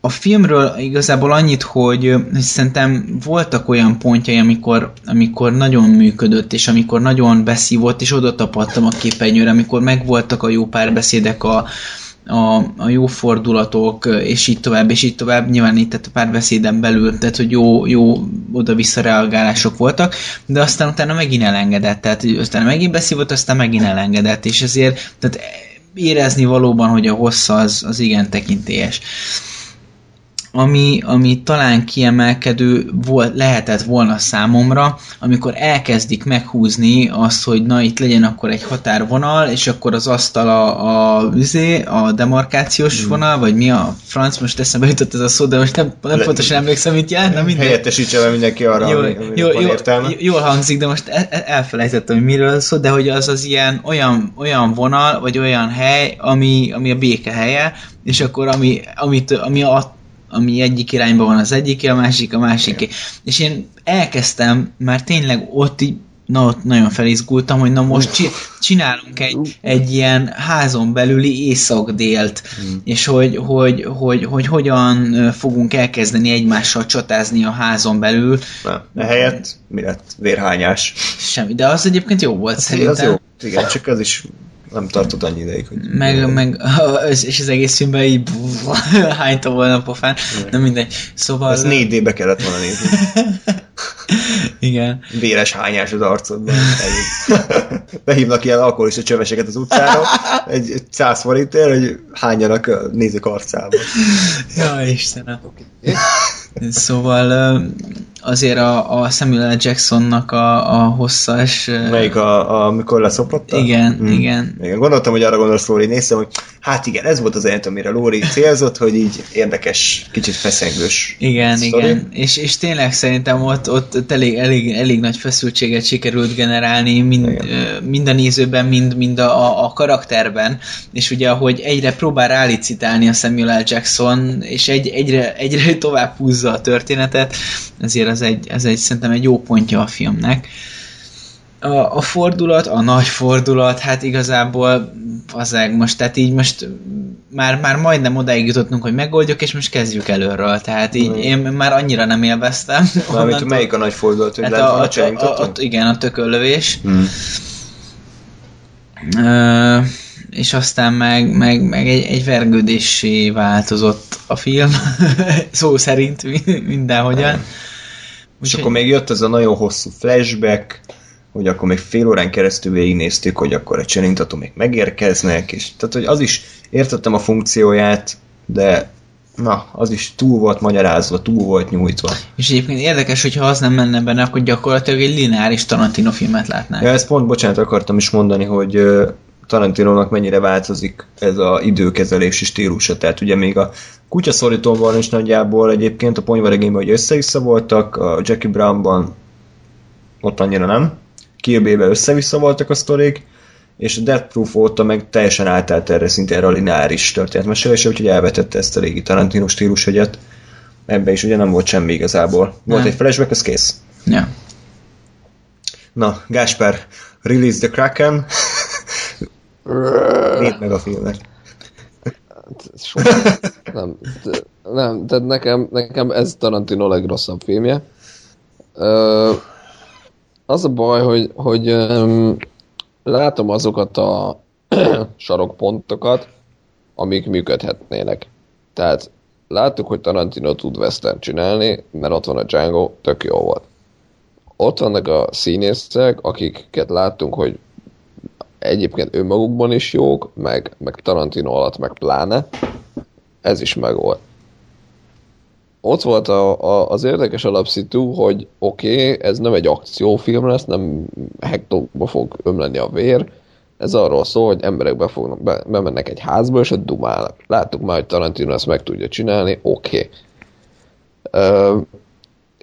a filmről igazából annyit, hogy, hogy szerintem voltak olyan pontjai, amikor, amikor nagyon működött, és amikor nagyon beszívott, és oda tapadtam a képernyőre, amikor megvoltak a jó párbeszédek a, a, a jó fordulatok, és így tovább, és így tovább, nyilván itt tehát a párbeszéden belül, tehát hogy jó, jó oda-vissza reagálások voltak, de aztán utána megint elengedett, tehát aztán megint beszívott, aztán megint elengedett, és ezért tehát érezni valóban, hogy a hossza az, az igen tekintélyes ami, ami talán kiemelkedő volt, lehetett volna számomra, amikor elkezdik meghúzni azt, hogy na itt legyen akkor egy határvonal, és akkor az asztal a, a, üzé, a demarkációs hmm. vonal, vagy mi a franc, most eszembe jutott ez a szó, de most nem, nem pontosan emlékszem, mit jelent. Na minden. Helyettesítse le mindenki arra, jó, ami, értelme. Jól hangzik, de most e- e- elfelejtettem, hogy miről szó, de hogy az az ilyen olyan, olyan vonal, vagy olyan hely, ami, ami a béke helye, és akkor ami, amit, ami a ami egyik irányba van az egyik, a másik a másik. És én elkezdtem már tényleg ott így na ott nagyon felizgultam, hogy na most csi- csinálunk egy, egy ilyen házon belüli észak-délt, mm. és hogy, hogy, hogy, hogy hogyan fogunk elkezdeni egymással csatázni a házon belül. Na, helyett mi lett? Vérhányás. Semmi, de az egyébként jó volt hát, szerintem. Az jó. Igen, csak az is nem tartott annyi ideig, hogy... Meg, meg és az egész filmben így hányta volna a pofán, de mindegy. Szóval... Ezt 4D-be kellett volna nézni. Igen. Véres hányás az arcodban. Behívnak ilyen alkoholista csöveseket az utcára, egy száz forintért, hogy hányanak nézők arcába. Ja, Istenem. Szóval azért a, a Samuel L. Jacksonnak a, a hosszas... Melyik, a, a, amikor leszopott? Igen, hmm. igen. igen. Gondoltam, hogy arra gondolsz, Lóri, néztem, hogy hát igen, ez volt az eljött, amire Lóri célzott, hogy így érdekes, kicsit feszengős. Igen, sztori. igen. És, és tényleg szerintem ott, ott elég, elég, elég nagy feszültséget sikerült generálni mind, mind a nézőben, mind, mind a, a karakterben, és ugye ahogy egyre próbál rálicitálni a Samuel L. Jackson, és egy, egyre, egyre tovább húzza a történetet, ezért ez egy, ez egy szerintem egy jó pontja a filmnek. A, a fordulat, a nagy fordulat, hát igazából azeg most, tehát így most már, már majdnem odáig jutottunk, hogy megoldjuk, és most kezdjük előről, tehát így mm. én már annyira nem élveztem. Mármint, melyik a nagy fordulat, hogy hát a, a, a, a, igen, a tököllövés. Mm. Uh, és aztán meg, meg, meg egy, egy vergődésé változott a film, szó szerint mindenhogyan. És akkor még jött ez a nagyon hosszú flashback, hogy akkor még fél órán keresztül végignéztük, hogy akkor a cselintató még megérkeznek, és tehát, hogy az is értettem a funkcióját, de na, az is túl volt magyarázva, túl volt nyújtva. És egyébként érdekes, hogyha az nem menne benne, akkor gyakorlatilag egy lineáris Tarantino filmet látnánk. Ja, ezt pont, bocsánat, akartam is mondani, hogy Tarantinónak mennyire változik ez a időkezelési stílusa. Tehát ugye még a kutyaszorítóban is nagyjából egyébként a ponyvaregényben hogy össze-vissza voltak, a Jackie Brownban ott annyira nem. Kill Bill-ben össze-vissza voltak a sztorik, és a Death Proof óta meg teljesen átállt erre szinte erre a lineáris történetmesélése, úgyhogy elvetette ezt a régi Tarantino stílusegyet. Ebben is ugye nem volt semmi igazából. Volt Nem. egy flashback, az kész. Ja. Na, Gáspár, release the Kraken, nézd meg a filmet. Soha. nem, nem, tehát nekem, nekem ez Tarantino legrosszabb filmje. Ö, az a baj, hogy, hogy öm, látom azokat a sarokpontokat, amik működhetnének. Tehát láttuk, hogy Tarantino tud western csinálni, mert ott van a Django, tök jó volt. Ott vannak a színészek, akiket láttunk, hogy egyébként önmagukban is jók, meg, meg Tarantino alatt meg pláne. Ez is meg volt. Ott volt a, a, az érdekes alapszitu, hogy oké, okay, ez nem egy akciófilm lesz, nem hektokba fog ömleni a vér, ez arról szól, hogy emberek be fognak, be, bemennek egy házba, és ott dumálnak. Láttuk már, hogy Tarantino ezt meg tudja csinálni, oké. Okay.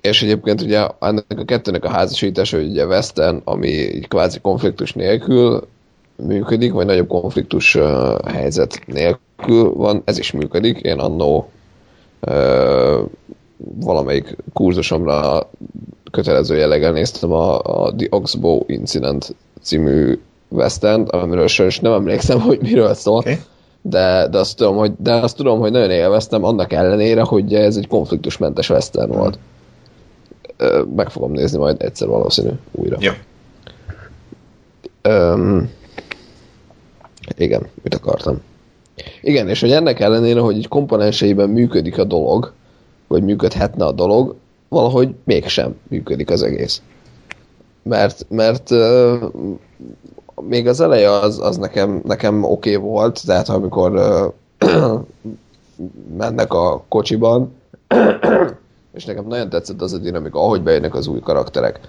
és egyébként ugye ennek a kettőnek a házasítása, hogy ugye Western, ami így kvázi konfliktus nélkül működik, vagy nagyobb konfliktus helyzet nélkül van, ez is működik. Én annó valamelyik kurzusomra kötelező jelleggel néztem a, a The Oxbow Incident című western amiről sajnos nem emlékszem, hogy miről szól. Okay. De, de, azt tudom, hogy, de azt tudom, hogy nagyon élveztem, annak ellenére, hogy ez egy konfliktusmentes western volt. Ö, Meg fogom nézni majd egyszer valószínű újra. Jó. Öm, igen, mit akartam? Igen, és hogy ennek ellenére, hogy egy komponenseiben működik a dolog, vagy működhetne a dolog, valahogy mégsem működik az egész. Mert, mert uh, még az eleje az, az nekem, nekem oké okay volt, tehát amikor uh, mennek a kocsiban, és nekem nagyon tetszett az a dinamika, ahogy bejönnek az új karakterek.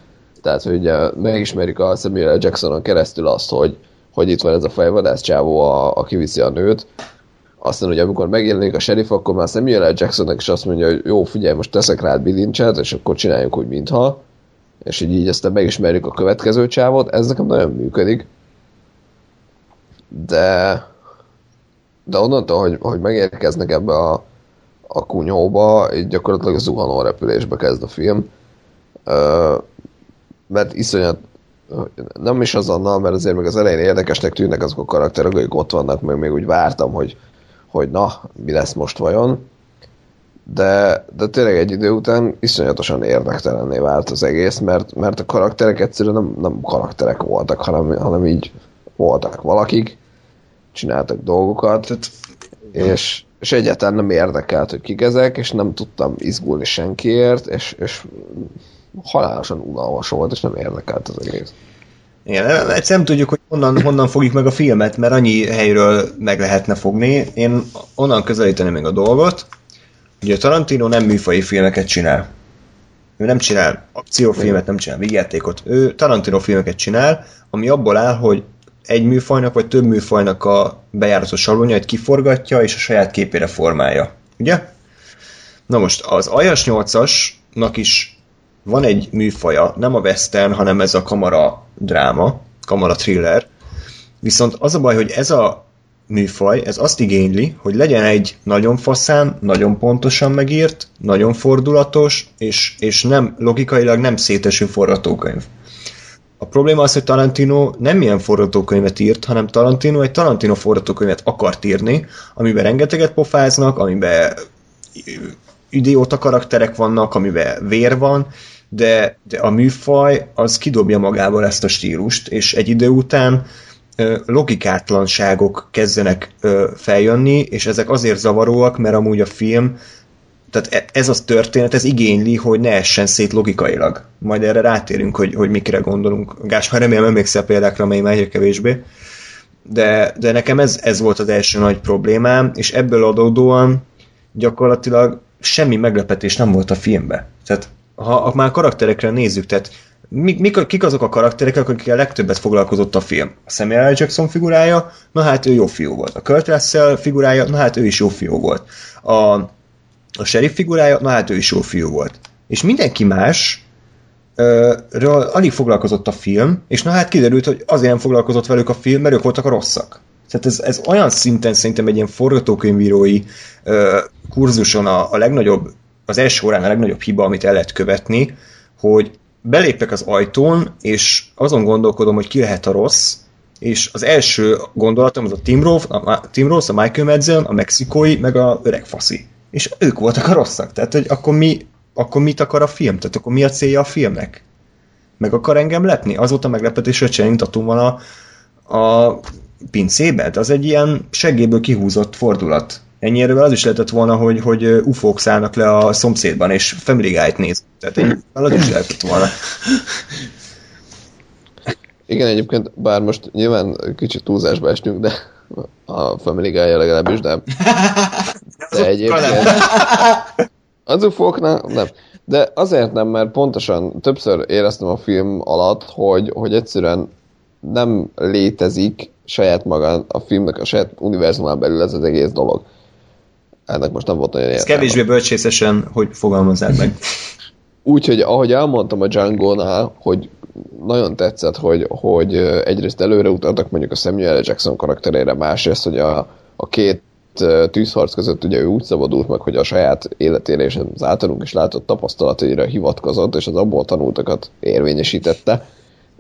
Tehát, hogy ugye megismerik a Samuel. Jacksonon keresztül azt, hogy, hogy itt van ez a fejvadász csávó, a, aki viszi a nőt. Aztán ugye amikor megjelenik a sheriff, akkor már Samuel L. Jacksonnak is azt mondja, hogy jó, figyelj, most teszek rád bilincset, és akkor csináljuk úgy, mintha. És így, így aztán megismerjük a következő csávot. Ez nekem nagyon működik. De de onnantól, hogy, hogy megérkeznek ebbe a, a kunyhóba, így gyakorlatilag zuhanó repülésbe kezd a film. Ö, mert iszonyat nem is azonnal, mert azért meg az elején érdekesnek tűnnek azok a karakterek, akik ott vannak, meg még úgy vártam, hogy, hogy na, mi lesz most vajon. De, de tényleg egy idő után iszonyatosan érdektelenné vált az egész, mert, mert a karakterek egyszerűen nem, nem karakterek voltak, hanem, hanem így voltak valakik, csináltak dolgokat, Tehát és, és egyáltalán nem érdekelt, hogy kik ezek, és nem tudtam izgulni senkiért, és, és halálosan unalmas volt, és nem érdekelt az egész. Igen, egyszerűen nem tudjuk, hogy honnan, honnan fogjuk meg a filmet, mert annyi helyről meg lehetne fogni. Én onnan közelíteném meg a dolgot, hogy a Tarantino nem műfai filmeket csinál. Ő nem csinál akciófilmet, nem csinál vígjátékot. Ő Tarantino filmeket csinál, ami abból áll, hogy egy műfajnak vagy több műfajnak a bejáratos sablonjait kiforgatja és a saját képére formálja. Ugye? Na most az Ajas 8-asnak is van egy műfaja, nem a western, hanem ez a kamara dráma, kamara thriller. Viszont az a baj, hogy ez a műfaj, ez azt igényli, hogy legyen egy nagyon faszán, nagyon pontosan megírt, nagyon fordulatos, és, és nem logikailag nem széteső forgatókönyv. A probléma az, hogy Tarantino nem ilyen forgatókönyvet írt, hanem Tarantino egy Tarantino forgatókönyvet akart írni, amiben rengeteget pofáznak, amiben idióta karakterek vannak, amiben vér van, de, de a műfaj az kidobja magából ezt a stílust, és egy idő után logikátlanságok kezdenek feljönni, és ezek azért zavaróak, mert amúgy a film tehát e- ez az történet, ez igényli, hogy ne essen szét logikailag. Majd erre rátérünk, hogy, hogy mikre gondolunk. Gás, ha remélem emlékszel példákra, amely már egyre kevésbé. De, de nekem ez, ez volt az első nagy problémám, és ebből adódóan gyakorlatilag semmi meglepetés nem volt a filmben. Tehát ha, ha már karakterekre nézzük, tehát mik, mik, kik azok a karakterek, akikkel a legtöbbet foglalkozott a film? A Samuel L. Jackson figurája, na hát ő jó fiú volt. A Kurt Russell figurája, na hát ő is jó fiú volt. A, a sheriff figurája, na hát ő is jó fiú volt. És mindenki más ről alig foglalkozott a film, és na hát kiderült, hogy azért nem foglalkozott velük a film, mert ők voltak a rosszak. Tehát ez, ez olyan szinten szerintem egy ilyen forgatókönyvírói uh, kurzuson a, a legnagyobb, az első órán a legnagyobb hiba, amit el lehet követni, hogy belépek az ajtón, és azon gondolkodom, hogy ki lehet a rossz, és az első gondolatom az a Tim Rose, a, Tim Rose, a Michael Madsen, a mexikói, meg a öreg faszi. És ők voltak a rosszak. Tehát, hogy akkor mi, akkor mit akar a film? Tehát akkor mi a célja a filmnek? Meg akar engem lepni? Azóta meglepetés, hogy Channing van a, a pincébe? De az egy ilyen seggéből kihúzott fordulat. Ennyire az is lehetett volna, hogy, hogy ufók szállnak le a szomszédban, és Family Guy-t néz. Tehát egy, az is lehetett volna. Igen, egyébként, bár most nyilván kicsit túlzásba esnünk, de a Family guy legalábbis nem. De egyébként... Az ufóknál nem. De azért nem, mert pontosan többször éreztem a film alatt, hogy, hogy egyszerűen nem létezik saját maga a filmnek, a saját univerzumán belül ez az egész dolog. Ennek most nem volt nagyon értelme. Ez kevésbé bölcsészesen, hogy fogalmazzák meg. Úgyhogy ahogy elmondtam a Django-nál, hogy nagyon tetszett, hogy, hogy egyrészt előre utaltak mondjuk a Samuel Jackson karakterére, másrészt, hogy a, a két tűzharc között ugye ő úgy szabadult meg, hogy a saját életére és az általunk is látott tapasztalataira hivatkozott, és az abból tanultakat érvényesítette.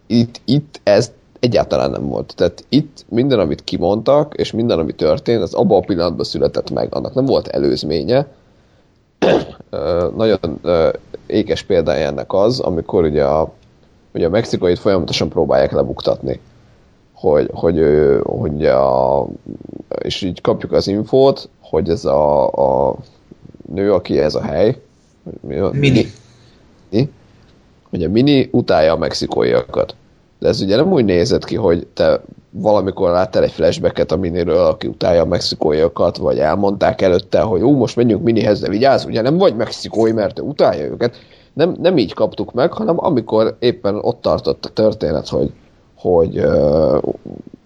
Itt, itt ez egyáltalán nem volt. Tehát itt minden, amit kimondtak, és minden, ami történt, az abban a pillanatban született meg. Annak nem volt előzménye. Nagyon ékes példája ennek az, amikor ugye a, ugye a mexikóit folyamatosan próbálják lebuktatni. Hogy, hogy, hogy a, és így kapjuk az infót, hogy ez a, a nő, aki ez a hely, mi a, Mini. Hogy a Mini utálja a mexikóiakat. De ez ugye nem úgy nézett ki, hogy te valamikor láttál egy flashbacket a Miniről, aki utálja a mexikóiakat, vagy elmondták előtte, hogy ú, most menjünk Minihez, de vigyázz, ugye nem vagy mexikói, mert ő utálja őket. Nem, nem így kaptuk meg, hanem amikor éppen ott tartott a történet, hogy, hogy uh,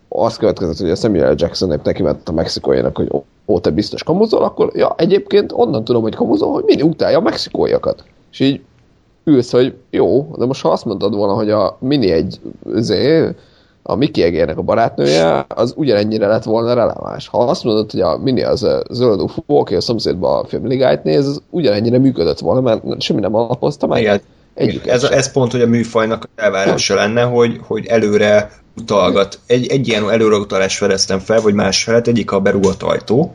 azt következett, hogy a Samuel Jackson épp neki ment a mexikóinak, hogy ó, ó, te biztos kamuzol, akkor ja, egyébként onnan tudom, hogy kamuzol, hogy Mini utálja a mexikóiakat. És így ülsz, hogy jó, de most ha azt mondtad volna, hogy a Mini egy zé, a Mickey Egérnek a barátnője, az ugyanennyire lett volna releváns. Ha azt mondod, hogy a Mini az a zöld ufó, aki a szomszédban a filmligájt néz, az ugyanennyire működött volna, mert semmi nem alapozta meg. Igen. Ez, ez pont, hogy a műfajnak elvárása lenne, hogy, hogy előre utalgat. Egy, egy ilyen előreutalás fedeztem fel, vagy más felett, egyik a berúgott ajtó,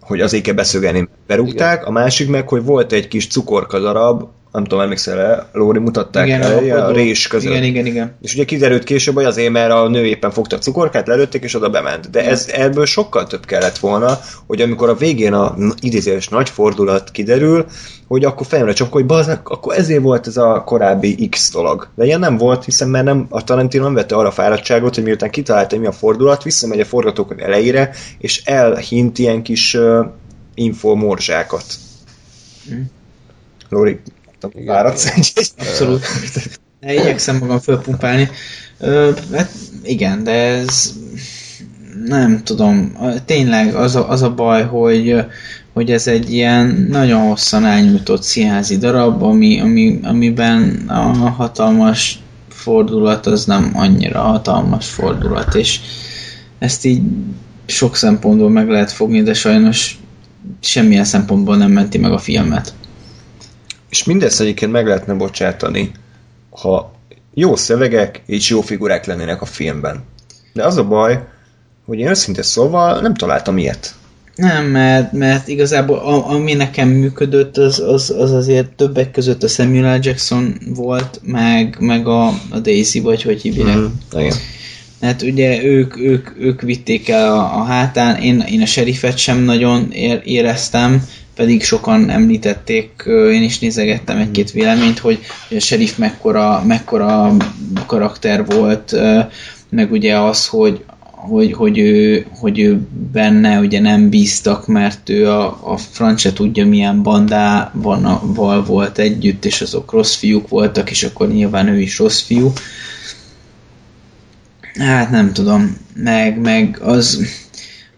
hogy az éke beszögelni berúgták, Igen. a másik meg, hogy volt egy kis cukorka darab, nem tudom, emlékszel -e, Lóri mutatták igen, el, a rés között. Igen, igen, igen. És ugye kiderült később, hogy azért, mert a nő éppen fogta a cukorkát, lelőtték, és oda bement. De ez ebből sokkal több kellett volna, hogy amikor a végén a idézés nagy fordulat kiderül, hogy akkor fejemre csak, hogy bazd, akkor ezért volt ez a korábbi X dolog. De ilyen nem volt, hiszen mert nem, a Tarantino nem vette arra a fáradtságot, hogy miután kitalálta, mi a fordulat, visszamegy a forgatók elejére, és elhint ilyen kis uh, infomorzsákat. Mm. Lóri, váradsz egy Abszolút. Igyekszem magam fölpumpálni. Ö, hát igen, de ez nem tudom, tényleg az a, az a baj, hogy, hogy ez egy ilyen nagyon hosszan elnyújtott színházi darab, ami, ami, amiben a hatalmas fordulat az nem annyira hatalmas fordulat, és ezt így sok szempontból meg lehet fogni, de sajnos semmilyen szempontból nem menti meg a filmet. És mindezt egyébként meg lehetne bocsátani, ha jó szövegek és jó figurák lennének a filmben. De az a baj, hogy én őszintén szóval nem találtam ilyet. Nem, mert, mert igazából a, ami nekem működött, az, az, az azért többek között a Samuel L. Jackson volt, meg, meg a, a Daisy, vagy hogy hívják. Mm, igen. Hát ugye ők, ők, ők vitték el a, a hátán, én, én a serifet sem nagyon ér, éreztem, pedig sokan említették, én is nézegettem egy-két véleményt, hogy a sheriff mekkora, mekkora karakter volt, meg ugye az, hogy hogy, hogy, ő, hogy ő benne ugye nem bíztak, mert ő a, a francia tudja milyen bandával volt együtt, és azok rossz fiúk voltak, és akkor nyilván ő is rossz fiú. Hát nem tudom, meg, meg az,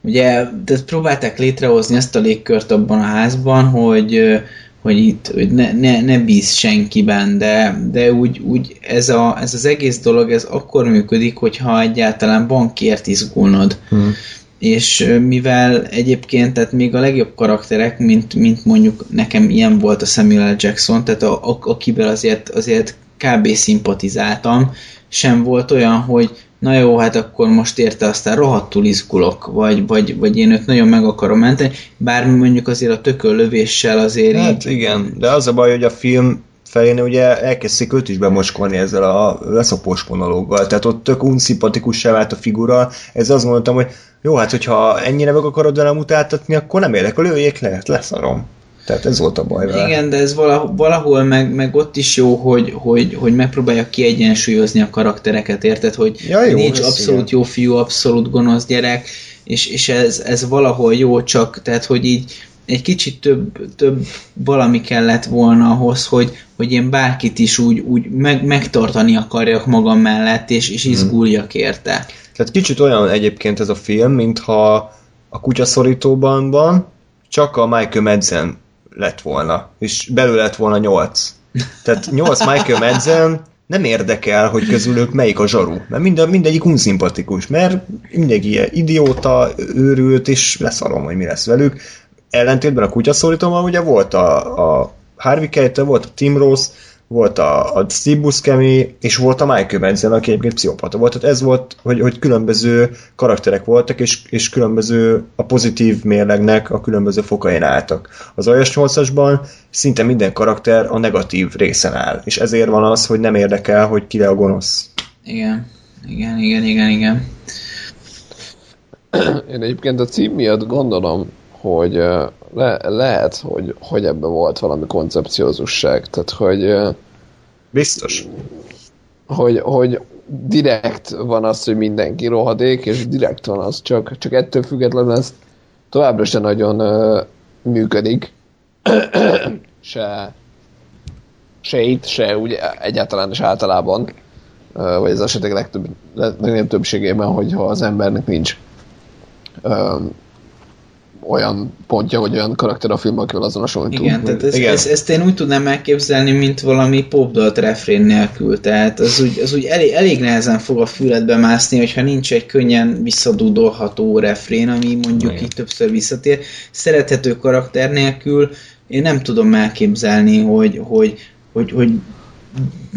ugye, de próbálták létrehozni ezt a légkört abban a házban, hogy, hogy itt hogy ne, ne, ne bíz senkiben, de, de úgy, úgy ez, a, ez az egész dolog ez akkor működik, hogyha egyáltalán van kiért izgulnod. Hmm. És mivel egyébként, tehát még a legjobb karakterek, mint, mint mondjuk nekem ilyen volt a Samuel Jackson, tehát a, a, akivel azért, azért kb. szimpatizáltam, sem volt olyan, hogy na jó, hát akkor most érte aztán rohadtul izgulok, vagy, vagy, vagy én őt nagyon meg akarom menteni, bár mondjuk azért a tököllövéssel azért Hát így... igen, de az a baj, hogy a film felén ugye elkezdték őt is bemoskolni ezzel a leszopós monológgal, tehát ott tök unszimpatikussá vált a figura, ez azt mondtam, hogy jó, hát hogyha ennyire meg akarod velem utáltatni, akkor nem érdekel, lőjék le, leszarom. Tehát ez volt a baj vele. Igen, de ez valahol, valahol meg, meg ott is jó, hogy, hogy, hogy megpróbálja kiegyensúlyozni a karaktereket, érted? Hogy ja, jó, nincs abszolút igen. jó fiú, abszolút gonosz gyerek, és, és ez, ez valahol jó, csak tehát, hogy így egy kicsit több, több valami kellett volna ahhoz, hogy, hogy én bárkit is úgy, úgy meg, megtartani akarjak magam mellett, és, és hmm. izguljak érte. Tehát kicsit olyan egyébként ez a film, mintha a kutyaszorítóban van, csak a Michael Madsen lett volna, és belül lett volna nyolc. Tehát nyolc Michael Madsen nem érdekel, hogy közülük melyik a zsaru, mert minden, mindegyik unszimpatikus, mert mindenki ilyen idióta, őrült, és leszarom, hogy mi lesz velük. Ellentétben a kutyaszólítóval ugye volt a, a Harvey Keitel, volt a Tim Rose, volt a, a Steve Buscemi, és volt a Michael Benson, aki egyébként pszichopata volt. Tehát ez volt, hogy, hogy különböző karakterek voltak, és, és különböző a pozitív mérlegnek a különböző fokain álltak. Az Ajas 8-asban szinte minden karakter a negatív részen áll, és ezért van az, hogy nem érdekel, hogy ki a gonosz. Igen, igen, igen, igen, igen. Én egyébként a cím miatt gondolom, hogy le, lehet, hogy, hogy ebben volt valami koncepciózusság. Tehát, hogy... Biztos. Hogy, hogy direkt van az, hogy mindenki rohadék, és direkt van az, csak, csak ettől függetlenül ez továbbra sem nagyon uh, működik. se, se itt, se úgy egyáltalán is általában, uh, vagy az esetek legtöbb, legnagyobb többségében, hogyha az embernek nincs olyan pontja, vagy olyan karakter a film, akivel azonosultunk. Igen, tehát ez, Igen. Ez, ezt én úgy tudnám elképzelni, mint valami popdalt refrén nélkül, tehát az úgy, az úgy elég, elég nehezen fog a füledbe mászni, hogyha nincs egy könnyen visszadudolható refrén, ami mondjuk Igen. így többször visszatér. Szerethető karakter nélkül én nem tudom elképzelni, hogy, hogy, hogy, hogy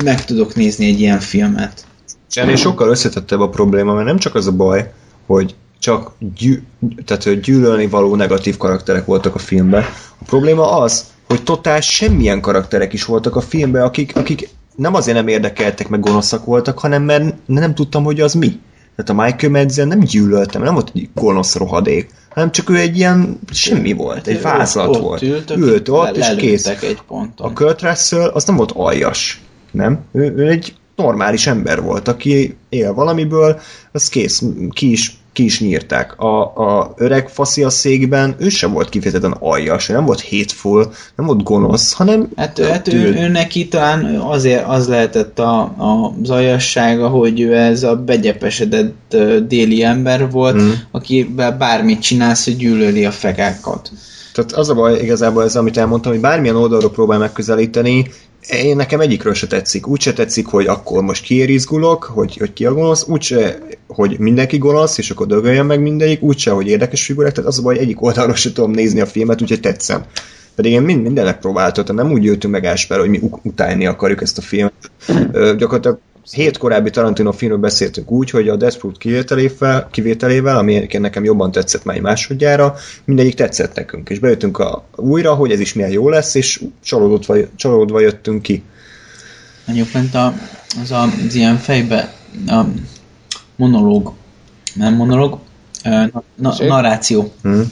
meg tudok nézni egy ilyen filmet. Ennél sokkal összetettebb a probléma, mert nem csak az a baj, hogy csak gyű, tehát gyűlölni való negatív karakterek voltak a filmben. A probléma az, hogy totál semmilyen karakterek is voltak a filmben, akik, akik nem azért nem érdekeltek, meg gonoszak voltak, hanem mert nem tudtam, hogy az mi. Tehát a Michael Madsen nem gyűlöltem, nem volt egy gonosz rohadék, hanem csak ő egy ilyen semmi volt, egy vázlat volt. Ült, ült ott, és kész. Egy ponton. A Kurt Russell az nem volt aljas, nem? Ő, ő egy normális ember volt, aki él valamiből, az kész, ki is ki is nyírták. A, a öreg faszi a székben, ő sem volt kifejezetten aljas, nem volt hateful, nem volt gonosz, hanem... Hát, hát ő, ő, neki talán azért az lehetett a, a, az aljassága, hogy ő ez a begyepesedett déli ember volt, hmm. aki bármit csinálsz, hogy gyűlöli a fekákat. Tehát az a baj igazából ez, amit elmondtam, hogy bármilyen oldalról próbál megközelíteni, én nekem egyikről se tetszik. Úgy se tetszik, hogy akkor most kiérizgulok, hogy, hogy ki a gonosz, úgyse, hogy mindenki gonosz, és akkor dögöljön meg mindegyik, úgyse, hogy érdekes figurák, tehát az a baj, egyik oldalról se tudom nézni a filmet, úgyhogy tetszem. Pedig én mind, mindennek próbáltam, nem úgy jöttünk meg Ásper, hogy mi utálni akarjuk ezt a filmet. Ö, gyakorlatilag hét korábbi Tarantino filmről beszéltünk úgy, hogy a Death Proof kivételével, kivételével, ami nekem jobban tetszett már másodjára, mindegyik tetszett nekünk. És bejöttünk a, újra, hogy ez is milyen jó lesz, és csalódva, csalódva jöttünk ki. Mondjuk ment a, az, a, az ilyen fejbe a monológ, nem monológ, na, na, narráció. Hmm.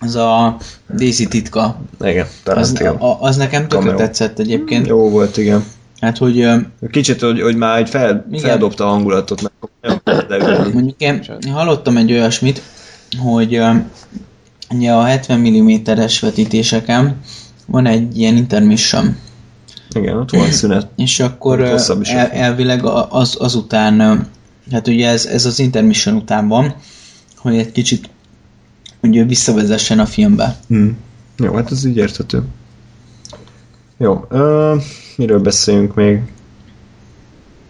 Az a Daisy titka. Igen, az, a, az nekem tökre tetszett egyébként. Jó volt, igen Hát, hogy Kicsit, hogy, hogy már egy fel, Igen. feldobta a hangulatot, mert mondjuk én, hallottam egy olyasmit, hogy ugye a 70 mm-es vetítéseken van egy ilyen intermission, Igen, ott volt szünet. és akkor el, elvileg az, azután, hát ugye ez, ez az intermission után van, hogy egy kicsit ugye visszavezessen a filmbe. Hm. Jó, hát ez így érthető. Jó, ö, miről beszéljünk még?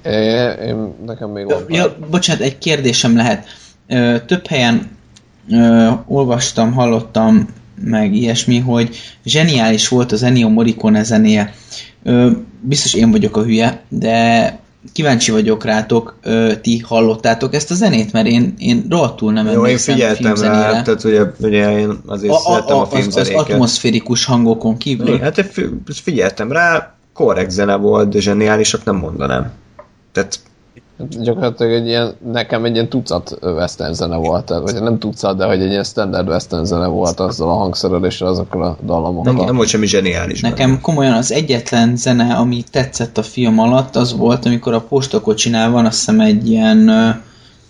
Én, én, nekem még van. Ja, bocsánat, egy kérdésem lehet. Ö, több helyen ö, olvastam, hallottam meg ilyesmi, hogy zseniális volt az Ennio Morricone zenéje. Ö, biztos én vagyok a hülye, de kíváncsi vagyok rátok, ö, ti hallottátok ezt a zenét, mert én, én rohadtul nem Jó, én figyeltem rá, tehát ugye, ugye én azért a, szeretem a, a, a, az, az atmoszférikus hangokon kívül. Hát én fi- figyeltem rá, korrekt zene volt, de zseniálisak nem mondanám. Tehát Gyakorlatilag egy ilyen, nekem egy ilyen tucat western zene volt, tehát, vagy nem tucat, de hogy egy ilyen standard western zene volt azzal a hangszereléssel, azokkal a dallamokkal. nem, nem volt semmi zseniális. benne. Nekem komolyan az egyetlen zene, ami tetszett a film alatt, az volt, amikor a postakocsinál van azt hiszem egy ilyen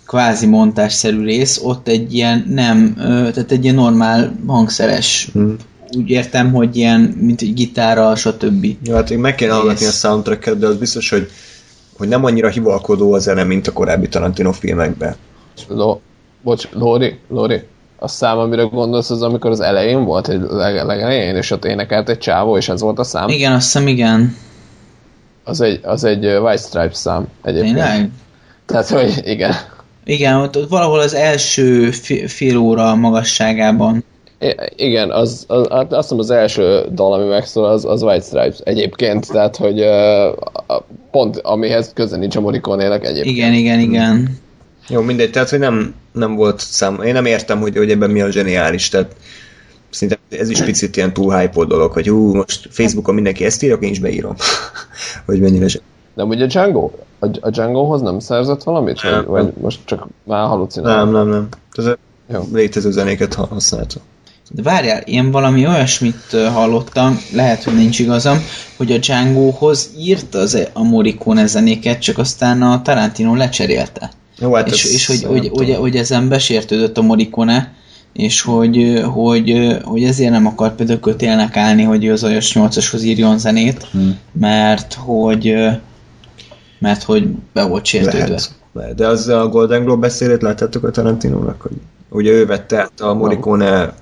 kvázi montásszerű rész, ott egy ilyen nem, tehát egy ilyen normál hangszeres. Hmm. Úgy értem, hogy ilyen, mint egy gitárral, stb. Jó, hát én meg kéne hallgatni a soundtracket, de az biztos, hogy, hogy nem annyira hivalkodó a zene, mint a korábbi Tarantino filmekben. Lo, bocs, Lóri, Lóri, a szám, amire gondolsz, az amikor az elején volt, egy leg, legelején, és ott énekelt egy csávó, és ez volt a szám? Igen, azt hiszem igen. Az egy, az egy White Stripes szám egyébként. Tényleg? Tehát, hogy igen. Igen, ott, ott valahol az első fél óra magasságában. I- igen, az, az, hát azt hiszem az első dal, ami megszól, az, az White Stripes egyébként, tehát, hogy uh, pont amihez köze nincs a Morricone-nek egyébként. Igen, igen, igen. Jó, mindegy, tehát, hogy nem, nem volt szám. Én nem értem, hogy, hogy ebben mi a zseniális, tehát szinte ez is picit ilyen túl hype dolog, hogy hú, most Facebookon mindenki ezt írja, én is beírom. hogy mennyire zseniális. De ugye a Django? A, a Djangohoz nem szerzett valamit? Vagy, Nem. vagy most csak már halucinálom? Nem, nem, nem. Jó. létező zenéket ha- használta. De várjál, én valami olyasmit hallottam, lehet, hogy nincs igazam, hogy a Django-hoz írt az a Morricone zenéket, csak aztán a Tarantino lecserélte. Jó, hát és és hogy, hogy, hogy, hogy ezen besértődött a Morricone, és hogy, hogy, hogy ezért nem akar például kötélnek állni, hogy ő az olyas 8-ashoz írjon zenét, Hmm. mert hogy mert hogy be volt sértődve. Lehet. Lehet. De az a Golden Globe beszélét láttátok a Tarantinónak, hogy ugye ő vette át a Morricone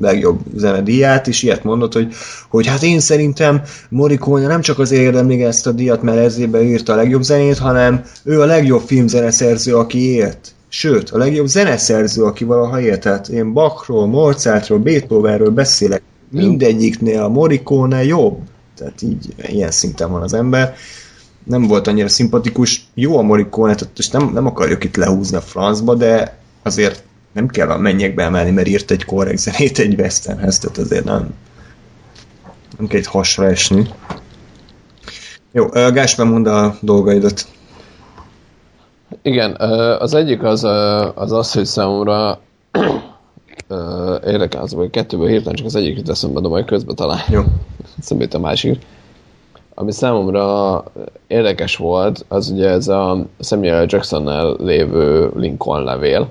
legjobb zenedíját, és ilyet mondott, hogy, hogy hát én szerintem Morricone nem csak azért érdemli ezt a díjat, mert ezébe írta a legjobb zenét, hanem ő a legjobb filmzeneszerző, aki élt. Sőt, a legjobb zeneszerző, aki valaha élt. Tehát én Bachról, Mozartról, Beethovenről beszélek. Mindegyiknél a Morricone jobb. Tehát így ilyen szinten van az ember nem volt annyira szimpatikus. Jó a Morricone, tehát most nem, nem akarjuk itt lehúzni a francba, de azért nem kell a mennyekbe emelni, mert írt egy korrekt zenét egy westernhez, tehát azért nem, nem kell itt hasra esni. Jó, Gáspár mondd a dolgaidat. Igen, az egyik az az, az hogy számomra érdekel az, hogy kettőből hirtelen csak az egyik jut eszembe, de majd közben talán Jó. eszembe a másik. Ami számomra érdekes volt, az ugye ez a Samuel Jacksonnel lévő Lincoln levél,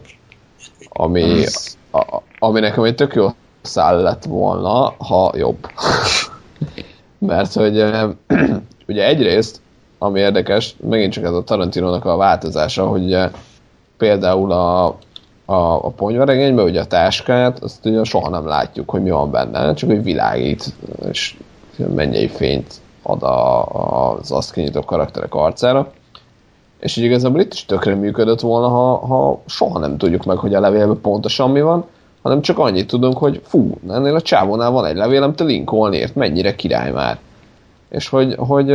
ami, a, ami nekem egy tök jó szál lett volna, ha jobb. Mert hogy ugye egyrészt, ami érdekes, megint csak ez a Tarantinónak a változása, hogy ugye például a, a, a ponyvaregényben ugye a táskát, azt ugye soha nem látjuk, hogy mi van benne, csak hogy világít, és mennyei fényt ad a, a, az azt kinyitó karakterek arcára. És így igazából itt is tökre működött volna, ha, ha soha nem tudjuk meg, hogy a levélben pontosan mi van, hanem csak annyit tudunk, hogy fú, ennél a csávónál van egy levél, amit a Lincoln írt, mennyire király már. És hogy, hogy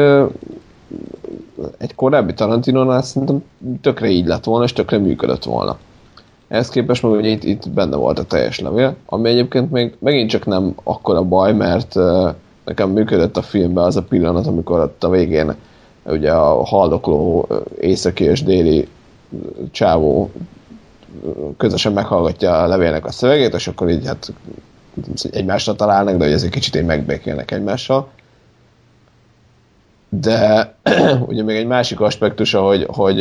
egy korábbi Tarantinónál szerintem tökre így lett volna, és tökre működött volna. Ehhez képest meg ugye itt, itt benne volt a teljes levél, ami egyébként még megint csak nem akkora baj, mert nekem működött a filmben az a pillanat, amikor ott a végén ugye a haldokló északi és déli csávó közösen meghallgatja a levélnek a szövegét, és akkor így hát egymásra találnak, de hogy ez egy kicsit így megbékélnek egymással. De ugye még egy másik aspektusa, hogy, hogy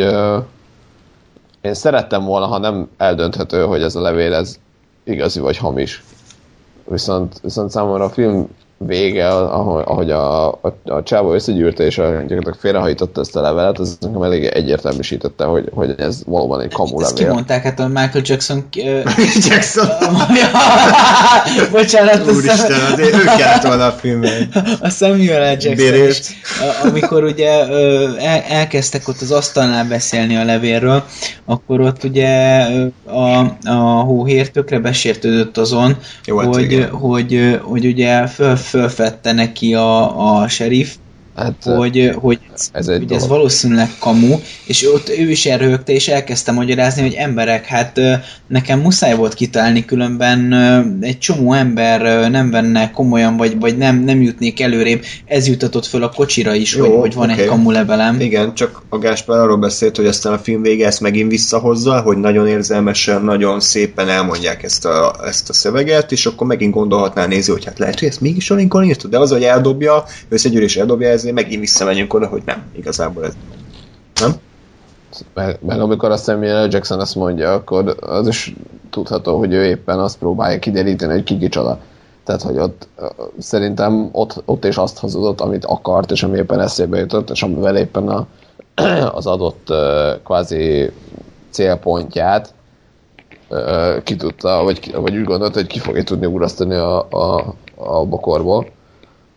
én szerettem volna, ha nem eldönthető, hogy ez a levél ez igazi vagy hamis. Viszont, viszont számomra a film vége, ahogy, ahogy a, a, a csávó összegyűrte és a, gyakorlatilag félrehajította ezt a levelet, az nekem elég egyértelműsítette, hogy, hogy ez valóban egy kamu Ezt levél. kimondták, hát a Michael Jackson... Jackson. Bocsánat, Úristen, szem, azért ő kellett volna a filmben. a Samuel L. Jackson is, amikor ugye el, elkezdtek ott az asztalnál beszélni a levélről, akkor ott ugye a, a hóhér tökre besértődött azon, Jó, hát hogy, igen. hogy, hogy ugye föl, fölfedte neki a, a sheriff, Hát, hogy, hogy ez egy hogy ez valószínűleg kamu, és ott ő is elröhögte, és elkezdte magyarázni, hogy emberek, hát nekem muszáj volt kitalálni, különben egy csomó ember nem venne komolyan, vagy, vagy nem, nem jutnék előrébb, ez jutatott föl a kocsira is, Jó, hogy, hogy van oké. egy kamu levelem. Igen, csak a Gáspár arról beszélt, hogy aztán a film vége ezt megint visszahozza, hogy nagyon érzelmesen, nagyon szépen elmondják ezt a, ezt a szöveget, és akkor megint gondolhatná néző, hogy hát lehet, hogy ezt mégis a Lincoln írta, de az, hogy eldobja, összegyűrés eldobja, ezért megint visszamegyünk oda, hogy nem, igazából ez nem. meg, meg amikor a Samuel L. Jackson ezt mondja, akkor az is tudható, hogy ő éppen azt próbálja kideríteni, hogy ki. Tehát, hogy ott szerintem ott, ott is azt hazudott, amit akart, és ami éppen eszébe jutott, és amivel éppen a, az adott kvázi célpontját ki tudta, vagy, vagy úgy gondolta, hogy ki fogja tudni urasztani a, a, a bokorból,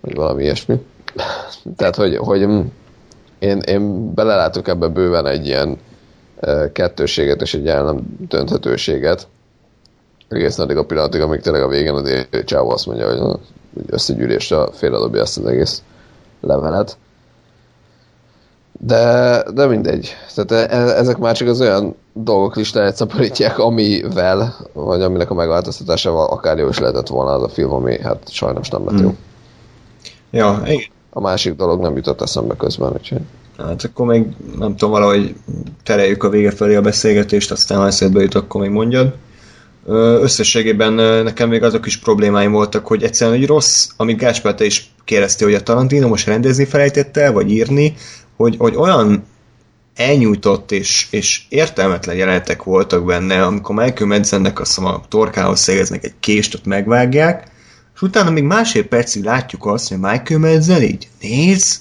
vagy valami ilyesmi. Tehát, hogy, hogy mm, én, én belelátok ebbe bőven egy ilyen ö, kettőséget és egy el nem dönthetőséget. Egészen addig a pillanatig, amíg tényleg a végén az csávó azt mondja, hogy, na, hogy összegyűrésre félredobja ezt az egész levelet. De, de mindegy. Tehát e- e- ezek már csak az olyan dolgok listáját szaporítják, amivel, vagy aminek a megváltoztatásával akár jó is lehetett volna az a film, ami hát sajnos nem lett jó. Ja, igen. A másik dolog nem jutott eszembe közben, úgyhogy... Hát akkor még nem tudom, valahogy tereljük a vége felé a beszélgetést, aztán ha eszedbe jut, akkor még mondjad. Összességében nekem még azok is problémáim voltak, hogy egyszerűen hogy rossz, amit Gáspár te is kérdeztél, hogy a Tarantino most rendezni felejtette, vagy írni, hogy, hogy olyan elnyújtott és, és értelmetlen jelenetek voltak benne, amikor Michael Madsennek azt a torkához szegeznek egy kést, ott megvágják, és utána még másfél percig látjuk azt, hogy Michael Madsen így néz,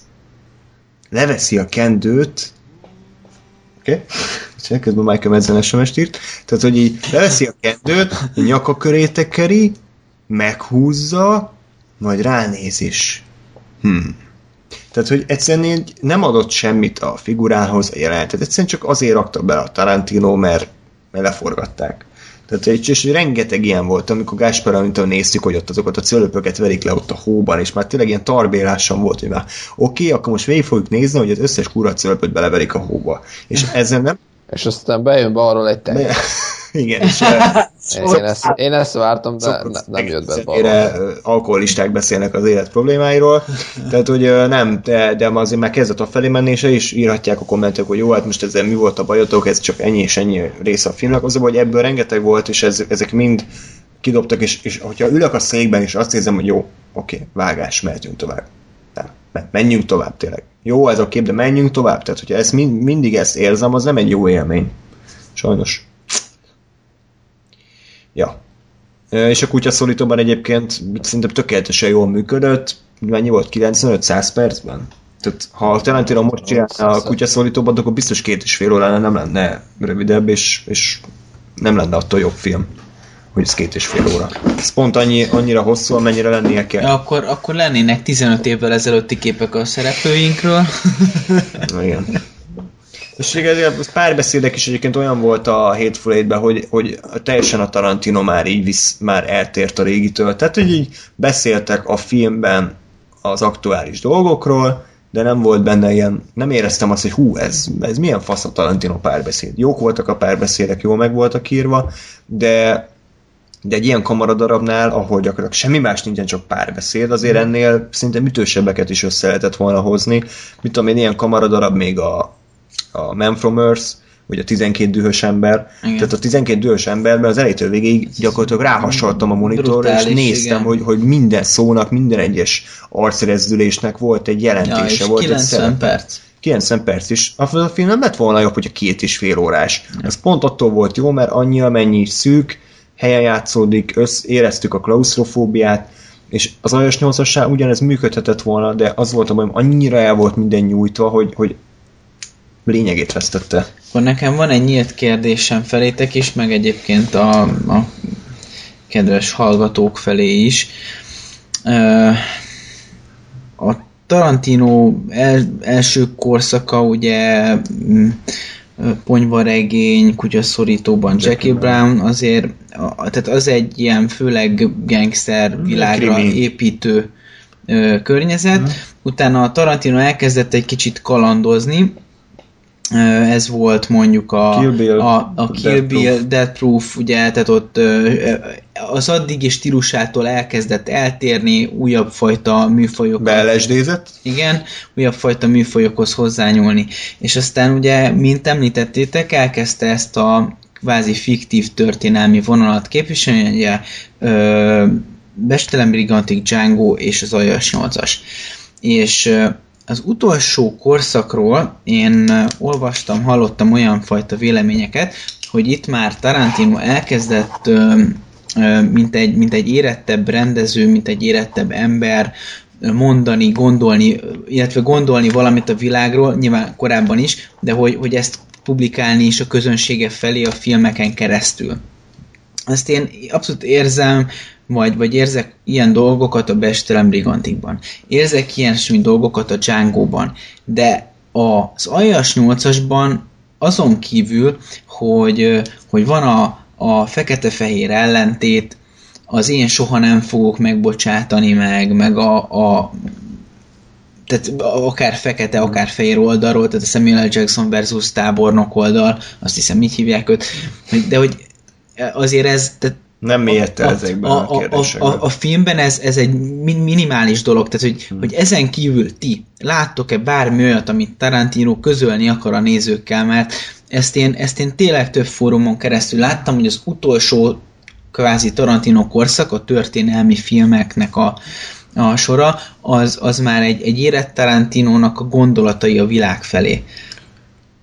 leveszi a kendőt, oké? Okay? Közben Michael Madsen SMS-t írt. Tehát, hogy így leveszi a kendőt, a nyaka köré tekeri, meghúzza, majd ránéz is. Hmm. Tehát, hogy egyszerűen így nem adott semmit a figurához, a jelenetet. Egyszerűen csak azért rakta be a Tarantino, mert, mert leforgatták. Tehát, és, és rengeteg ilyen volt, amikor Gáspár, amit néztük, hogy ott azokat a cölöpöket verik le ott a hóban, és már tényleg ilyen tarbélásom volt, hogy már oké, okay, akkor most végig fogjuk nézni, hogy az összes kurva cölöpöt beleverik a hóba. És ezzel nem... És aztán bejön be arról egy tej. Igen, és Én ezt, én ezt vártam, de ne, nem jött be balra. alkoholisták beszélnek az élet problémáiról, tehát hogy nem, de, de azért már kezdett a felé menni, és is írhatják a kommentek, hogy jó, hát most ezzel mi volt a bajotok, ez csak ennyi és ennyi része a filmnek, az, hogy ebből rengeteg volt, és ez, ezek mind kidobtak, és, és hogyha ülök a székben, és azt érzem, hogy jó, oké, vágás, mehetünk tovább. Nem, nem, menjünk tovább tényleg. Jó, ez a kép, de menjünk tovább. Tehát, hogyha ezt mind, mindig ezt érzem, az nem egy jó élmény. Sajnos. Ja. És a kutyaszólítóban egyébként szerintem tökéletesen jól működött. Mennyi volt? 95-100 percben? Tehát ha a Tarantino most csinálna a kutyaszólítóban, akkor biztos két és fél óránál nem lenne rövidebb, és, és nem lenne attól jobb film, hogy ez két és fél óra. Ez pont annyi, annyira hosszú, amennyire lennie kell. Ja, akkor, akkor lennének 15 évvel ezelőtti képek a szereplőinkről. Igen. És igazából az párbeszédek is egyébként olyan volt a Hateful Eight-ben, hogy, hogy teljesen a Tarantino már így visz, már eltért a régitől. Tehát, hogy így beszéltek a filmben az aktuális dolgokról, de nem volt benne ilyen, nem éreztem azt, hogy hú, ez, ez milyen fasz a Tarantino párbeszéd. Jók voltak a párbeszédek, jól meg voltak írva, de de egy ilyen kamaradarabnál, ahol gyakorlatilag semmi más nincsen, csak párbeszéd, azért ennél szinte ütősebbeket is össze lehetett volna hozni. Mit tudom én, ilyen kamaradarab még a, a Man from Earth, vagy a 12 dühös ember. Igen. Tehát a 12 dühös emberben az elejétől végéig gyakorlatilag ráhasaltam a monitorra, és néztem, igen. hogy, hogy minden szónak, minden egyes arcrezdülésnek volt egy Ja, jelentése, és volt egy 90 szerepe. perc. 90 perc is. A a film nem lett volna jobb, hogy a két és fél órás. Ez pont attól volt jó, mert annyi, amennyi szűk, helyen játszódik, össz, éreztük a klaustrofóbiát, és az aljas 8 ugyanez működhetett volna, de az volt a bajom, annyira el volt minden nyújtva, hogy, hogy lényegét vesztette. Akkor nekem van egy nyílt kérdésem felétek is, meg egyébként a, a kedves hallgatók felé is. A Tarantino el, első korszaka ugye mm, ponyvaregény, kutyaszorítóban Jackie Brown, azért a, tehát az egy ilyen főleg gangster világra krimi. építő ö, környezet. Utána a Tarantino elkezdett egy kicsit kalandozni, ez volt mondjuk a Kill Bill, a, a Kill Death Bill, Proof. Death Proof, ugye, tehát ott az addigi stílusától elkezdett eltérni, újabb fajta műfajokat Beelesdézett? igen, újabb fajta műfajokhoz hozzányúlni. És aztán ugye, mint említettétek, elkezdte ezt a kvázi fiktív történelmi vonalat képviselni, ugye ö, Bestelen Brigantic Django és az Aljas 8-as. És az utolsó korszakról én olvastam, hallottam olyan fajta véleményeket, hogy itt már Tarantino elkezdett mint egy, mint egy érettebb rendező, mint egy érettebb ember mondani, gondolni, illetve gondolni valamit a világról, nyilván korábban is, de hogy, hogy ezt publikálni is a közönsége felé a filmeken keresztül. Ezt én abszolút érzem, vagy, vagy érzek ilyen dolgokat a Bestelen Brigantikban. Érzek ilyen dolgokat a Django-ban. De az Aljas 8-asban azon kívül, hogy, hogy van a, a fekete-fehér ellentét, az én soha nem fogok megbocsátani meg, meg a, a tehát akár fekete, akár fehér oldalról, tehát a Samuel L. Jackson versus tábornok oldal, azt hiszem így hívják őt, de hogy azért ez, tehát Nem mélyedte a, ezekben a, a, a, a, kérdésekben. a, a filmben ez, ez egy min- minimális dolog, tehát hogy, Hmm. hogy ezen kívül ti láttok-e bármi olyat, amit Tarantino közölni akar a nézőkkel, mert ezt én, ezt én tényleg több fórumon keresztül láttam, hogy az utolsó kvázi Tarantino korszak, a történelmi filmeknek a, a sora, az, az már egy, egy érett Tarantinónak a gondolatai a világ felé.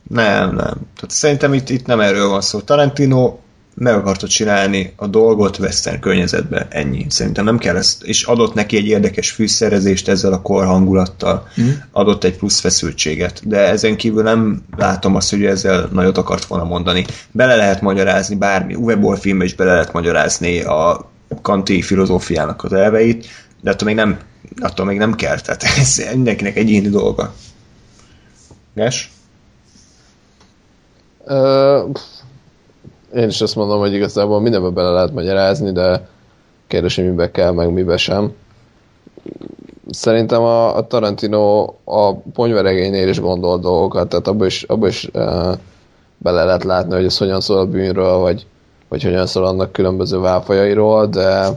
Nem, nem. Tehát szerintem itt, itt nem erről van szó. Tarantino meg akarta csinálni a dolgot western környezetbe, ennyi. Szerintem nem kell ezt, és adott neki egy érdekes fűszerezést ezzel a kor hangulattal, Mhm. adott egy plusz feszültséget, de ezen kívül nem látom azt, hogy ezzel nagyot akart volna mondani. Bele lehet magyarázni bármi, Uwe Boll filmbe is bele lehet magyarázni a kanti filozófiának az elveit, de attól még nem, attól még nem kell, tehát ez mindenkinek egyéni dolga. Ö, pff, én is azt mondom, hogy igazából mindenbe bele lehet magyarázni, de kérdés, hogy mibe kell, meg mibe sem. Szerintem a, a Tarantino a ponyveregénynél is gondol dolgokat, tehát abban is, abba is uh, bele lehet látni, hogy ez hogyan szól a bűnről, vagy, vagy hogyan szól annak különböző válfajairól, de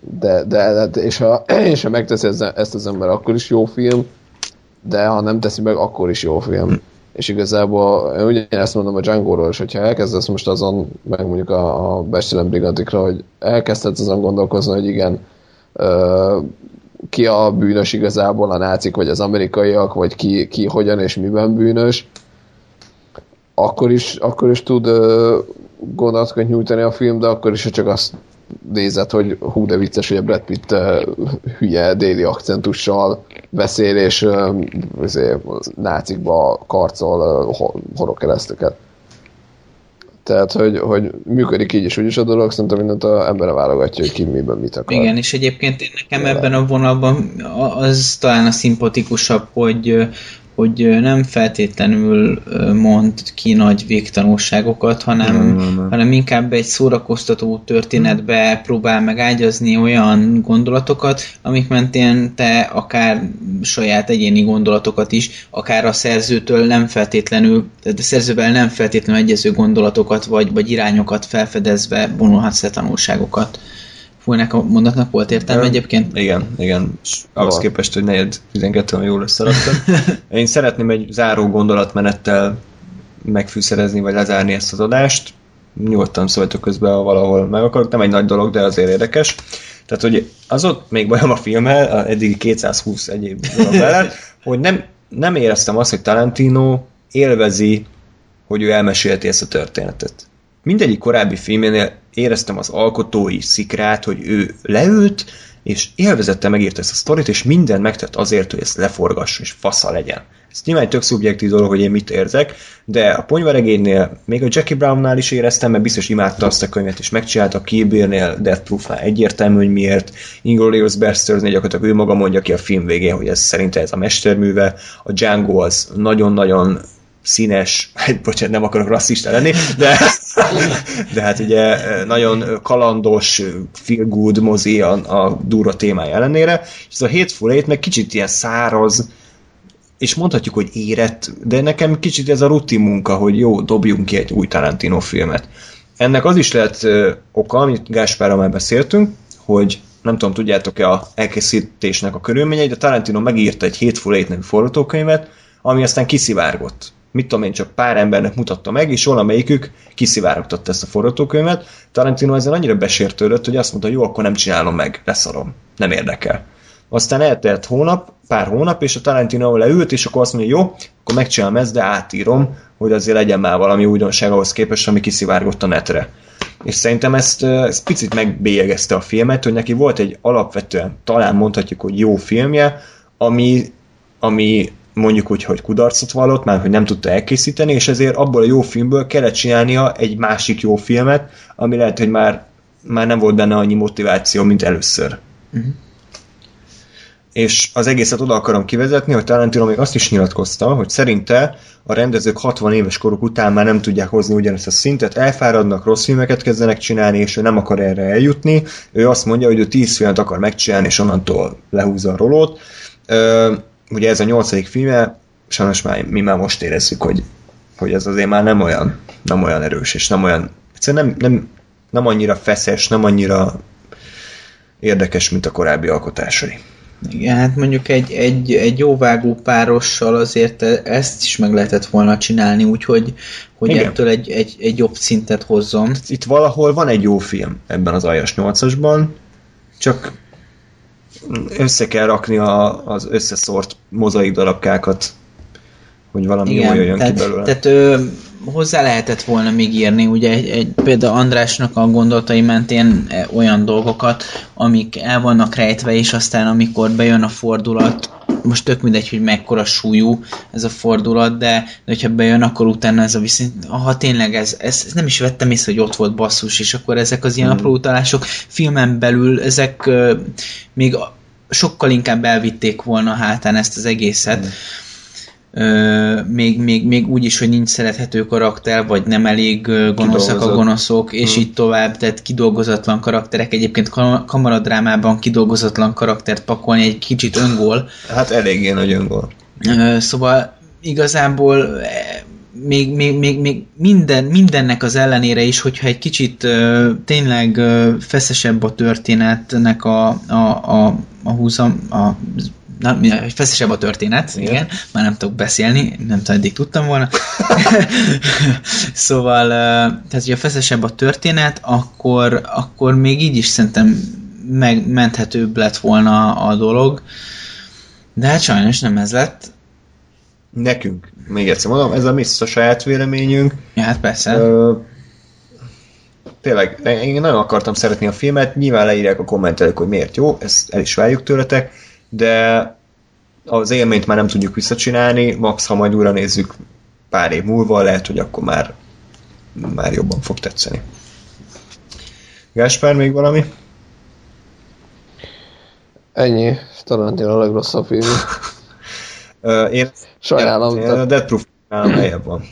de, de, de és, ha, és ha megteszi ezt, az ember, akkor is jó film, de ha nem teszi meg, akkor is jó film. És igazából én ugyanezt mondom a Django-ról is, hogyha elkezdesz most azon, meg mondjuk a, a Bestelen Brigantikra, hogy elkezdhetsz azon gondolkozni, hogy igen, ö, ki a bűnös igazából, a nácik, vagy az amerikaiak, vagy ki, ki hogyan és miben bűnös, akkor is, akkor is tud ö, gondolatokat nyújtani a film, de akkor is, ha csak azt nézed, hogy hú, de vicces, hogy a Brad Pitt uh, hülye déli akcentussal beszél, és azért, nácikba karcol horogkereszteket. Tehát, hogy, hogy működik így is, úgy is a dolog, szerintem mindent a embere válogatja, hogy ki miben mit akar. Igen, és egyébként én nekem ebben a vonalban az talán a szimpatikusabb, hogy hogy nem feltétlenül mond ki nagy végtanulságokat, hanem, Nem, nem, nem. hanem inkább egy szórakoztató történetbe próbál meg ágyazni olyan gondolatokat, amik mentén te akár saját egyéni gondolatokat is, akár a szerzőtől nem feltétlenül, tehát a szerzővel nem feltétlenül egyező gondolatokat vagy, vagy irányokat felfedezve vonulhatsz le tanulságokat Fújnak a mondatnak volt értelme egyébként? Igen, igen. És ahhoz Van. képest, hogy negyed 12 olyan jól összeraktam. Én szeretném egy záró gondolatmenettel megfűszerezni, vagy lezárni ezt az adást. Nyugodtan szóltok közben, ha valahol meg akarok. Nem egy nagy dolog, de azért érdekes. Tehát, hogy az ott még bajom a filmmel, a eddigi 220 egyéb mellett, hogy nem, nem éreztem azt, hogy Tarantino élvezi, hogy ő elmesélti ezt a történetet. Mindegyik korábbi filménél éreztem az alkotói szikrát, hogy ő leült, és élvezette megírta ezt a sztorit, és mindent megtett azért, hogy ezt leforgassa, és fasza legyen. Ez nyilván egy tök szubjektív dolog, hogy én mit érzek, de a ponyvaregénynél, még a Jackie Brownnál is éreztem, mert biztos imádta azt a könyvet, és megcsinálta a Kill Bill-nél, Death Proof-nál egyértelmű, hogy miért. Inglourious Basterds-nél gyakorlatilag ő maga mondja ki a film végén, hogy ez szerinte ez a mesterműve. A Django az nagyon-nagyon színes, hát bocsánat, nem akarok rasszista lenni, de, de hát ugye nagyon kalandos, feel good mozi a, a durva témája ellenére, és ez a Hateful Eight meg kicsit ilyen száraz, és mondhatjuk, hogy érett, de nekem kicsit ez a rutin munka, hogy jó, dobjunk ki egy új Tarantino filmet. Ennek az is lehet ö, oka, amit Gáspárral már beszéltünk, hogy nem tudom, tudjátok-e a elkészítésnek a körülményeit, de Tarantino megírta egy Hateful Eight nevű forgatókönyvet, ami aztán kiszivárgott. Mit tudom én, csak pár embernek mutatta meg, és valamelyikük kiszivárogtatta ezt a forgatókönyvet. Tarantino ezzel annyira besértődött, hogy azt mondta, jó, akkor nem csinálom meg, leszarom, nem érdekel. Aztán eltelt hónap, pár hónap, és a Tarantino leült, és akkor azt mondja, jó, akkor megcsinálom ezt, de átírom, hogy azért legyen már valami újdonság ahhoz képest, ami kiszivárgott a netre. És szerintem ezt, ezt picit megbélyegezte a filmet, hogy neki volt egy alapvetően, talán mondhatjuk, hogy jó filmje, ami, ami mondjuk úgy, hogy kudarcot vallott, már hogy nem tudta elkészíteni, és ezért abból a jó filmből kellett csinálnia egy másik jó filmet, ami lehet, hogy már, már nem volt benne annyi motiváció, mint először. Uh-huh. És az egészet oda akarom kivezetni, hogy Tarantino még azt is nyilatkozta, hogy szerinte a rendezők 60 éves koruk után már nem tudják hozni ugyanezt a szintet, elfáradnak, rossz filmeket kezdenek csinálni, és ő nem akar erre eljutni. Ő azt mondja, hogy ő 10 filmet akar megcsinálni, és onnantól lehúzza a rolót. Ö, ugye ez a nyolcadik filme, sajnos már mi már most érezzük, hogy, hogy ez azért már nem olyan, nem olyan erős, és nem olyan, egyszerűen nem, nem, nem annyira feszes, nem annyira érdekes, mint a korábbi alkotásai. Igen, hát mondjuk egy, egy, egy jó vágó párossal azért e- ezt is meg lehetett volna csinálni, úgyhogy hogy Igen. ettől egy, egy, egy jobb szintet hozzon. Itt valahol van egy jó film ebben az Aljas 8-asban, csak össze kell rakni a, az összeszórt mozaik darabkákat, hogy valami jó jöjjön tehát, ki belőle. tehát ö, hozzá lehetett volna még írni, ugye egy, egy, például Andrásnak a gondolatai mentén e, olyan dolgokat, amik el vannak rejtve, és aztán amikor bejön a fordulat, most tök mindegy, hogy mekkora súlyú ez a fordulat, de, de hogyha bejön, akkor utána ez a viszont, ha tényleg ez, ez, ez nem is vettem észre, hogy ott volt basszus, és akkor ezek az ilyen Hmm. apró utalások filmen belül, ezek ö, még sokkal inkább elvitték volna hátán ezt az egészet. Még, még, még úgy is, hogy nincs szerethető karakter, vagy nem elég ö, gonoszak a gonoszok, és Hmm. így tovább, tehát kidolgozatlan karakterek. Egyébként kam- kamaradrámában kidolgozatlan karaktert pakolni egy kicsit öngól. Hát eléggé nagy öngól. Szóval igazából eh, még, még, még, még minden, mindennek az ellenére is, hogyha egy kicsit ö, tényleg ö, feszesebb a történetnek a, a, a, a húzam, a na, feszesebb a történet, igen. igen, már nem tudok beszélni, nem tudom, eddig tudtam volna. szóval, tehát, hogyha feszesebb a történet, akkor, akkor még így is szerintem megmenthetőbb lett volna a dolog. De hát sajnos nem ez lett. Nekünk, még egyszer mondom, ez a mi a saját véleményünk. Ja, hát persze. Ö, tényleg, én nagyon akartam szeretni a filmet, nyilván leírják a kommentelők, hogy miért jó, ezt el is várjuk tőletek, de az élményt már nem tudjuk visszacsinálni, max ha majd újra nézzük pár év múlva, lehet, hogy akkor már, már jobban fog tetszeni. Gáspár, még valami? Ennyi. Tarantino a legrosszabb film. Én, Sajnálom. én a tehát- Dead Proof nálam helyebb van.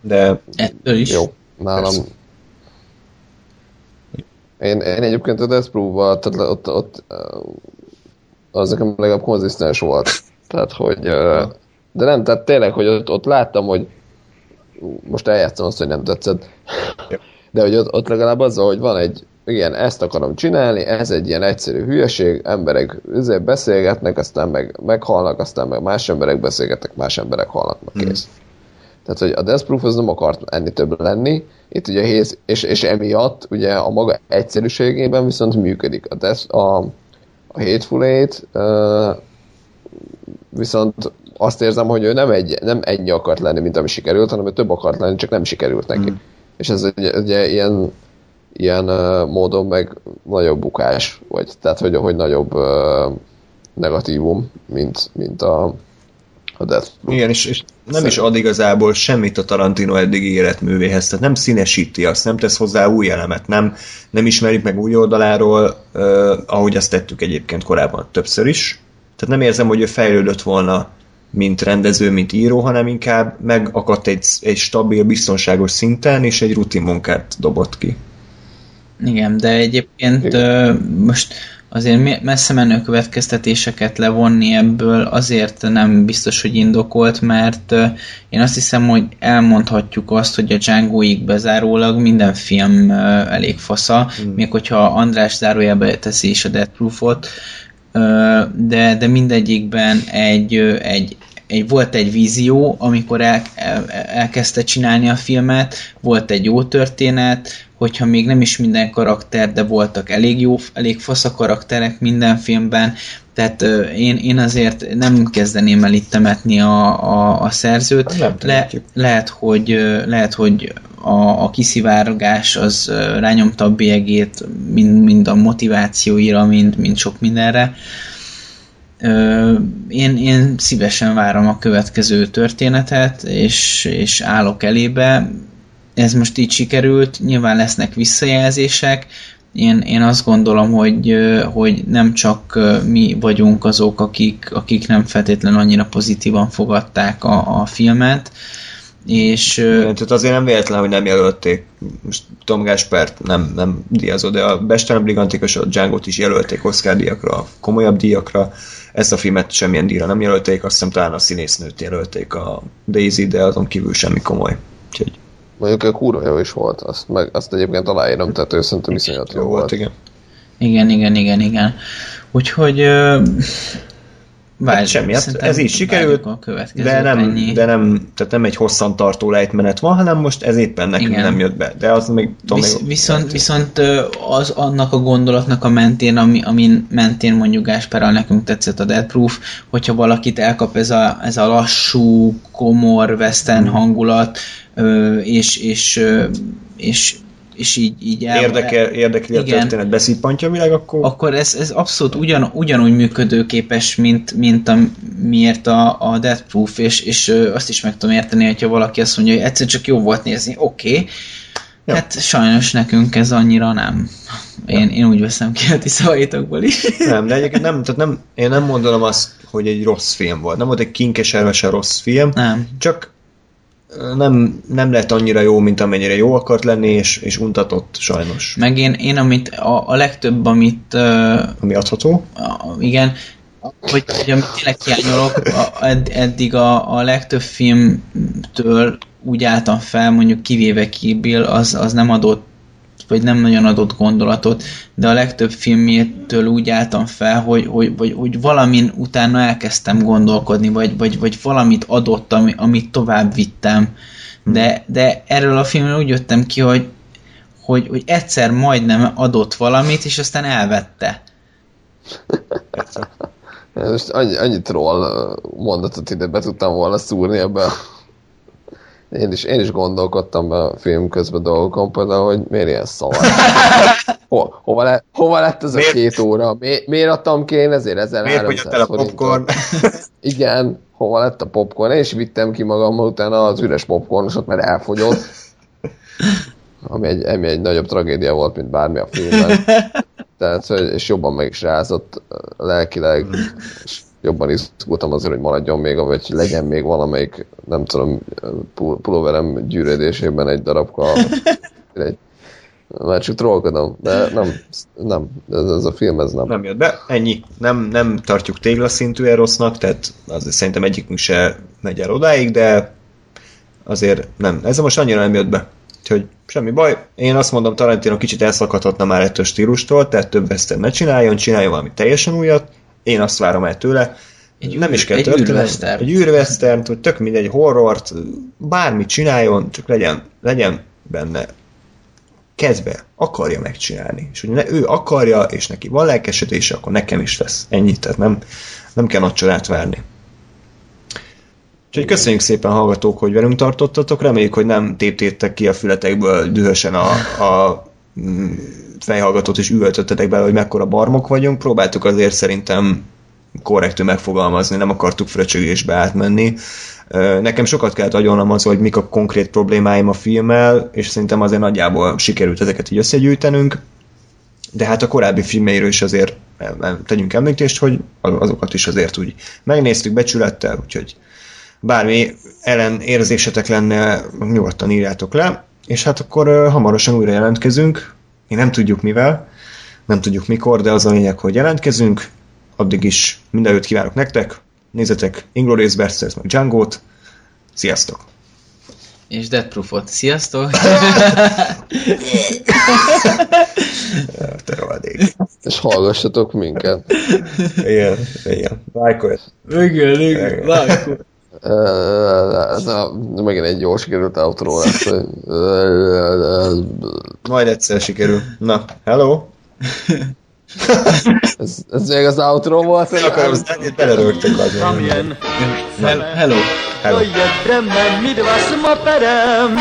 De Ettől is. Jó, nálam... Persze. Én, én egyébként a Death Proof-val, tehát ott, ott ö, az nekem legalább konzisztens volt. Tehát, hogy... De nem, tehát tényleg, hogy ott, ott láttam, hogy most eljátszom azt, hogy nem tetszett. De hogy ott, ott legalább azzal, hogy van egy igen, ezt akarom csinálni, ez egy ilyen egyszerű hülyeség, emberek ezért beszélgetnek, aztán meg meghalnak, aztán meg más emberek beszélgetnek, más emberek halnak, meg kész. Mm. Tehát, hogy a Death Proof az nem akart enni több lenni, itt ugye héz, és, és emiatt ugye a maga egyszerűségében viszont működik. A, Death, a, a Hateful Eight viszont azt érzem, hogy ő nem, egy, nem ennyi akart lenni, mint ami sikerült, hanem ő több akart lenni, csak nem sikerült neki. Mm. És ez ugye, ugye ilyen, ilyen uh, módon meg nagyobb bukás, vagy tehát hogy, hogy nagyobb uh, negatívum, mint, mint a, a Death Proof. Igen, és, és nem is ad igazából semmit a Tarantino eddigi életművéhez, tehát nem színesíti azt, nem tesz hozzá új elemet, nem, nem ismerjük meg új oldaláról, uh, ahogy azt tettük egyébként korábban többször is. Tehát nem érzem, hogy ő fejlődött volna mint rendező, mint író, hanem inkább megakadt egy, egy stabil, biztonságos szinten, és egy rutin munkát dobott ki. Igen, de egyébként Igen. most azért messze menő következtetéseket levonni ebből azért nem biztos, hogy indokolt, mert én azt hiszem, hogy elmondhatjuk azt, hogy a Django-ig bezárólag minden film elég fasza, hmm. még hogyha András zárójelbe teszi is a Death Proof-ot, de, de mindegyikben egy, egy, egy, volt egy vízió, amikor el, el, elkezdte csinálni a filmet, volt egy jó történet, hogyha még nem is minden karakter, de voltak elég jó, elég fasz a karakterek minden filmben, tehát uh, én, én azért nem kezdeném el itt temetni a, a, a szerzőt. Le, lehet, hogy, lehet, hogy a, a kiszivárgás az rányomta a bélyegét mind, mind a motivációira, mind, mind sok mindenre. Én, én szívesen várom a következő történetet, és, és állok elébe. Ez most így sikerült, nyilván lesznek visszajelzések, én, én azt gondolom, hogy, hogy nem csak mi vagyunk azok, akik, akik nem feltétlenül annyira pozitívan fogadták a, a filmet, és... Igen, tehát azért nem véletlen, hogy nem jelölték. Most Tom Gaspert nem, nem díjazó, de a Bestelen Brigantik és a django is jelölték Oscar díjakra, komolyabb díjakra. Ezt a filmet semmilyen díjra nem jelölték, azt hiszem talán a színésznőt jelölték a Daisy, de azon kívül semmi komoly. Úgyhogy Mondjuk a kurva jó is volt, azt, meg, azt egyébként aláírom, tehát ő szerintem iszonyat jó, jó volt. volt. Igen. Igen, igen, igen, igen. Úgyhogy Várj, hát semmi, hát ez így sikerült, a de nem, de nem, tehát nem egy hosszan tartó lejtmenet van, hanem most ez éppen nekünk Igen. nem jött be, de az még tudom, Visz, még viszont, viszont az annak a gondolatnak a mentén, ami, amin mentén mondjuk Gáspárral nekünk tetszett a Dead Proof, hogyha valakit elkap ez a, ez a lassú, komor, western hmm. hangulat, és, és, és és így, így el, Érdekel, érdekli igen, a történet, beszippantja a világ, akkor... Akkor ez, ez abszolút ugyan, ugyanúgy működőképes, mint, mint a, miért a, a Death Proof, és, és azt is meg tudom érteni, hogyha valaki azt mondja, hogy egyszer csak jó volt nézni, oké, okay. Ja. Hát sajnos nekünk ez annyira nem. Én, én úgy veszem ki a ti szavaitokból is. Nem, de egyébként nem, tehát nem, én nem mondom azt, hogy egy rossz film volt. Nem volt egy kinkeservesen rossz film. Nem. Csak nem, nem lett annyira jó, mint amennyire jó akart lenni, és, és untatott sajnos. Meg én, én amit a, a legtöbb, amit... Uh, Ami adható? A, igen, hogy, hogy amit tényleg hiányolok, a, edd, eddig a, a legtöbb filmtől úgy álltam fel, mondjuk kivéve Kill Bill, az, az nem adott vagy nem nagyon adott gondolatot, de a legtöbb filmjétől úgy álltam fel, hogy, hogy, hogy, hogy valamin utána elkezdtem gondolkodni, vagy, vagy, vagy valamit adott, ami, amit tovább vittem. De, de erről a filmről úgy jöttem ki, hogy, hogy, hogy egyszer majdnem adott valamit, és aztán elvette. Most annyi, annyi troll mondatot ide be tudtam volna szúrni ebbe a én is, én is gondolkodtam be a film közben dolgokon, például, hogy miért ilyen szar. Ho, hova, le, hova lett ez miért? a két óra? Mi, miért adtam ki én ezért 1300 Miért a popcorn? Igen, hova lett a popcorn? Én is vittem ki magam utána az üres popcornosot, mert elfogyott. Ami egy, ami egy nagyobb tragédia volt, mint bármi a filmben. Tehát, és jobban meg is rázott lelkileg, és jobban izgultam azért, hogy maradjon még, vagy legyen még valamelyik, nem tudom, pulóverem gyűrödésében egy darabka. Egy, már csak trollkodom, de nem, nem, ez, ez a film, ez nem. Nem jött be, ennyi. Nem, nem tartjuk téglaszintű rossznak, tehát azért szerintem egyikünk se megy el odáig, de azért nem. Ez most annyira nem jött be. Úgyhogy semmi baj. Én azt mondom, Tarantino kicsit elszakadhatna már ettől a stílustól, tehát több western ne csináljon, csináljon valami teljesen újat. Én azt várom el tőle. Egy nem űr- is kell egy történet. Egy űrwestern, hogy tök mindegy, horrort, bármit csináljon, csak legyen, legyen benne kezdve akarja megcsinálni. És hogy ne, ő akarja, és neki van lelkesedése, akkor nekem is lesz. Ennyi, tehát nem, nem kell nagy csodát várni. Úgyhogy köszönjük szépen hallgatók, hogy velünk tartottatok, reméljük, hogy nem téptétek ki a fületekből dühösen a, a fejhallgatót és üvöltöttetek bele, hogy mekkora barmok vagyunk. Próbáltuk azért szerintem korrektül megfogalmazni, nem akartuk fröcsögésbe átmenni. Nekem sokat kellett agyalnom az, hogy mik a konkrét problémáim a filmmel, és szerintem azért nagyjából sikerült ezeket így összegyűjtenünk. De hát a korábbi filmeiről is azért tegyünk említést, hogy azokat is azért úgy megnéztük becsülettel, úgyhogy bármi ellen érzésetek lenne, nyugodtan írjátok le, és hát akkor hamarosan újra jelentkezünk. Mi nem tudjuk mivel, nem tudjuk mikor, de az a lényeg, hogy jelentkezünk. Addig is mindenütt kívánok nektek. Nézzetek Inglourious Basterds meg Django-t. Sziasztok! És Death Proofot. Sziasztok! Te rohadék. És hallgassatok minket. Igen, igen. Lájkolj. Igen, igen, vágjuk. Ö, Na, megint egy jól sikerült outro lesz. Majd egyszer sikerül. Na, hello! Ez, ez még az outro volt? Én akarom zenét, belerögtök az. Tam jen, Hello. Hello. Hello. to jedeme my dva s moperem.